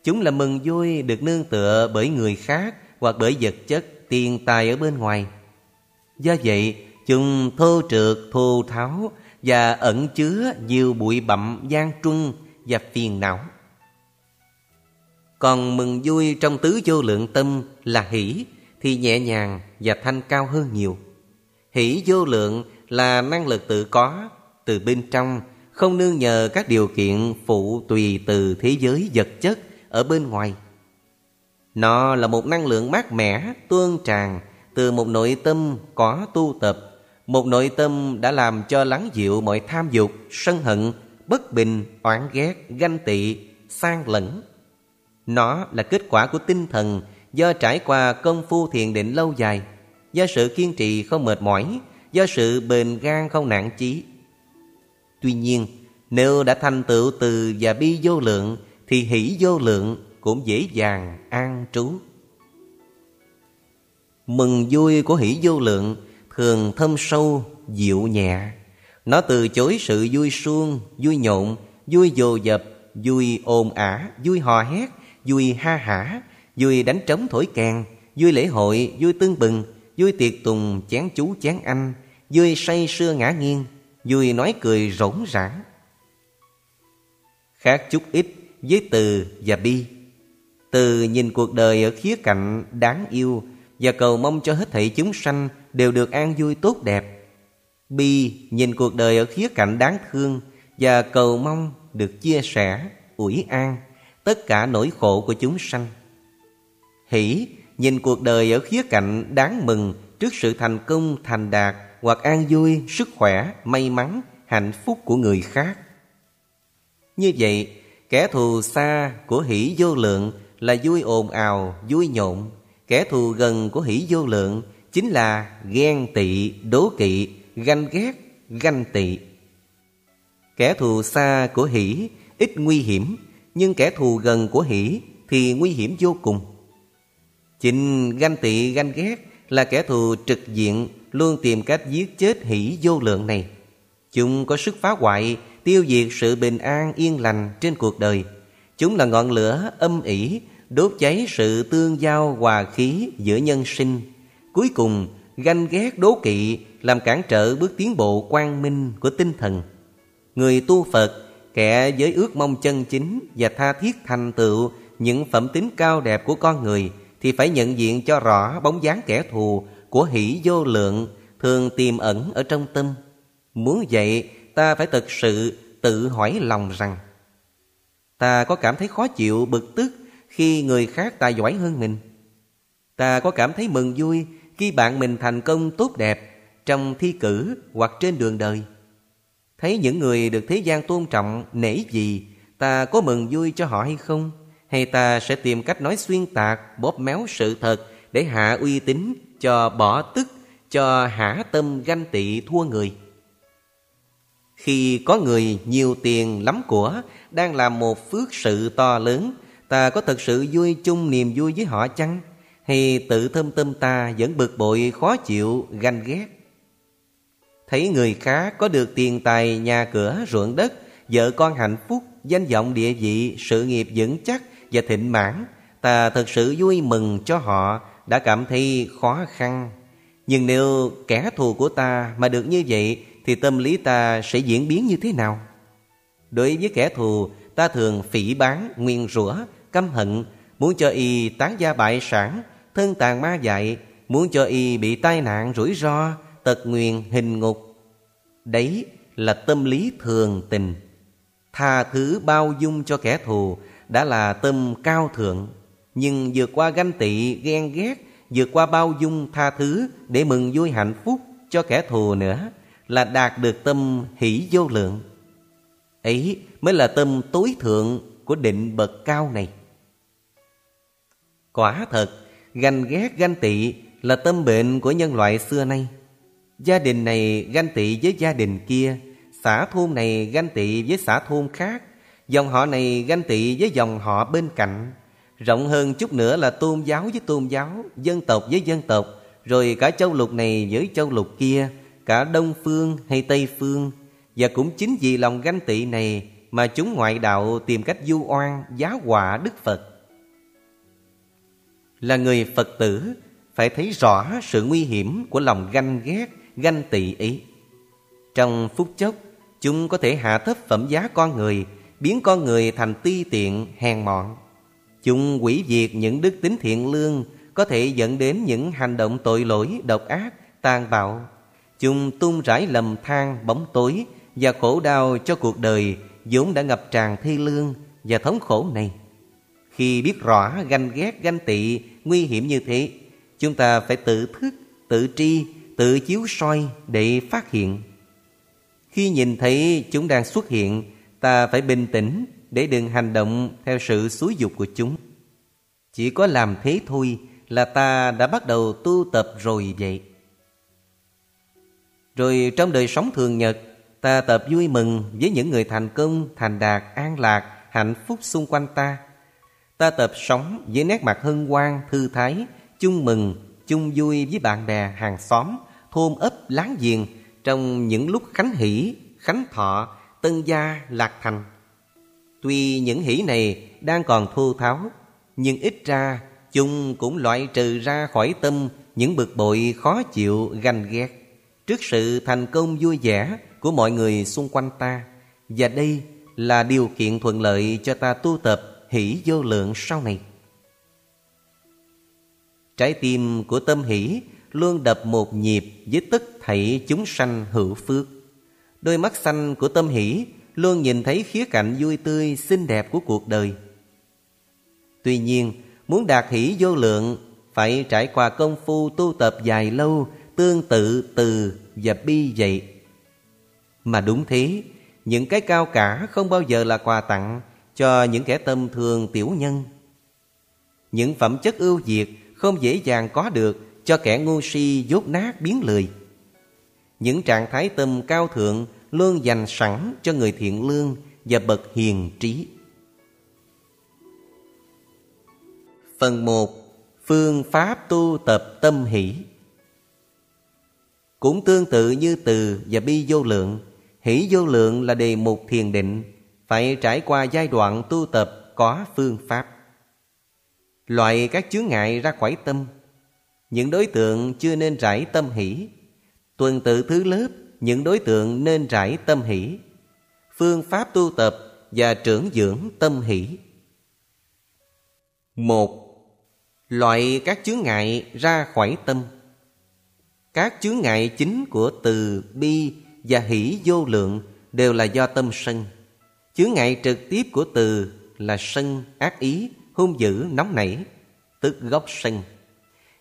chúng là mừng vui được nương tựa bởi người khác hoặc bởi vật chất, tiền tài ở bên ngoài. Do vậy, chúng thô trượt, thô tháo, và ẩn chứa nhiều bụi bặm gian truân và phiền não. Còn mừng vui trong tứ vô lượng tâm là hỷ thì nhẹ nhàng và thanh cao hơn nhiều. Hỷ vô lượng là năng lực tự có từ bên trong, không nương nhờ các điều kiện phụ tùy từ thế giới vật chất ở bên ngoài. Nó là một năng lượng mát mẻ, tuôn tràn từ một nội tâm có tu tập một nội tâm đã làm cho lắng dịu mọi tham dục, sân hận, bất bình, oán ghét, ganh tị, sang lẫn. Nó là kết quả của tinh thần do trải qua công phu thiền định lâu dài, do sự kiên trì không mệt mỏi, do sự bền gan không nản chí. Tuy nhiên, nếu đã thành tựu từ và bi vô lượng, thì hỷ vô lượng cũng dễ dàng an trú. Mừng vui của hỷ vô lượng thường thâm sâu, dịu nhẹ. Nó từ chối sự vui suông, vui nhộn, vui dồ dập, vui ồn ả, vui hò hét, vui ha hả, vui đánh trống thổi kèn, vui lễ hội, vui tương bừng, vui tiệc tùng chén chú chén anh, vui say sưa ngã nghiêng, vui nói cười rỗng rã. Khác chút ít với từ và bi. Từ nhìn cuộc đời ở khía cạnh đáng yêu và cầu mong cho hết thảy chúng sanh đều được an vui tốt đẹp. Bi nhìn cuộc đời ở khía cạnh đáng thương và cầu mong được chia sẻ, ủi an tất cả nỗi khổ của chúng sanh. Hỷ nhìn cuộc đời ở khía cạnh đáng mừng trước sự thành công, thành đạt hoặc an vui, sức khỏe, may mắn, hạnh phúc của người khác. Như vậy, kẻ thù xa của hỷ vô lượng là vui ồn ào, vui nhộn. Kẻ thù gần của hỷ vô lượng chính là ghen tị, đố kỵ, ganh ghét, ganh tị. Kẻ thù xa của hỷ ít nguy hiểm, nhưng kẻ thù gần của hỷ thì nguy hiểm vô cùng. Chính ganh tị, ganh ghét là kẻ thù trực diện luôn tìm cách giết chết hỷ vô lượng này. Chúng có sức phá hoại, tiêu diệt sự bình an yên lành trên cuộc đời. Chúng là ngọn lửa âm ỉ, đốt cháy sự tương giao hòa khí giữa nhân sinh. Cuối cùng, ganh ghét đố kỵ làm cản trở bước tiến bộ quang minh của tinh thần. Người tu Phật, kẻ với ước mong chân chính và tha thiết thành tựu những phẩm tính cao đẹp của con người thì phải nhận diện cho rõ bóng dáng kẻ thù của hỷ vô lượng thường tiềm ẩn ở trong tâm. Muốn vậy, ta phải thực sự tự hỏi lòng rằng ta có cảm thấy khó chịu, bực tức khi người khác tài giỏi hơn mình? Ta có cảm thấy mừng vui khi bạn mình thành công tốt đẹp trong thi cử hoặc trên đường đời? Thấy những người được thế gian tôn trọng, nể gì, ta có mừng vui cho họ hay không? Hay ta sẽ tìm cách nói xuyên tạc, bóp méo sự thật để hạ uy tín, cho bỏ tức, cho hả tâm ganh tị thua người? Khi có người nhiều tiền lắm của đang làm một phước sự to lớn, ta có thật sự vui chung niềm vui với họ chăng? Hay tự thâm tâm ta vẫn bực bội khó chịu, ganh ghét? Thấy người khác có được tiền tài, nhà cửa, ruộng đất, vợ con hạnh phúc, danh vọng địa vị, sự nghiệp vững chắc và thịnh mãn, ta thật sự vui mừng cho họ đã cảm thấy khó khăn. Nhưng nếu kẻ thù của ta mà được như vậy thì tâm lý ta sẽ diễn biến như thế nào? Đối với kẻ thù, ta thường phỉ bán, nguyên rủa, căm hận, muốn cho y tán gia bại sản, thân tàn ma dạy muốn cho y bị tai nạn rủi ro, tật nguyền hình ngục. Đấy là tâm lý thường tình. Tha thứ bao dung cho kẻ thù đã là tâm cao thượng. Nhưng vượt qua ganh tị, ghen ghét, vượt qua bao dung tha thứ để mừng vui hạnh phúc cho kẻ thù nữa là đạt được tâm hỷ vô lượng. Ấy mới là tâm tối thượng của định bậc cao này. Quả thật, ganh ghét ganh tị là tâm bệnh của nhân loại xưa nay. Gia đình này ganh tị với gia đình kia, xã thôn này ganh tị với xã thôn khác, dòng họ này ganh tị với dòng họ bên cạnh. Rộng hơn chút nữa là tôn giáo với tôn giáo, dân tộc với dân tộc, rồi cả châu lục này với châu lục kia, cả Đông Phương hay Tây Phương. Và cũng chính vì lòng ganh tị này mà chúng ngoại đạo tìm cách du oan, giá họa Đức Phật. Là người Phật tử, phải thấy rõ sự nguy hiểm của lòng ganh ghét, ganh tị ý. Trong phút chốc, chúng có thể hạ thấp phẩm giá con người, biến con người thành ti tiện, hèn mọn. Chúng quỷ diệt những đức tính thiện lương, có thể dẫn đến những hành động tội lỗi, độc ác, tàn bạo. Chúng tung rải lầm than, bóng tối và khổ đau cho cuộc đời vốn đã ngập tràn thi lương và thống khổ này. Khi biết rõ ganh ghét, ganh tị nguy hiểm như thế, chúng ta phải tự thức, tự tri, tự chiếu soi để phát hiện. Khi nhìn thấy chúng đang xuất hiện, ta phải bình tĩnh để đừng hành động theo sự xúi dục của chúng. Chỉ có làm thế thôi là ta đã bắt đầu tu tập rồi vậy. Rồi trong đời sống thường nhật, ta tập vui mừng với những người thành công, thành đạt, an lạc, hạnh phúc xung quanh ta. Ta tập sống với nét mặt hân hoan, thư thái, chung mừng, chung vui với bạn bè, hàng xóm, thôn ấp, láng giềng trong những lúc khánh hỷ, khánh thọ, tân gia, lạc thành. Tuy những hỷ này đang còn thô tháo, nhưng ít ra chúng cũng loại trừ ra khỏi tâm những bực bội khó chịu ganh ghét trước sự thành công vui vẻ của mọi người xung quanh ta và đây là điều kiện thuận lợi cho ta tu tập hỷ vô lượng sau này trái tim của tâm hỷ luôn đập một nhịp với tất thảy chúng sanh hữu phước. Đôi mắt xanh của tâm hỷ luôn nhìn thấy khía cạnh vui tươi, xinh đẹp của cuộc đời. Tuy nhiên, muốn đạt hỷ vô lượng, phải trải qua công phu tu tập dài lâu, tương tự từ và bi vậy. Mà đúng thế, những cái cao cả không bao giờ là quà tặng cho những kẻ tâm thường tiểu nhân. Những phẩm chất ưu việt không dễ dàng có được cho kẻ ngu si dốt nát biến lười. Những trạng thái tâm cao thượng luôn dành sẵn cho người thiện lương và bậc hiền trí. Phần 1. Phương pháp tu tập tâm hỷ Cũng tương tự như từ và bi vô lượng, Hỷ vô lượng là đề mục thiền định phải trải qua giai đoạn tu tập có phương pháp. Loại các chướng ngại ra khỏi tâm. Những đối tượng chưa nên rải tâm hỷ. Tuần tự thứ lớp, Những đối tượng nên rải tâm hỷ. Phương pháp tu tập và trưởng dưỡng tâm hỷ. Một, Loại các chướng ngại ra khỏi tâm. Các chướng ngại chính của từ bi và hỷ vô lượng đều là do tâm sân. Chướng ngại trực tiếp của từ là sân, ác ý, hung dữ, nóng nảy, tức gốc sân.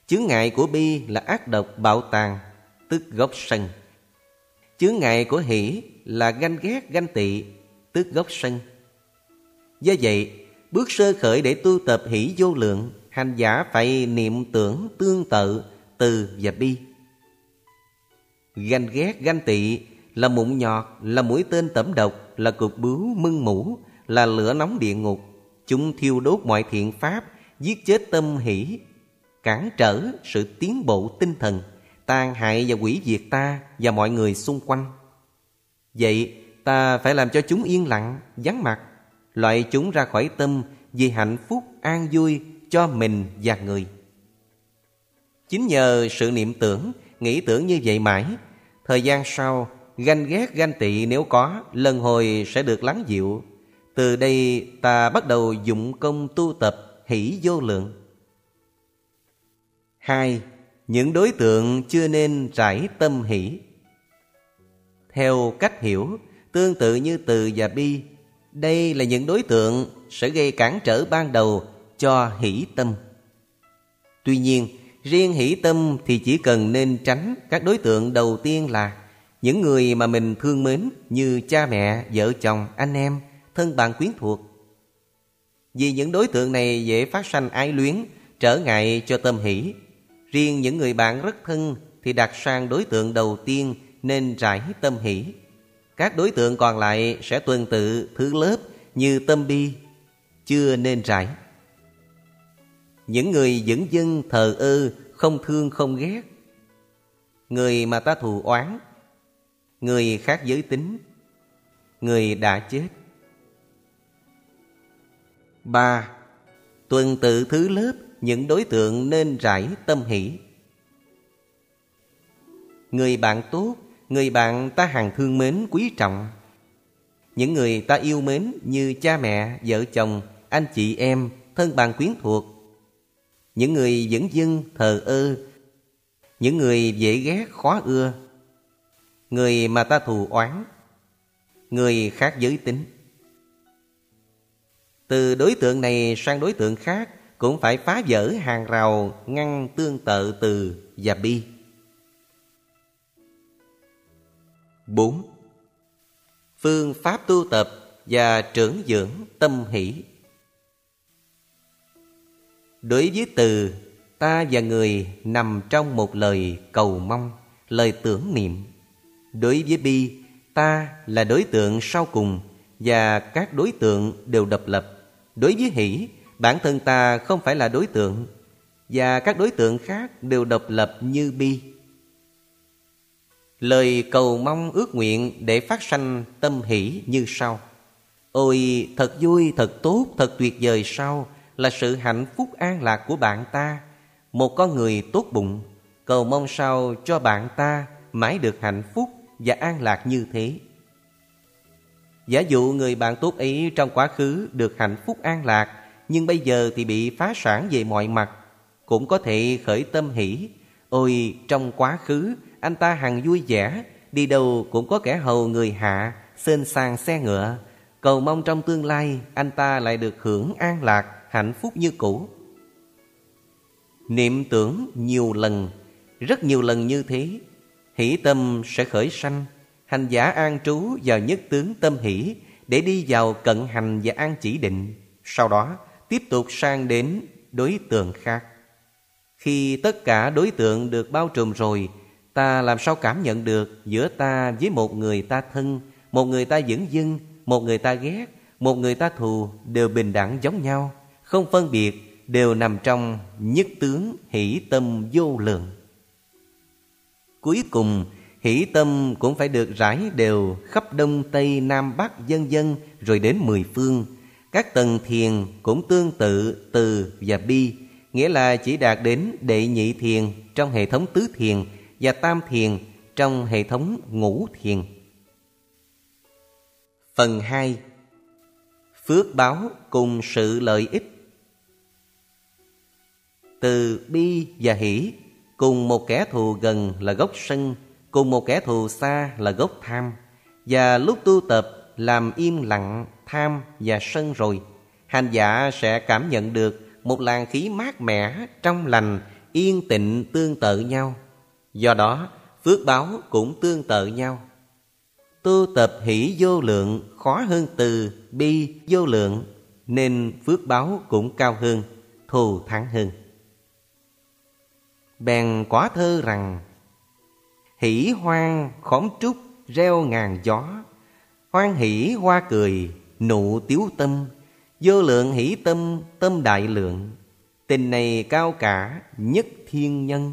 Chướng ngại của bi là ác độc, bạo tàn, tức gốc sân. Chướng ngại của hỷ là ganh ghét, ganh tị, tức gốc sân. Do vậy, bước sơ khởi để tu tập hỷ vô lượng, hành giả phải niệm tưởng tương tự từ và bi. Ganh ghét, ganh tị là mụn nhọt, là mũi tên tẩm độc, là cục bướu mưng mũ, là lửa nóng địa ngục. Chúng thiêu đốt mọi thiện pháp, giết chết tâm hỷ, cản trở sự tiến bộ tinh thần, tàn hại và quỷ diệt ta và mọi người xung quanh. Vậy ta phải làm cho chúng yên lặng, vắng mặt, loại chúng ra khỏi tâm vì hạnh phúc an vui cho mình và người. Chính nhờ sự niệm tưởng, nghĩ tưởng như vậy mãi, thời gian sau ganh ghét ganh tị nếu có, lần hồi sẽ được lắng dịu. Từ đây ta bắt đầu dụng công tu tập, hỷ vô lượng. Hai, những đối tượng chưa nên trải tâm hỷ. Theo cách hiểu, tương tự như từ và bi, đây là những đối tượng sẽ gây cản trở ban đầu cho hỷ tâm. Tuy nhiên, riêng hỷ tâm thì chỉ cần nên tránh các đối tượng đầu tiên là những người mà mình thương mến như cha mẹ, vợ chồng, anh em, thân bạn quyến thuộc. Vì những đối tượng này dễ phát sanh ái luyến, trở ngại cho tâm hỷ. Riêng những người bạn rất thân thì đặt sang đối tượng đầu tiên nên rải tâm hỷ. Các đối tượng còn lại sẽ tuần tự thứ lớp như tâm bi, chưa nên rải. Những người dẫn dân thờ ơ, không thương không ghét. Người mà ta thù oán người khác giới tính, người đã chết. ba Tuần tự thứ lớp những đối tượng nên rải tâm hỷ. Người bạn tốt, người bạn ta hàng thương mến quý trọng. Những người ta yêu mến như cha mẹ, vợ chồng, anh chị em, thân bạn quyến thuộc. Những người dẫn dưng, thờ ơ, những người dễ ghét, khó ưa người mà ta thù oán, người khác giới tính. Từ đối tượng này sang đối tượng khác cũng phải phá vỡ hàng rào ngăn tương tự từ và bi. 4. Phương pháp tu tập và trưởng dưỡng tâm hỷ Đối với từ ta và người nằm trong một lời cầu mong, lời tưởng niệm Đối với bi, ta là đối tượng sau cùng và các đối tượng đều độc lập. Đối với hỷ, bản thân ta không phải là đối tượng và các đối tượng khác đều độc lập như bi. Lời cầu mong ước nguyện để phát sanh tâm hỷ như sau. Ôi thật vui, thật tốt, thật tuyệt vời sau là sự hạnh phúc an lạc của bạn ta. Một con người tốt bụng, cầu mong sao cho bạn ta mãi được hạnh phúc và an lạc như thế. Giả dụ người bạn tốt ấy trong quá khứ được hạnh phúc an lạc, nhưng bây giờ thì bị phá sản về mọi mặt, cũng có thể khởi tâm hỷ. Ôi trong quá khứ Anh ta hằng vui vẻ Đi đâu cũng có kẻ hầu người hạ Xên sang xe ngựa Cầu mong trong tương lai Anh ta lại được hưởng an lạc Hạnh phúc như cũ Niệm tưởng nhiều lần Rất nhiều lần như thế Hỷ tâm sẽ khởi sanh. Hành giả an trú vào nhất tướng tâm hỷ Để đi vào cận hành và an chỉ định. Sau đó tiếp tục sang đến đối tượng khác. Khi tất cả đối tượng được bao trùm rồi Ta làm sao cảm nhận được giữa ta với một người ta thân Một người ta dững dưng, một người ta ghét Một người ta thù đều bình đẳng giống nhau Không phân biệt đều nằm trong nhất tướng hỷ tâm vô lượng. Cuối cùng, hỷ tâm cũng phải được rải đều khắp đông tây nam bắc dân dân rồi đến mười phương. Các tầng thiền cũng tương tự, từ và bi, nghĩa là chỉ đạt đến đệ nhị thiền trong hệ thống tứ thiền và tam thiền trong hệ thống ngũ thiền. Phần hai, phước báo cùng sự lợi ích. Từ bi và hỷ cùng một kẻ thù gần là gốc sân, cùng một kẻ thù xa là gốc tham. Và lúc tu tập, làm im lặng tham và sân rồi, hành giả sẽ cảm nhận được một làn khí mát mẻ trong lành, yên tịnh tương tự nhau. Do đó, phước báo cũng tương tự nhau. Tu tập hỷ vô lượng khó hơn từ bi vô lượng, nên phước báo cũng cao hơn, thù thắng hơn bèn quả thơ rằng, hỷ hoang khóm trúc reo ngàn gió hoan hỷ hoa cười nụ tiếu tâm, vô lượng hỷ tâm tâm đại lượng, tình này cao cả nhất thiên nhân.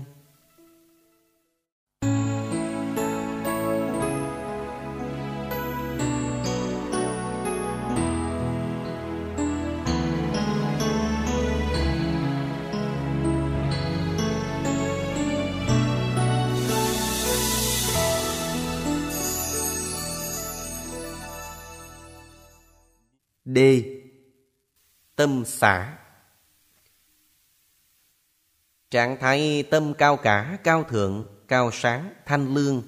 D. Tâm xả. Trạng thái tâm cao cả, cao thượng, cao sáng, thanh lương.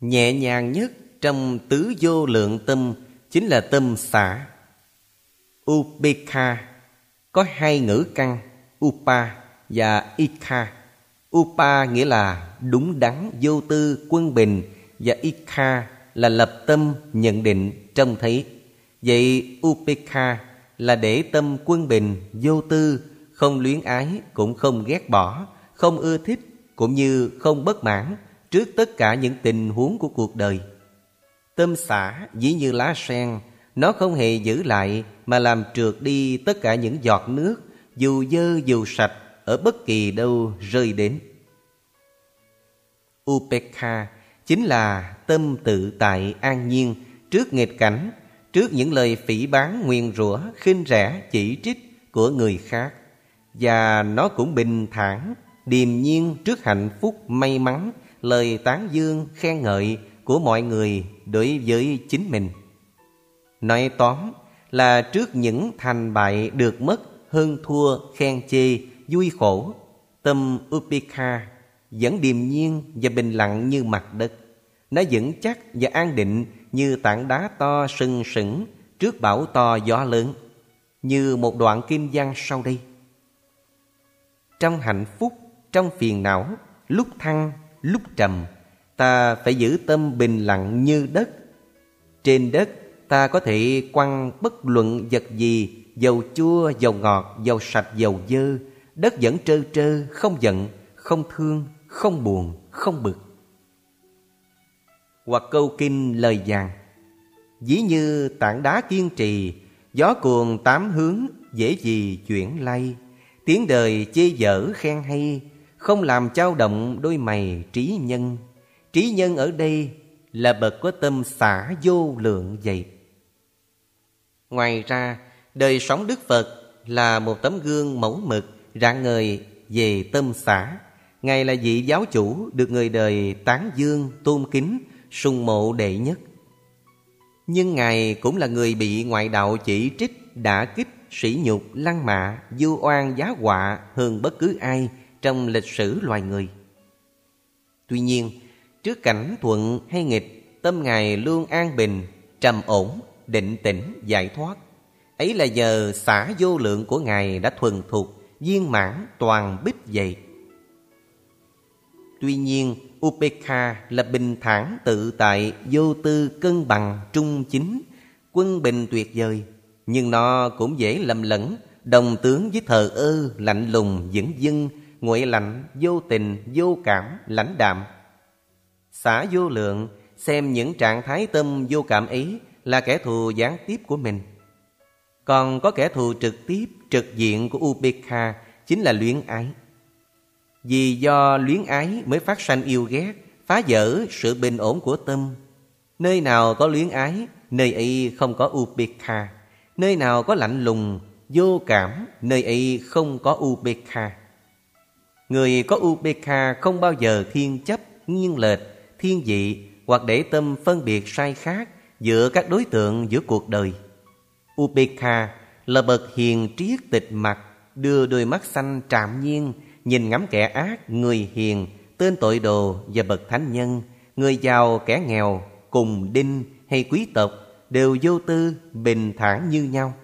Nhẹ nhàng nhất trong tứ vô lượng tâm Chính là tâm xả. Upekha. Có hai ngữ căn Upa và Ikha. Upa nghĩa là đúng đắn, vô tư, quân bình Và Ikha là lập tâm, nhận định, trông thấy. Vậy Upekha là để tâm quân bình, vô tư, không luyến ái cũng không ghét bỏ, không ưa thích cũng như không bất mãn trước tất cả những tình huống của cuộc đời. Tâm xả dĩ như lá sen, nó không hề giữ lại mà làm trượt đi tất cả những giọt nước dù dơ dù sạch ở bất kỳ đâu rơi đến. Upekha chính là tâm tự tại an nhiên trước nghịch cảnh trước những lời phỉ bán nguyền rủa, khinh rẻ, chỉ trích của người khác. Và nó cũng bình thản, điềm nhiên trước hạnh phúc may mắn, lời tán dương khen ngợi của mọi người đối với chính mình. Nói tóm là trước những thành bại được mất, hơn thua, khen chê, vui khổ, tâm upika vẫn điềm nhiên và bình lặng như mặt đất. Nó vững chắc và an định như tảng đá to sừng sững trước bão to gió lớn, như một đoạn kim văn sau đây. Trong hạnh phúc, trong phiền não, lúc thăng, lúc trầm, ta phải giữ tâm bình lặng như đất. Trên đất, ta có thể quăng bất luận vật gì, dầu chua, dầu ngọt, dầu sạch, dầu dơ, đất vẫn trơ trơ, không giận, không thương, không buồn, không bực hoặc câu kinh lời vàng. Dĩ như tảng đá kiên trì Gió cuồng tám hướng dễ gì chuyển lay. Tiếng đời chê dở khen hay Không làm trao động đôi mày trí nhân. Trí nhân ở đây là bậc có tâm xả vô lượng vậy Ngoài ra đời sống Đức Phật là một tấm gương mẫu mực rạng ngời về tâm xả. Ngài là vị giáo chủ được người đời tán dương, tôn kính sung mộ đệ nhất. Nhưng Ngài cũng là người bị ngoại đạo chỉ trích, đả kích, sỉ nhục, lăng mạ, du oan giá họa hơn bất cứ ai trong lịch sử loài người. Tuy nhiên, trước cảnh thuận hay nghịch, tâm Ngài luôn an bình, trầm ổn, định tĩnh, giải thoát. Ấy là giờ xả vô lượng của Ngài đã thuần thục, viên mãn toàn bích dậy. Tuy nhiên, Upekha là bình thản tự tại, vô tư, cân bằng, trung chính, quân bình tuyệt vời. Nhưng nó cũng dễ lầm lẫn, đồng tướng với thờ ơ, lạnh lùng, dững dưng, nguội lạnh, vô tình, vô cảm, lãnh đạm. Xả vô lượng, xem những trạng thái tâm vô cảm ấy là kẻ thù gián tiếp của mình. Còn có kẻ thù trực tiếp, trực diện của Upekha chính là luyến ái. Vì do luyến ái mới phát sanh yêu ghét, phá vỡ sự bình ổn của tâm. Nơi nào có luyến ái, nơi ấy không có Upekha. Nơi nào có lạnh lùng, vô cảm, nơi ấy không có Upekha. Người có Upekha không bao giờ thiên chấp, nghiêng lệch, thiên vị hoặc để tâm phân biệt sai khác giữa các đối tượng giữa cuộc đời. Upekha là bậc hiền triết tịch mặt, đưa đôi mắt xanh trạm nhiên, nhìn ngắm kẻ ác, người hiền, tên tội đồ và bậc thánh nhân, người giàu kẻ nghèo, cùng đinh hay quý tộc đều vô tư, bình thản như nhau.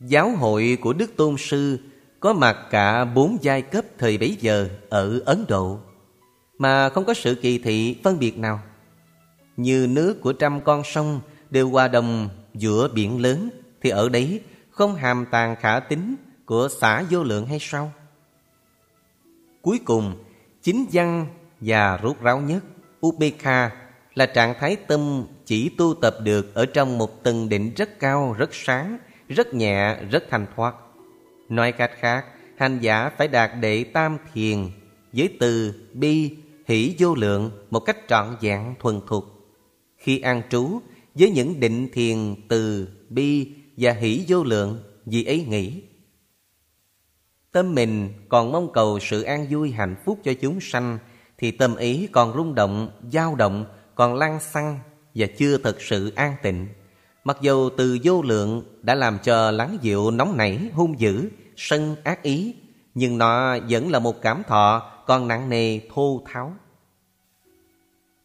Giáo hội của Đức Tôn Sư có mặt cả bốn giai cấp thời bấy giờ ở Ấn Độ, mà không có sự kỳ thị phân biệt nào. Như nước của trăm con sông đều hòa đồng giữa biển lớn, thì ở đấy không hàm tàn khả tính của xã vô lượng hay sao? Cuối cùng, chính văn và rốt ráo nhất, Upekha là trạng thái tâm chỉ tu tập được ở trong một tầng định rất cao, rất sáng, rất nhẹ, rất thanh thoát. Nói cách khác, hành giả phải đạt đệ tam thiền với từ bi, hỷ vô lượng một cách trọn vẹn thuần thục. Khi an trú với những định thiền từ bi và hỷ vô lượng, vì ấy nghĩ Tâm mình còn mong cầu sự an vui hạnh phúc cho chúng sanh Thì tâm ý còn rung động, dao động, còn lan xăng Và chưa thật sự an tịnh. Mặc dù từ vô lượng đã làm cho lắng dịu nóng nảy, hung dữ, sân ác ý Nhưng nó vẫn là một cảm thọ còn nặng nề thô tháo.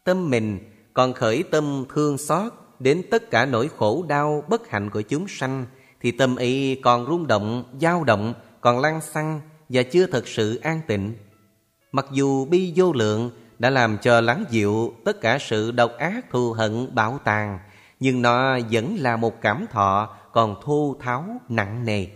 Tâm mình còn khởi tâm thương xót đến tất cả nỗi khổ đau bất hạnh của chúng sanh thì tâm ý còn rung động, dao động còn lăng xăng và chưa thật sự an tịnh. Mặc dù bi vô lượng đã làm cho lắng dịu tất cả sự độc ác thù hận bạo tàn, nhưng nó vẫn là một cảm thọ còn thô tháo nặng nề.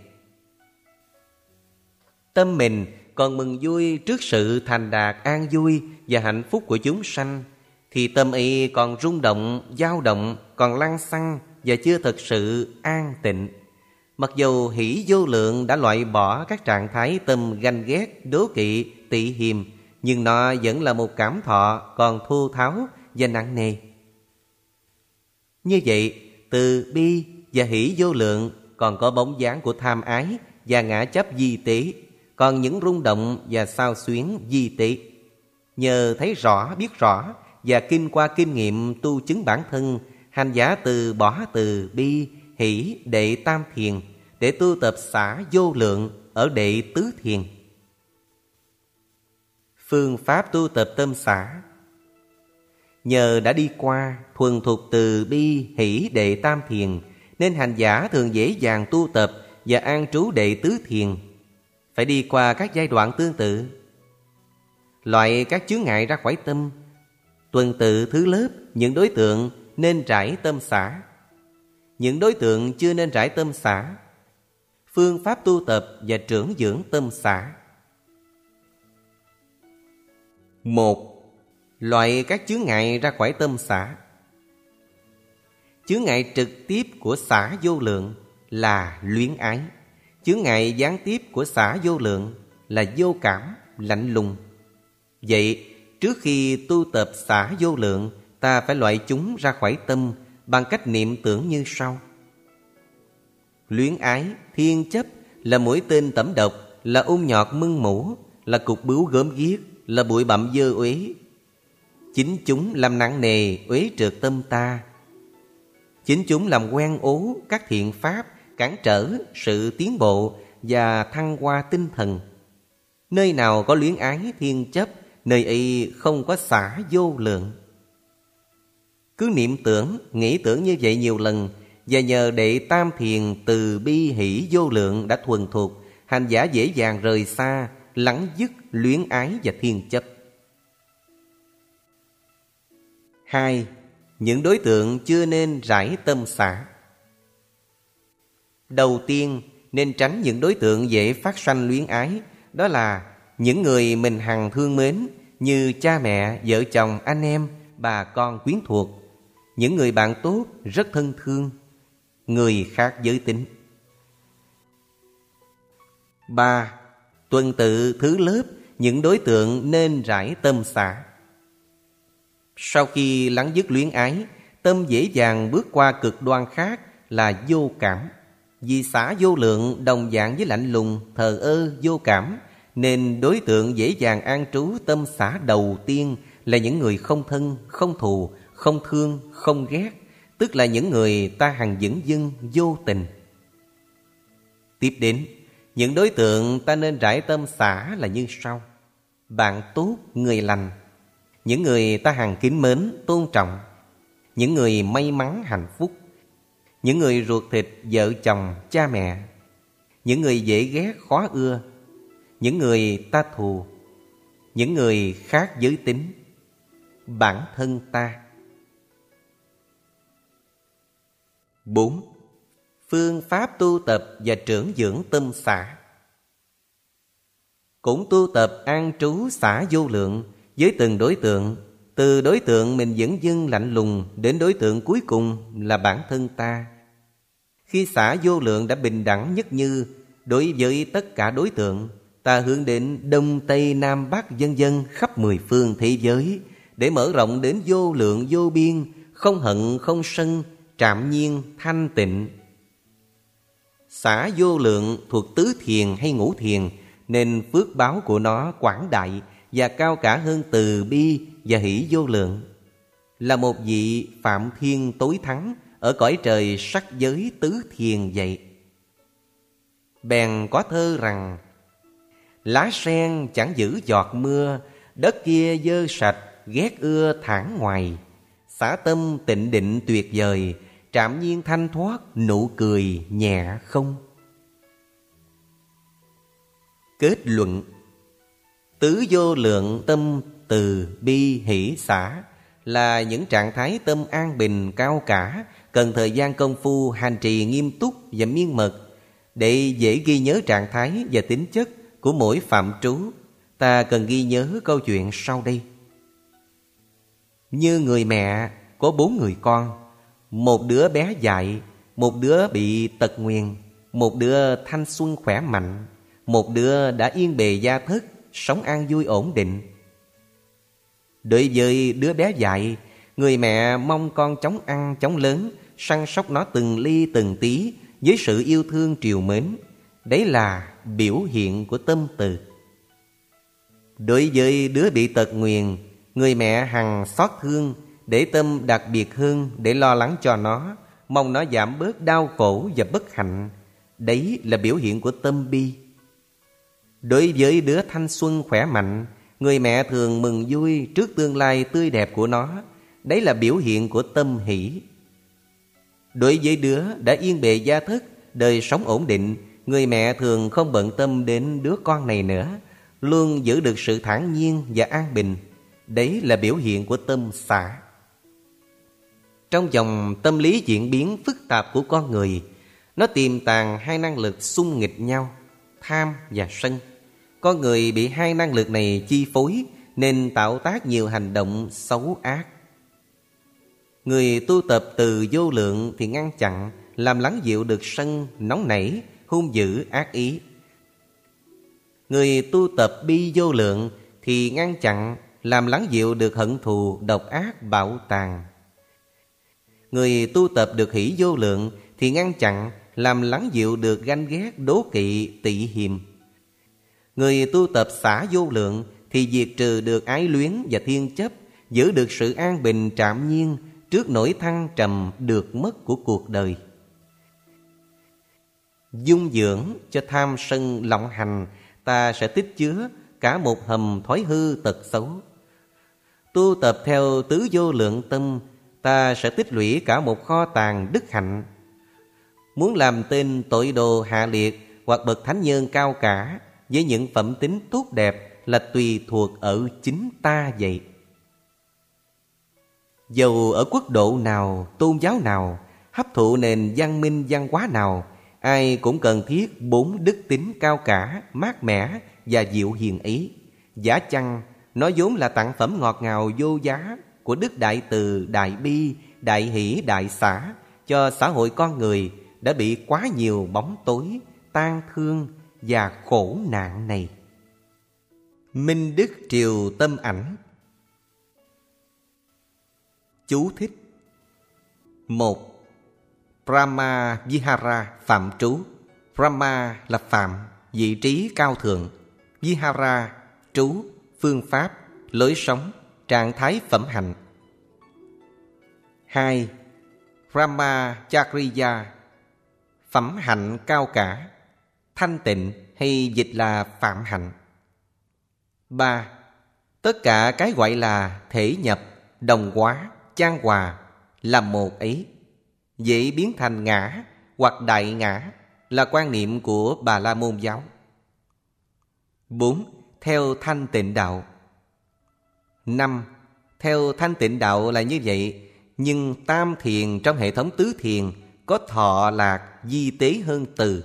Tâm mình còn mừng vui trước sự thành đạt an vui và hạnh phúc của chúng sanh, thì tâm y còn rung động, dao động, còn lăng xăng và chưa thật sự an tịnh. Mặc dù hỷ vô lượng đã loại bỏ các trạng thái tâm ganh ghét, đố kỵ, tị hiềm, nhưng nó vẫn là một cảm thọ còn thô tháo và nặng nề. Như vậy, từ bi và hỷ vô lượng còn có bóng dáng của tham ái và ngã chấp di tế, còn những rung động và sao xuyến di tế. Nhờ thấy rõ, biết rõ và kinh qua kinh nghiệm tu chứng bản thân, hành giả từ bỏ từ bi, hỷ đệ tam thiền để tu tập xả vô lượng ở đệ tứ thiền. Phương pháp tu tập tâm xả Nhờ đã đi qua, thuần thuộc từ bi hỷ đệ tam thiền, nên hành giả thường dễ dàng tu tập và an trú đệ tứ thiền. Phải đi qua các giai đoạn tương tự. Loại các chướng ngại ra khỏi tâm Tuần tự thứ lớp, những đối tượng nên trải tâm xả những đối tượng chưa nên trải tâm xả phương pháp tu tập và trưởng dưỡng tâm xả một, loại các chướng ngại ra khỏi tâm xả chướng ngại trực tiếp của xả vô lượng là luyến ái. Chướng ngại gián tiếp của xả vô lượng là vô cảm, lạnh lùng. Vậy, trước khi tu tập xả vô lượng, ta phải loại chúng ra khỏi tâm bằng cách niệm tưởng như sau. Luyến ái thiên chấp là mũi tên tẩm độc là ung nhọt mưng mũ là cục bướu gớm ghiếc là bụi bặm dơ uế. Chính chúng làm nặng nề uế trượt tâm ta. Chính chúng làm quen ố các thiện pháp cản trở sự tiến bộ và thăng hoa tinh thần. Nơi nào có luyến ái thiên chấp Nơi ấy không có xả vô lượng. Cứ niệm tưởng, nghĩ tưởng như vậy nhiều lần và nhờ đệ tam thiền từ bi hỷ vô lượng đã thuần thuộc Hành giả dễ dàng rời xa Lắng dứt luyến ái và thiên chấp. Hai Những đối tượng chưa nên rải tâm xả. Đầu tiên nên tránh những đối tượng dễ phát sanh luyến ái Đó là những người mình hằng thương mến Như cha mẹ, vợ chồng, anh em, bà con quyến thuộc. Những người bạn tốt, rất thân thương. Người khác giới tính. Ba Tuần tự thứ lớp Những đối tượng nên rải tâm xả. Sau khi lắng dứt luyến ái Tâm dễ dàng bước qua cực đoan khác là vô cảm. Vì xả vô lượng đồng dạng với lạnh lùng, thờ ơ, vô cảm Nên đối tượng dễ dàng an trú tâm xả đầu tiên Là những người không thân, không thù, không thương, không ghét. Tức là những người ta hằng dững dưng, vô tình. Tiếp đến, những đối tượng ta nên rải tâm xả là như sau. Bạn tốt, người lành. Những người ta hằng kính mến, tôn trọng. Những người may mắn, hạnh phúc. Những người ruột thịt, vợ chồng, cha mẹ. Những người dễ ghét, khó ưa. Những người ta thù. Những người khác giới tính. Bản thân ta. 4. Phương pháp tu tập và trưởng dưỡng tâm xã Cũng tu tập an trú xả vô lượng Với từng đối tượng từ đối tượng mình dẫn dưng lạnh lùng đến đối tượng cuối cùng là bản thân ta. Khi xã vô lượng đã bình đẳng nhất như đối với tất cả đối tượng, ta hướng đến Đông Tây Nam Bắc dân dân khắp mười phương thế giới để mở rộng đến vô lượng vô biên, không hận không sân, trạm nhiên thanh tịnh. xả vô lượng thuộc tứ thiền hay ngũ thiền, nên phước báo của nó quảng đại và cao cả hơn từ bi và hỷ vô lượng. Là một vị phạm thiên tối thắng ở cõi trời sắc giới tứ thiền vậy. Bèn có thơ rằng, lá sen chẳng giữ giọt mưa, đất kia dơ sạch, ghét ưa thẳng ngoài. Xả tâm tịnh định tuyệt vời trạm nhiên thanh thoát, nụ cười nhẹ không? Kết luận, tứ vô lượng tâm từ bi hỷ xả là những trạng thái tâm an bình cao cả, cần thời gian công phu, hành trì nghiêm túc và miên mật. Để dễ ghi nhớ trạng thái và tính chất của mỗi phạm trú, ta cần ghi nhớ câu chuyện sau đây. Như người mẹ có bốn người con một đứa bé dại một đứa bị tật nguyền một đứa thanh xuân khỏe mạnh một đứa đã yên bề gia thất sống an vui ổn định Đối với đứa bé dại, người mẹ mong con chống ăn chống lớn, săn sóc nó từng ly từng tí với sự yêu thương triều mến. Đấy là biểu hiện của tâm từ. Đối với đứa bị tật nguyền, người mẹ hằng xót thương để tâm đặc biệt hơn để lo lắng cho nó, mong nó giảm bớt đau khổ và bất hạnh. Đấy là biểu hiện của tâm bi. Đối với đứa thanh xuân khỏe mạnh, Người mẹ thường mừng vui trước tương lai tươi đẹp của nó. Đấy là biểu hiện của tâm hỷ. Đối với đứa đã yên bề gia thất Đời sống ổn định Người mẹ thường không bận tâm đến đứa con này nữa Luôn giữ được sự thản nhiên và an bình. Đấy là biểu hiện của tâm xả. Trong dòng tâm lý diễn biến phức tạp của con người, Nó tiềm tàng hai năng lực xung nghịch nhau, Tham và sân. Con người bị hai năng lực này chi phối Nên tạo tác nhiều hành động xấu ác. Người tu tập từ vô lượng thì ngăn chặn, Làm lắng dịu được sân nóng nảy, Hung dữ, ác ý. Người tu tập bi vô lượng Thì ngăn chặn, Làm lắng dịu được hận thù, độc ác, bạo tàn. Người tu tập được hỷ vô lượng Thì ngăn chặn Làm lắng dịu được ganh ghét đố kỵ tị hiềm Người tu tập xả vô lượng thì diệt trừ được ái luyến và thiên chấp, giữ được sự an bình trạm nhiên trước nỗi thăng trầm được mất của cuộc đời. Dung dưỡng cho tham sân lộng hành, ta sẽ tích chứa cả một hầm thói hư tật xấu. Tu tập theo tứ vô lượng tâm, ta sẽ tích lũy cả một kho tàng đức hạnh. Muốn làm tên tội đồ hạ liệt hoặc bậc thánh nhân cao cả với những phẩm tính tốt đẹp là tùy thuộc ở chính ta vậy. Dầu ở quốc độ nào, tôn giáo nào, hấp thụ nền văn minh văn hóa nào, ai cũng cần thiết bốn đức tính cao cả, mát mẻ và dịu hiền ý. Giả chăng, nó vốn là tặng phẩm ngọt ngào vô giá của Đức Đại Từ, Đại Bi, Đại Hỷ, Đại Xã cho xã hội con người đã bị quá nhiều bóng tối, tan thương và khổ nạn này. Minh Đức Triều Tâm Ảnh Chú thích một Brahma Vihara Phạm Trú. Brahma là Phạm, vị trí cao thượng. Vihara, trú, phương pháp, lối sống, trạng thái phẩm hạnh. Hai Brahma Chakriya Phẩm hạnh cao cả Thanh tịnh hay dịch là phạm hạnh. Ba Tất cả cái gọi là thể nhập, đồng hóa trang hòa là một ý dễ biến thành ngã hoặc đại ngã là quan niệm của bà la môn giáo. Bốn theo thanh tịnh đạo năm theo thanh tịnh đạo là như vậy nhưng tam thiền trong hệ thống tứ thiền có thọ lạc di tế hơn từ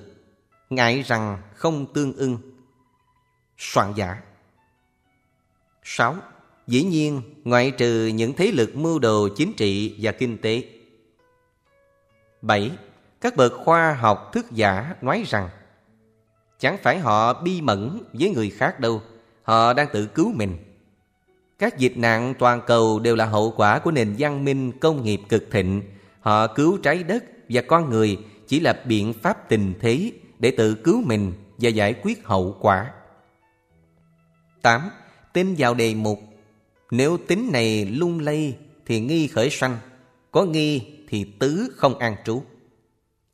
ngại rằng không tương ưng soạn giả sáu Dĩ nhiên, ngoại trừ những thế lực mưu đồ chính trị và kinh tế. 7. Các bậc khoa học thức giả nói rằng Chẳng phải họ bi mẫn với người khác đâu, họ đang tự cứu mình. Các dịch nạn toàn cầu đều là hậu quả của nền văn minh công nghiệp cực thịnh. Họ cứu trái đất và con người chỉ là biện pháp tình thế để tự cứu mình và giải quyết hậu quả. 8. Tin vào đề mục nếu tính này lung lay thì nghi khởi sanh, có nghi thì tứ không an trú.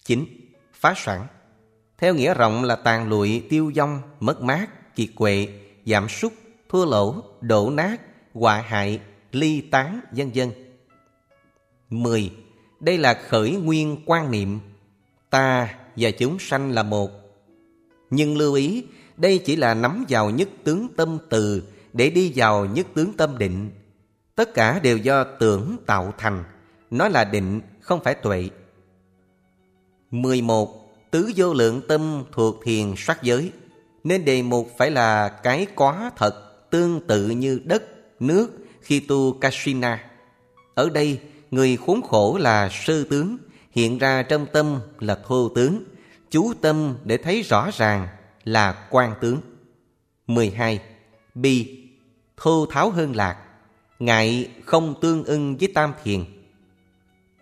chín Phá sản Theo nghĩa rộng là tàn lụi, tiêu vong, mất mát, kiệt quệ, giảm sút, thua lỗ, đổ nát, họa hại, ly tán, vân vân. mười Đây là khởi nguyên quan niệm. Ta và chúng sanh là một. Nhưng lưu ý, đây chỉ là nắm vào nhất tướng tâm từ để đi vào nhất tướng tâm định. Tất cả đều do tưởng tạo thành, nó là định không phải tuệ. 11. Tứ vô lượng tâm thuộc thiền sắc giới, nên đề mục phải là cái quá thật tương tự như đất, nước khi tu Kashina. Ở đây, người khốn khổ là sư tướng, hiện ra trong tâm là thô tướng, chú tâm để thấy rõ ràng là quan tướng. 12. Bi thô tháo hơn lạc, ngại không tương ưng với tam thiền.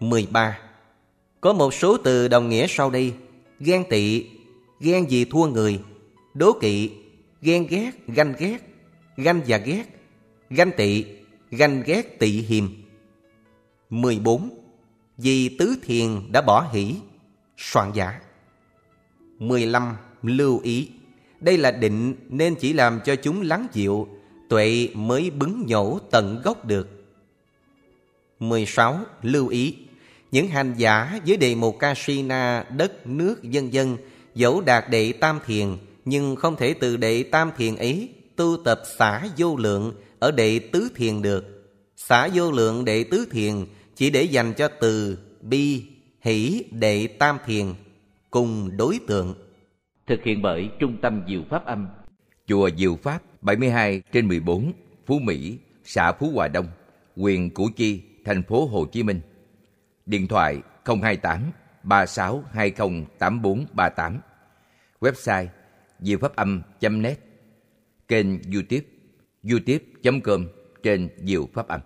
13. Có một số từ đồng nghĩa sau đây, ghen tị, ghen vì thua người, đố kỵ, ghen ghét, ganh ghét, ganh và ghét, ganh tị, ganh ghét tị hiềm. 14. Vì tứ thiền đã bỏ hỷ, soạn giả. 15. Lưu ý. Đây là định nên chỉ làm cho chúng lắng dịu tuệ mới bứng nhổ tận gốc được. 16. Lưu ý Những hành giả với đề mục Kasina, đất, nước, dân dân dẫu đạt đệ tam thiền nhưng không thể từ đệ tam thiền ấy tu tập xả vô lượng ở đệ tứ thiền được. Xả vô lượng đệ tứ thiền chỉ để dành cho từ, bi, hỷ, đệ tam thiền cùng đối tượng. Thực hiện bởi Trung tâm Diệu Pháp Âm Chùa Diệu Pháp 72 trên 14, Phú Mỹ, xã Phú Hòa Đông, huyện Củ Chi, thành phố Hồ Chí Minh. Điện thoại 028 3620 8438. Website diệu pháp âm.net. Kênh YouTube youtube.com trên Diệu Pháp Âm.